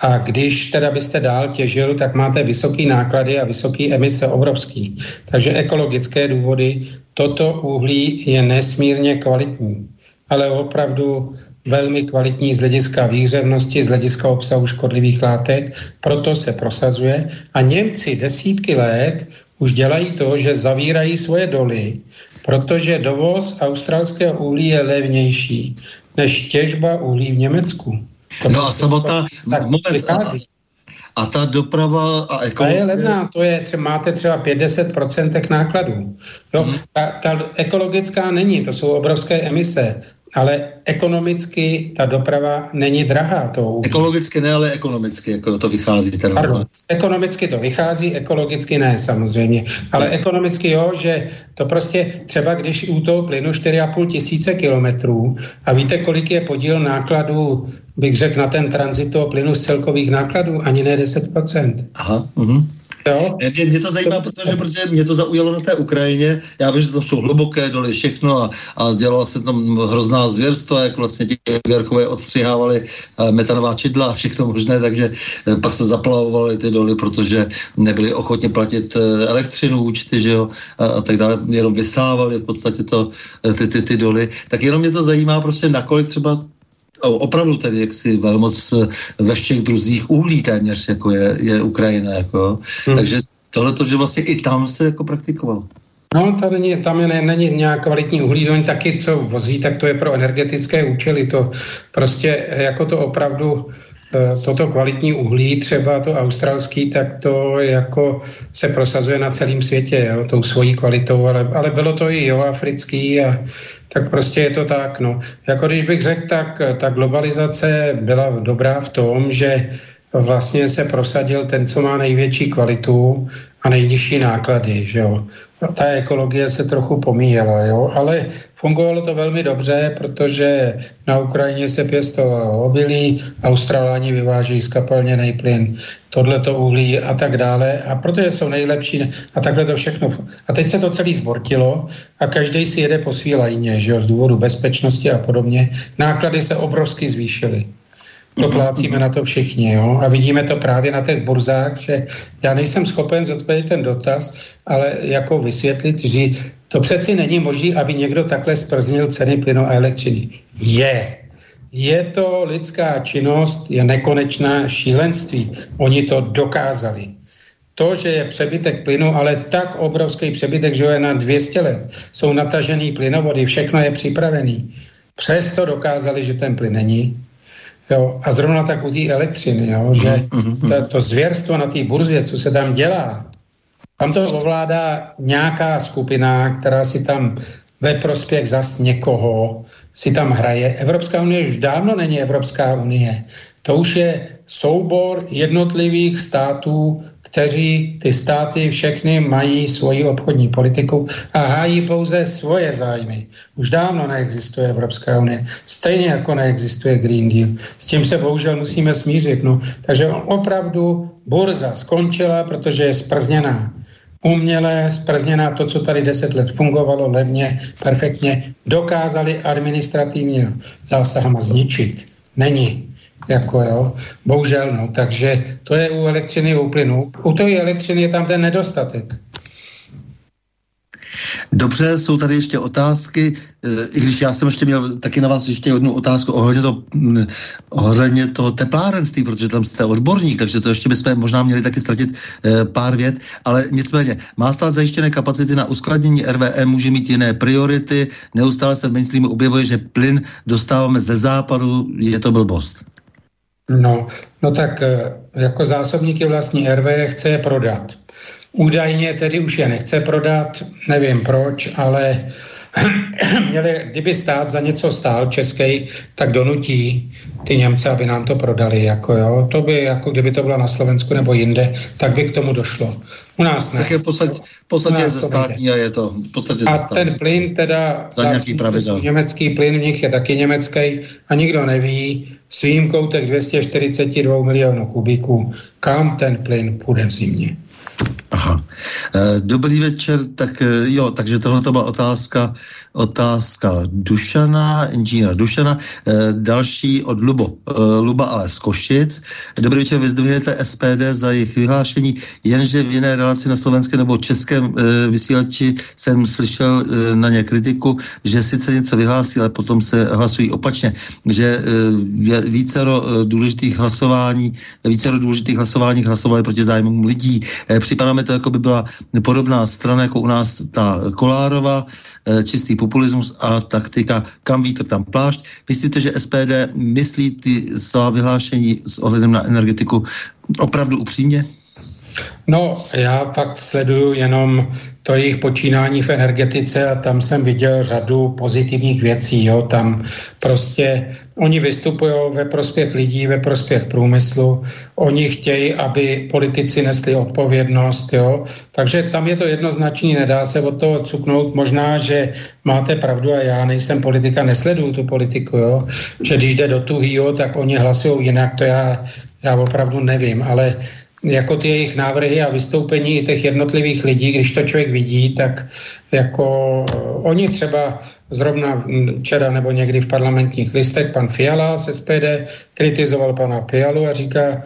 [SPEAKER 3] A když teda byste dál těžil, tak máte vysoké náklady a vysoké emise obrovský. Takže ekologické důvody, toto uhlí je nesmírně kvalitní, ale opravdu velmi kvalitní z hlediska výhřevnosti, z hlediska obsahu škodlivých látek, proto se prosazuje. A Němci desítky let už dělají to, že zavírají svoje doly, protože dovoz australského uhlí je levnější než těžba uhlí v Německu.
[SPEAKER 2] No a samotná... Tak moment, a, a ta doprava a
[SPEAKER 3] ekologie... To je levná, to je, třeba, máte třeba 50% nákladů. Jo, hmm. ta, ta ekologická není, to jsou obrovské emise ale ekonomicky ta doprava není drahá. To
[SPEAKER 2] ekologicky ne, ale ekonomicky jako to vychází. Ten
[SPEAKER 3] Pardon, ekonomicky to vychází, ekologicky ne samozřejmě. Ale yes. ekonomicky jo, že to prostě třeba když u toho plynu 4,5 tisíce kilometrů a víte, kolik je podíl nákladů, bych řekl, na ten tranzit toho plynu z celkových nákladů, ani ne 10%.
[SPEAKER 2] Aha, uh-huh. Jo? Mě, mě to zajímá, protože, protože mě to zaujalo na té Ukrajině. Já vím, že to jsou hluboké doly, všechno a, a dělala se tam hrozná zvěrstva, jak vlastně ti Gerkové odstřihávali eh, metanová čidla a všechno možné, takže eh, pak se zaplavovaly ty doly, protože nebyli ochotně platit eh, elektřinu, účty, že jo, a, a tak dále, jenom vysávali v podstatě to, ty, ty, ty doly. Tak jenom mě to zajímá prostě, nakolik třeba opravdu tedy jaksi velmoc eh, ve všech druzích uhlí téměř, jako je, je Ukrajina. Jako. Hmm. Takže tohle to, že vlastně i tam se jako praktikovalo.
[SPEAKER 3] No, tady není, tam je, ne, není nějak kvalitní uhlí, oni taky, co vozí, tak to je pro energetické účely. To prostě jako to opravdu toto kvalitní uhlí, třeba to australský, tak to jako se prosazuje na celém světě, jo, tou svojí kvalitou, ale, ale bylo to i jo, africký a tak prostě je to tak, no. Jako když bych řekl, tak ta globalizace byla dobrá v tom, že vlastně se prosadil ten, co má největší kvalitu a nejnižší náklady, že jo. ta ekologie se trochu pomíjela, jo? ale fungovalo to velmi dobře, protože na Ukrajině se pěstovalo obilí, Australáni vyvážejí skapalněný plyn, tohleto uhlí a tak dále a protože jsou nejlepší a takhle to všechno. A teď se to celý zbortilo a každý si jede po svý lajně, že jo, z důvodu bezpečnosti a podobně. Náklady se obrovsky zvýšily doplácíme na to všichni. Jo? A vidíme to právě na těch burzách, že já nejsem schopen zodpovědět ten dotaz, ale jako vysvětlit, že to přeci není možné, aby někdo takhle sprznil ceny plynu a elektřiny. Je. Je to lidská činnost, je nekonečná šílenství. Oni to dokázali. To, že je přebytek plynu, ale tak obrovský přebytek, že je na 200 let, jsou natažený plynovody, všechno je připravený. Přesto dokázali, že ten plyn není Jo, a zrovna tak u té elektřiny, jo, že mm-hmm. to, to zvěrstvo na té burzě, co se tam dělá, tam to ovládá nějaká skupina, která si tam ve prospěch zas někoho si tam hraje. Evropská unie už dávno není Evropská unie. To už je soubor jednotlivých států kteří ty státy všechny mají svoji obchodní politiku a hájí pouze svoje zájmy. Už dávno neexistuje Evropská unie, stejně jako neexistuje Green Deal. S tím se bohužel musíme smířit. No. Takže opravdu burza skončila, protože je sprzněná uměle sprzněná to, co tady deset let fungovalo levně, perfektně, dokázali administrativně zásahama zničit. Není. Jako jo, bohužel, no, takže to je u elektřiny u plynu. U té elektřiny je tam ten nedostatek.
[SPEAKER 2] Dobře, jsou tady ještě otázky, e, i když já jsem ještě měl taky na vás ještě jednu otázku ohledně, to, ohledně toho teplárenství, protože tam jste odborník, takže to ještě bychom možná měli taky ztratit e, pár vět, ale nicméně, má stát zajištěné kapacity na uskladnění RVE, může mít jiné priority, neustále se v mainstreamu objevuje, že plyn dostáváme ze západu, je to blbost.
[SPEAKER 3] No, no tak eh, jako zásobníky vlastní RV chce je prodat. Údajně tedy už je nechce prodat, nevím proč, ale [CLEARS THROAT] měli, kdyby stát za něco stál český, tak donutí ty Němce, aby nám to prodali. Jako jo. To by, jako kdyby to bylo na Slovensku nebo jinde, tak by k tomu došlo. U nás ne.
[SPEAKER 2] Tak je v podstatě, v podstatě ze státní a je to v podstatě
[SPEAKER 3] A ten plyn teda,
[SPEAKER 2] za nějaký pravidel.
[SPEAKER 3] německý plyn v nich je taky německý a nikdo neví, s výjimkou těch 242 milionů kubíků, kam ten plyn půjde v zimě.
[SPEAKER 2] Aha. Eh, dobrý večer, tak eh, jo, takže tohle to byla otázka, otázka Dušana, inženýra Dušana, eh, další od Lubo, Luba ale z Košic. Dobrý večer, vyzdvihujete SPD za jejich vyhlášení, jenže v jiné relaci na slovenském nebo českém vysílači jsem slyšel na ně kritiku, že sice něco vyhlásí, ale potom se hlasují opačně, že vícero důležitých hlasování, vícero důležitých hlasování hlasovali proti zájmům lidí. Připadá mi to, jako by byla podobná strana, jako u nás ta Kolárova, eh, čistý populismus a taktika, kam vítr tam plášť. Myslíte, že SPD myslí ty svá vyhlášení s ohledem na energetiku opravdu upřímně?
[SPEAKER 3] No, já fakt sleduju jenom to jejich počínání v energetice a tam jsem viděl řadu pozitivních věcí. Jo. Tam prostě oni vystupují ve prospěch lidí, ve prospěch průmyslu. Oni chtějí, aby politici nesli odpovědnost. Jo. Takže tam je to jednoznačný, nedá se od toho cuknout. Možná, že máte pravdu a já nejsem politika, nesleduju tu politiku. Jo. Že když jde do tuhýho, tak oni hlasují jinak, to já, já opravdu nevím, ale jako ty jejich návrhy a vystoupení těch jednotlivých lidí, když to člověk vidí, tak jako eh, oni třeba zrovna včera nebo někdy v parlamentních listech pan Fiala z SPD kritizoval pana Fialu a říká,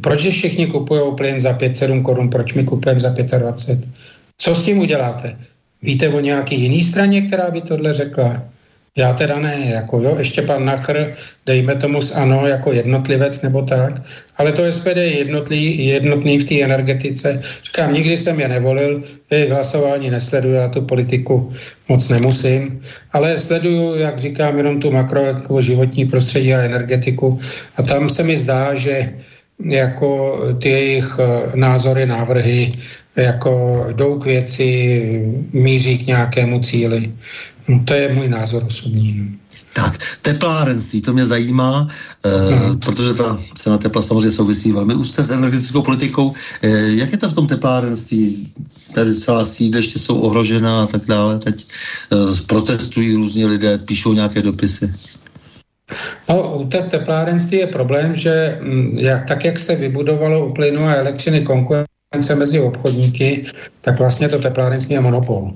[SPEAKER 3] proč všichni kupují plyn za 5-7 korun, proč my kupujeme za 25? Co s tím uděláte? Víte o nějaký jiný straně, která by tohle řekla? Já teda ne, jako jo, ještě pan Nachr, dejme tomu s ANO jako jednotlivec nebo tak, ale to SPD je jednotlý, jednotný v té energetice. Říkám, nikdy jsem je nevolil, jejich hlasování nesleduju, já tu politiku moc nemusím, ale sleduju, jak říkám, jenom tu makro jako životní prostředí a energetiku a tam se mi zdá, že jako ty jejich eh, názory, návrhy jako jdou k věci, míří k nějakému cíli. No, to je můj názor osobní.
[SPEAKER 2] Tak, teplárenství, to mě zajímá, eh, no. protože ta cena tepla samozřejmě souvisí velmi úzce s energetickou politikou. Eh, jak je to v tom teplárenství? Tady celá sídliště jsou ohrožena a tak dále. Teď eh, protestují různě lidé, píšou nějaké dopisy.
[SPEAKER 3] No, u té teplárenství je problém, že mm, jak, tak, jak se vybudovalo u plynu a elektřiny konkurence mezi obchodníky, tak vlastně to teplárenství je monopol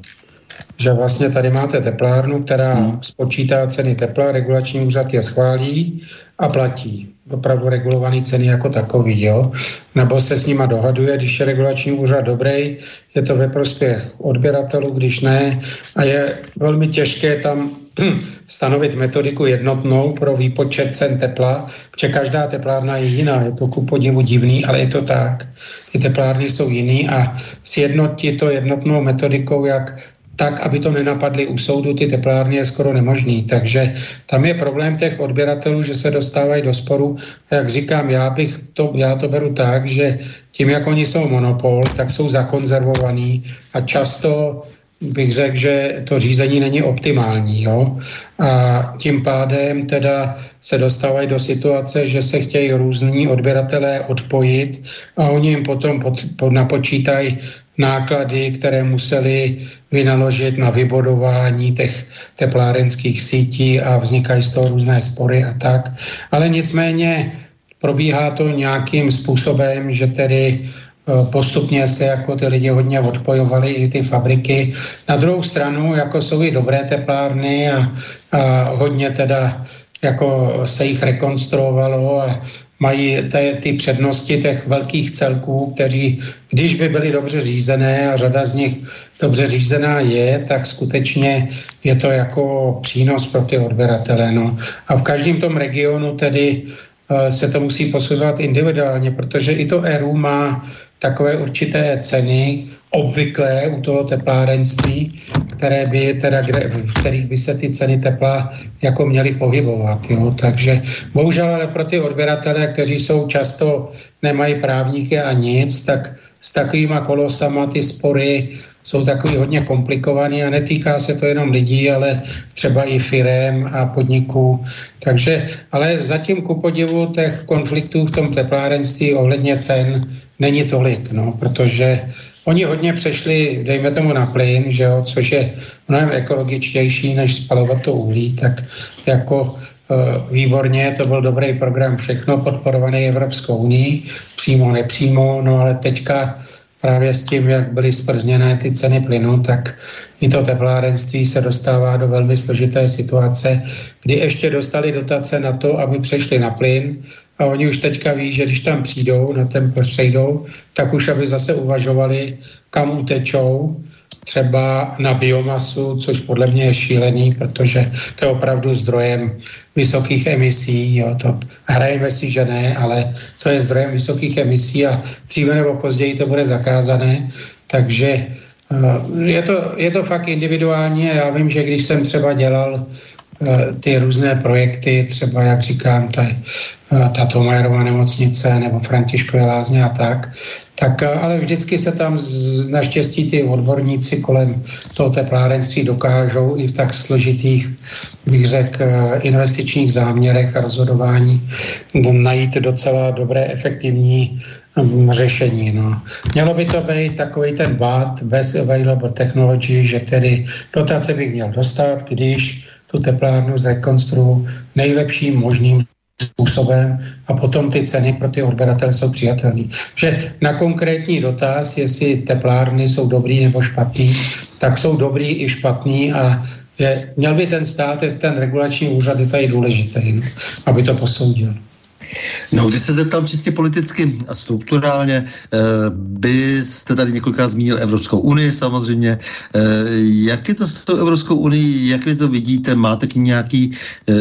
[SPEAKER 3] že vlastně tady máte teplárnu, která hmm. spočítá ceny tepla, regulační úřad je schválí a platí. Opravdu regulovaný ceny jako takový, jo. Nebo se s nima dohaduje, když je regulační úřad dobrý, je to ve prospěch odběratelů, když ne. A je velmi těžké tam [CLEARS THROAT] stanovit metodiku jednotnou pro výpočet cen tepla, protože každá teplárna je jiná. Je to ku podivu divný, ale je to tak. Ty teplárny jsou jiný a sjednotit to jednotnou metodikou, jak tak, aby to nenapadly u soudu ty teplárny, je skoro nemožný. Takže tam je problém těch odběratelů, že se dostávají do sporu. Jak říkám, já, bych to, já to beru tak, že tím, jak oni jsou monopol, tak jsou zakonzervovaný a často bych řekl, že to řízení není optimální. Jo? A tím pádem teda se dostávají do situace, že se chtějí různí odběratelé odpojit a oni jim potom pod, pod, napočítají náklady, které museli vynaložit na vybudování těch teplárenských sítí a vznikají z toho různé spory a tak. Ale nicméně probíhá to nějakým způsobem, že tedy e, postupně se jako ty lidi hodně odpojovali i ty fabriky. Na druhou stranu, jako jsou i dobré teplárny a, a hodně teda jako se jich rekonstruovalo a mají te, ty přednosti těch velkých celků, kteří, když by byly dobře řízené a řada z nich dobře řízená je, tak skutečně je to jako přínos pro ty odběratele. No. A v každém tom regionu tedy uh, se to musí posuzovat individuálně, protože i to ERU má takové určité ceny, obvyklé u toho teplárenství, které by teda, v kterých by se ty ceny tepla jako měly pohybovat. Jo. Takže bohužel ale pro ty odběratele, kteří jsou často, nemají právníky a nic, tak s takovýma kolosama ty spory jsou takový hodně komplikovaný a netýká se to jenom lidí, ale třeba i firem a podniků. Takže, ale zatím ku podivu těch konfliktů v tom teplárenství ohledně cen není tolik, no, protože Oni hodně přešli, dejme tomu na plyn, že jo, což je mnohem ekologičtější, než spalovat to uhlí, tak jako e, výborně, to byl dobrý program, všechno podporovaný Evropskou unii, přímo, nepřímo, no ale teďka právě s tím, jak byly sprzněné ty ceny plynu, tak i to teplárenství se dostává do velmi složité situace, kdy ještě dostali dotace na to, aby přešli na plyn a oni už teďka ví, že když tam přijdou, na ten přejdou, tak už aby zase uvažovali, kam utečou, třeba na biomasu, což podle mě je šílený, protože to je opravdu zdrojem vysokých emisí. Jo, to hrajeme si, že ne, ale to je zdrojem vysokých emisí a dříve nebo později to bude zakázané. Takže eh, je to, je to fakt individuální a já vím, že když jsem třeba dělal ty různé projekty, třeba, jak říkám, ta, eh, ta Tomajerová nemocnice nebo Františkové lázně a tak, tak eh, ale vždycky se tam naštěstí ty odborníci kolem toho teplárenství dokážou i v tak složitých, bych řekl, investičních záměrech a rozhodování najít docela dobré, efektivní hm, řešení. No. Mělo by to být takový ten BAT, Best Available Technology, že tedy dotace bych měl dostat, když tu teplárnu zrekonstruují nejlepším možným způsobem a potom ty ceny pro ty odběratele jsou přijatelné. Že na konkrétní dotaz, jestli teplárny jsou dobrý nebo špatný, tak jsou dobrý i špatný a je, měl by ten stát, ten regulační úřad je tady důležitý, no, aby to posoudil.
[SPEAKER 2] No, když se zeptám čistě politicky a strukturálně, eh, byste tady několikrát zmínil Evropskou unii samozřejmě. Eh, jak je to s tou Evropskou unii, jak vy to vidíte? Máte k nějaký eh,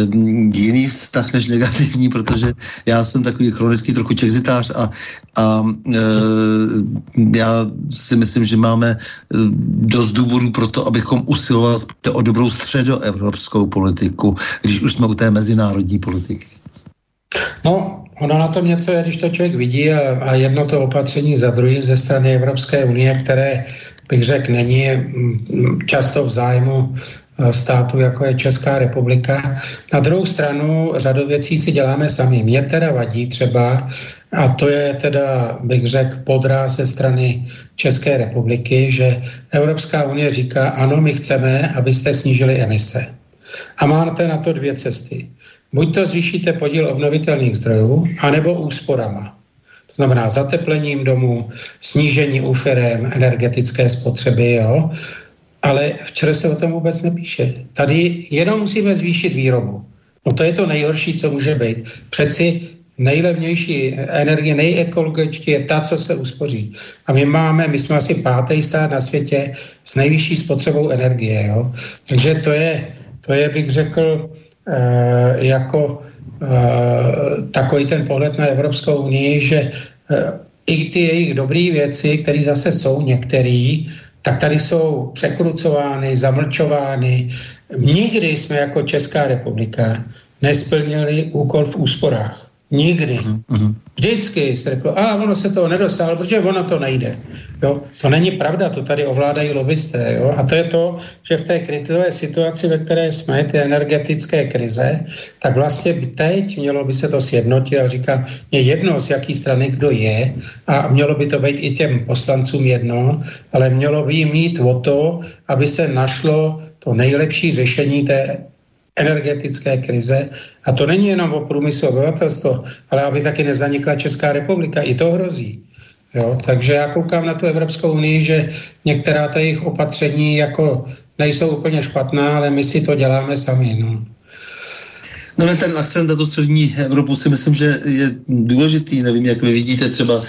[SPEAKER 2] jiný vztah než negativní, protože já jsem takový chronický trochu čexitář a, a já si myslím, že máme dost důvodů pro to, abychom usilovali o dobrou středoevropskou politiku, když už jsme u té mezinárodní politiky.
[SPEAKER 3] No, ono na tom něco je, když to člověk vidí a, a jedno to opatření za druhým ze strany Evropské unie, které bych řekl, není mm, často v zájmu státu, jako je Česká republika. Na druhou stranu řadu věcí si děláme sami. Mě teda vadí třeba, a to je teda, bych řekl, podrá ze strany České republiky, že Evropská unie říká, ano, my chceme, abyste snížili emise. A máte na to dvě cesty. Buď to zvýšíte podíl obnovitelných zdrojů, anebo úsporama. To znamená zateplením domů, snížení u energetické spotřeby, jo? ale včera se o tom vůbec nepíše. Tady jenom musíme zvýšit výrobu. No to je to nejhorší, co může být. Přeci nejlevnější energie, nejekologičtější je ta, co se uspoří. A my máme, my jsme asi pátý stát na světě s nejvyšší spotřebou energie. Jo? Takže to je, to je, bych řekl, jako e, takový ten pohled na Evropskou unii, že e, i ty jejich dobré věci, které zase jsou některé, tak tady jsou překrucovány, zamlčovány. Nikdy jsme jako Česká republika nesplnili úkol v úsporách. Nikdy. Uh-huh. Vždycky se řeklo, a ono se toho nedosáhlo, protože ono to nejde. Jo? To není pravda, to tady ovládají lobbysté. Jo? A to je to, že v té krizové situaci, ve které jsme, ty energetické krize, tak vlastně teď mělo by se to sjednotit a říká, je jedno, z jaký strany kdo je a mělo by to být i těm poslancům jedno, ale mělo by jim mít o to, aby se našlo to nejlepší řešení té energetické krize. A to není jenom o průmyslu obyvatelstvo, ale aby taky nezanikla Česká republika. I to hrozí. Jo? Takže já koukám na tu Evropskou unii, že některá ta jejich opatření jako nejsou úplně špatná, ale my si to děláme sami. No.
[SPEAKER 2] No ne, ten akcent na to střední Evropu si myslím, že je důležitý. Nevím, jak vy vidíte třeba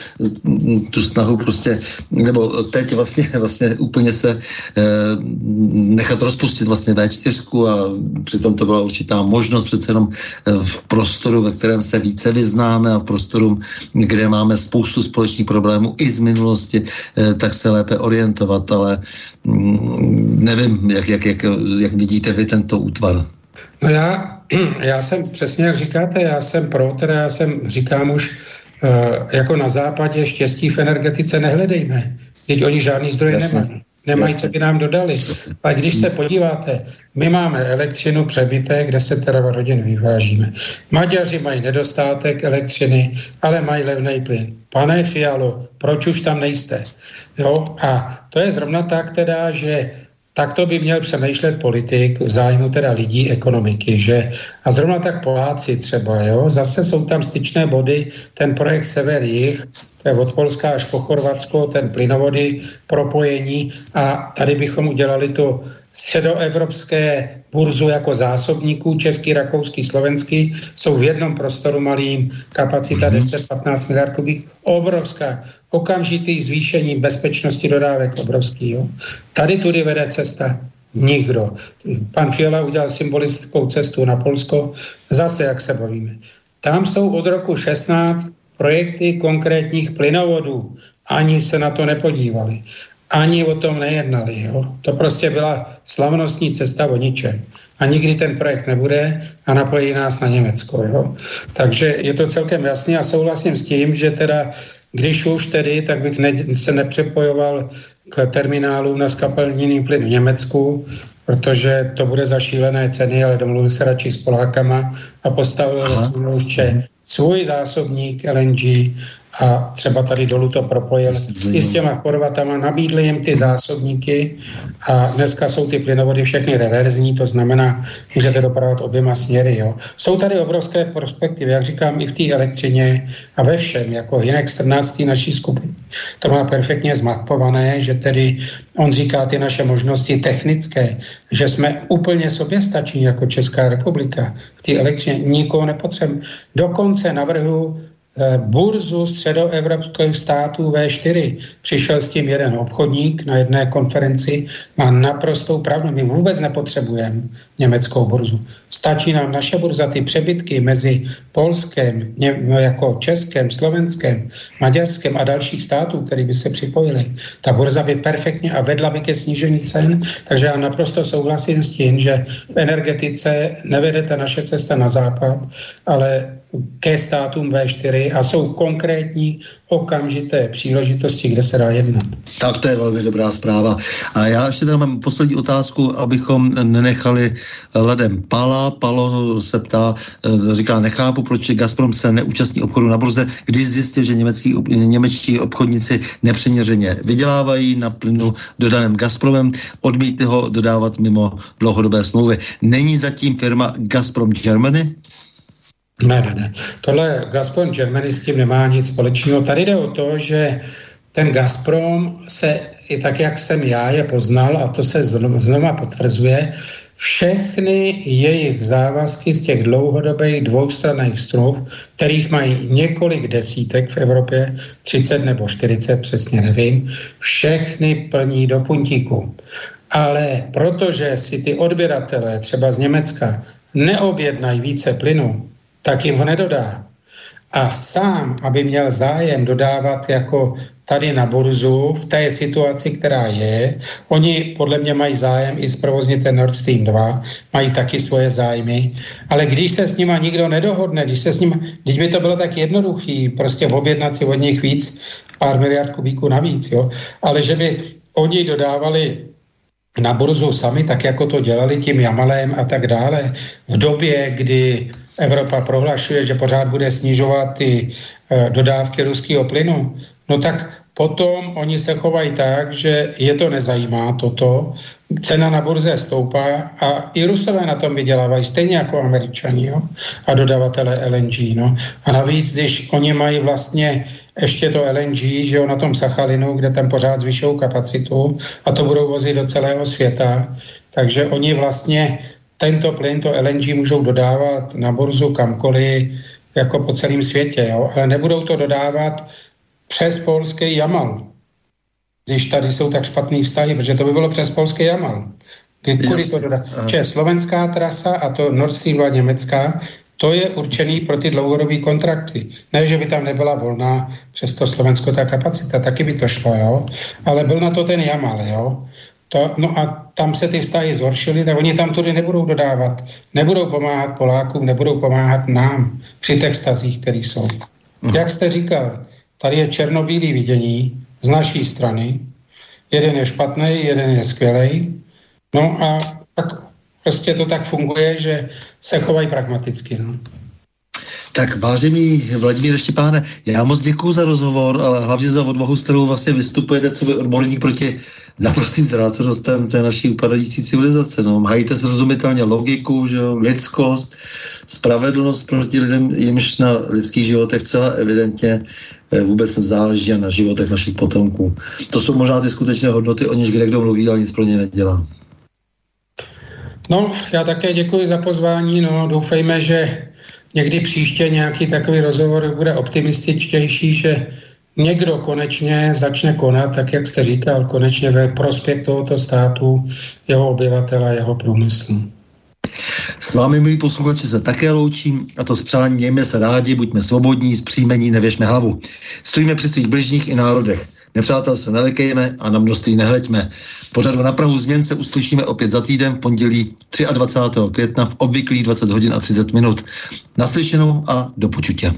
[SPEAKER 2] mm, tu snahu prostě, nebo teď vlastně, vlastně úplně se eh, nechat rozpustit vlastně V4 a přitom to byla určitá možnost přece jenom eh, v prostoru, ve kterém se více vyznáme a v prostoru, kde máme spoustu společných problémů i z minulosti, eh, tak se lépe orientovat, ale mm, nevím, jak, jak, jak, jak vidíte vy tento útvar.
[SPEAKER 3] No já [CLEARS THROAT] já jsem, přesně jak říkáte, já jsem pro, teda já jsem, říkám už, uh, jako na západě štěstí v energetice nehledejme. Teď oni žádný zdroje Jasně. nemají. Nemají, co by nám dodali. A když se podíváte, my máme elektřinu přebytek, 10 terawatt hodin vyvážíme. Maďaři mají nedostatek elektřiny, ale mají levný plyn. Pane Fialo, proč už tam nejste? Jo? A to je zrovna tak teda, že tak to by měl přemýšlet politik v zájmu teda lidí, ekonomiky, že? A zrovna tak Poláci třeba, jo, zase jsou tam styčné body, ten projekt Sever Jich, od Polska až po Chorvatsko, ten plynovody, propojení. A tady bychom udělali to středoevropské burzu jako zásobníků, český, rakouský, slovenský, jsou v jednom prostoru malým, kapacita 10-15 mhm. miliard kubík, obrovská okamžitý zvýšení bezpečnosti dodávek obrovský. Jo. Tady tudy vede cesta nikdo. Pan Fiala udělal symbolickou cestu na Polsko, zase jak se bavíme. Tam jsou od roku 16 projekty konkrétních plynovodů. Ani se na to nepodívali. Ani o tom nejednali. Jo. To prostě byla slavnostní cesta o ničem. A nikdy ten projekt nebude a napojí nás na Německo. Jo. Takže je to celkem jasný a souhlasím s tím, že teda když už tedy, tak bych ne, se nepřepojoval k terminálu na skapalněný plyn v Německu, protože to bude za šílené ceny, ale domluvil se radši s Polákama a postavil ve svůj zásobník LNG a třeba tady dolů to propojil i s těma Chorvatama, nabídli jim ty zásobníky a dneska jsou ty plynovody všechny reverzní, to znamená, můžete dopravovat oběma směry. Jo. Jsou tady obrovské perspektivy, jak říkám, i v té elektřině a ve všem, jako Hinek 14. naší skupiny. To má perfektně zmapované, že tedy on říká ty naše možnosti technické, že jsme úplně soběstační jako Česká republika. V té elektřině nikoho nepotřebujeme. Dokonce navrhu burzu středoevropských států V4. Přišel s tím jeden obchodník na jedné konferenci, má naprostou pravdu. My vůbec nepotřebujeme německou burzu. Stačí nám naše burza, ty přebytky mezi Polskem, no, jako Českem, Slovenskem, Maďarskem a dalších států, které by se připojili. Ta burza by perfektně a vedla by ke snížení cen, takže já naprosto souhlasím s tím, že v energetice nevede ta naše cesta na západ, ale ke státům V4 a jsou konkrétní okamžité příležitosti, kde se dá jednat.
[SPEAKER 2] Tak to je velmi dobrá zpráva. A já ještě tady mám poslední otázku, abychom nenechali ledem Pala. Palo se ptá, eh, říká, nechápu, proč Gazprom se neúčastní obchodu na burze, když zjistil, že německý, němečtí obchodníci nepřeměřeně vydělávají na plynu dodaném Gazpromem, odmítli ho dodávat mimo dlouhodobé smlouvy. Není zatím firma Gazprom Germany?
[SPEAKER 3] Ne, ne, ne. Tohle Gazprom Germany s tím nemá nic společného. Tady jde o to, že ten Gazprom se, i tak jak jsem já je poznal, a to se znova potvrzuje, všechny jejich závazky z těch dlouhodobých dvoustranných smluv, kterých mají několik desítek v Evropě, 30 nebo 40, přesně nevím, všechny plní do puntíku. Ale protože si ty odběratelé třeba z Německa neobjednají více plynu, tak jim ho nedodá. A sám, aby měl zájem dodávat jako tady na burzu v té situaci, která je. Oni podle mě mají zájem i zprovozně ten Nord Stream 2, mají taky svoje zájmy, ale když se s nima nikdo nedohodne, když se s nima, když by to bylo tak jednoduchý, prostě objednat si od nich víc, pár miliard kubíků navíc, jo, ale že by oni dodávali na burzu sami, tak jako to dělali tím Jamalem a tak dále, v době, kdy Evropa prohlašuje, že pořád bude snižovat ty e, dodávky ruského plynu, no tak potom oni se chovají tak, že je to nezajímá toto, cena na burze stoupá a i Rusové na tom vydělávají, stejně jako Američani jo? a dodavatele LNG. No. A navíc, když oni mají vlastně ještě to LNG, že jo, na tom Sachalinu, kde tam pořád zvyšou kapacitu a to budou vozit do celého světa, takže oni vlastně tento plyn, to LNG můžou dodávat na burzu kamkoliv, jako po celém světě, jo? ale nebudou to dodávat přes polský Jamal, když tady jsou tak špatný vztahy, protože to by bylo přes polský Jamal. Kudy to dodá? Če slovenská trasa a to Nord Stream 2 německá, to je určený pro ty dlouhodobé kontrakty. Ne, že by tam nebyla volná přes to Slovensko ta kapacita, taky by to šlo, jo. Ale byl na to ten Jamal, jo. To, no a tam se ty vztahy zhoršily, tak oni tam tudy nebudou dodávat. Nebudou pomáhat Polákům, nebudou pomáhat nám při těch vztazích, které jsou. Hmm. Jak jste říkal, tady je černobílý vidění z naší strany. Jeden je špatný, jeden je skvělý. No a tak prostě to tak funguje, že se chovají pragmaticky. No.
[SPEAKER 2] Tak vážený Vladimír Štěpáne, já moc děkuji za rozhovor, ale hlavně za odvahu, s kterou vlastně vystupujete, co by odborník proti naprostým zrácenostem té naší upadající civilizace. No. Hajíte srozumitelně logiku, že jo, lidskost, spravedlnost proti lidem, jimž na lidských životech celá evidentně eh, vůbec nezáleží a na životech našich potomků. To jsou možná ty skutečné hodnoty, o nichž kde kdo mluví, ale nic pro ně nedělá.
[SPEAKER 3] No, já také děkuji za pozvání. No, doufejme, že někdy příště nějaký takový rozhovor bude optimističtější, že někdo konečně začne konat, tak jak jste říkal, konečně ve prospěch tohoto státu, jeho obyvatela, jeho průmyslu.
[SPEAKER 2] S vámi, milí posluchači, se také loučím a to s přáním mějme se rádi, buďme svobodní, zpříjmení, nevěšme hlavu. Stojíme při svých bližních i národech. Nepřátel se nelekejme a na množství nehleďme. Pořadu na Prahu změn se uslyšíme opět za týden v pondělí 23. května v obvyklých 20 hodin a 30 minut. Naslyšenou a do počutě.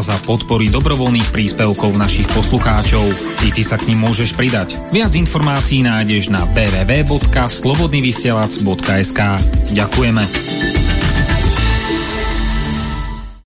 [SPEAKER 6] Za podpory dobrovoľných príspevkov našich poslucháčov. I ty sa k ním môžeš pridať. Viac informácií nájdeš na www.slobodnyvysielac.sk Ďakujeme.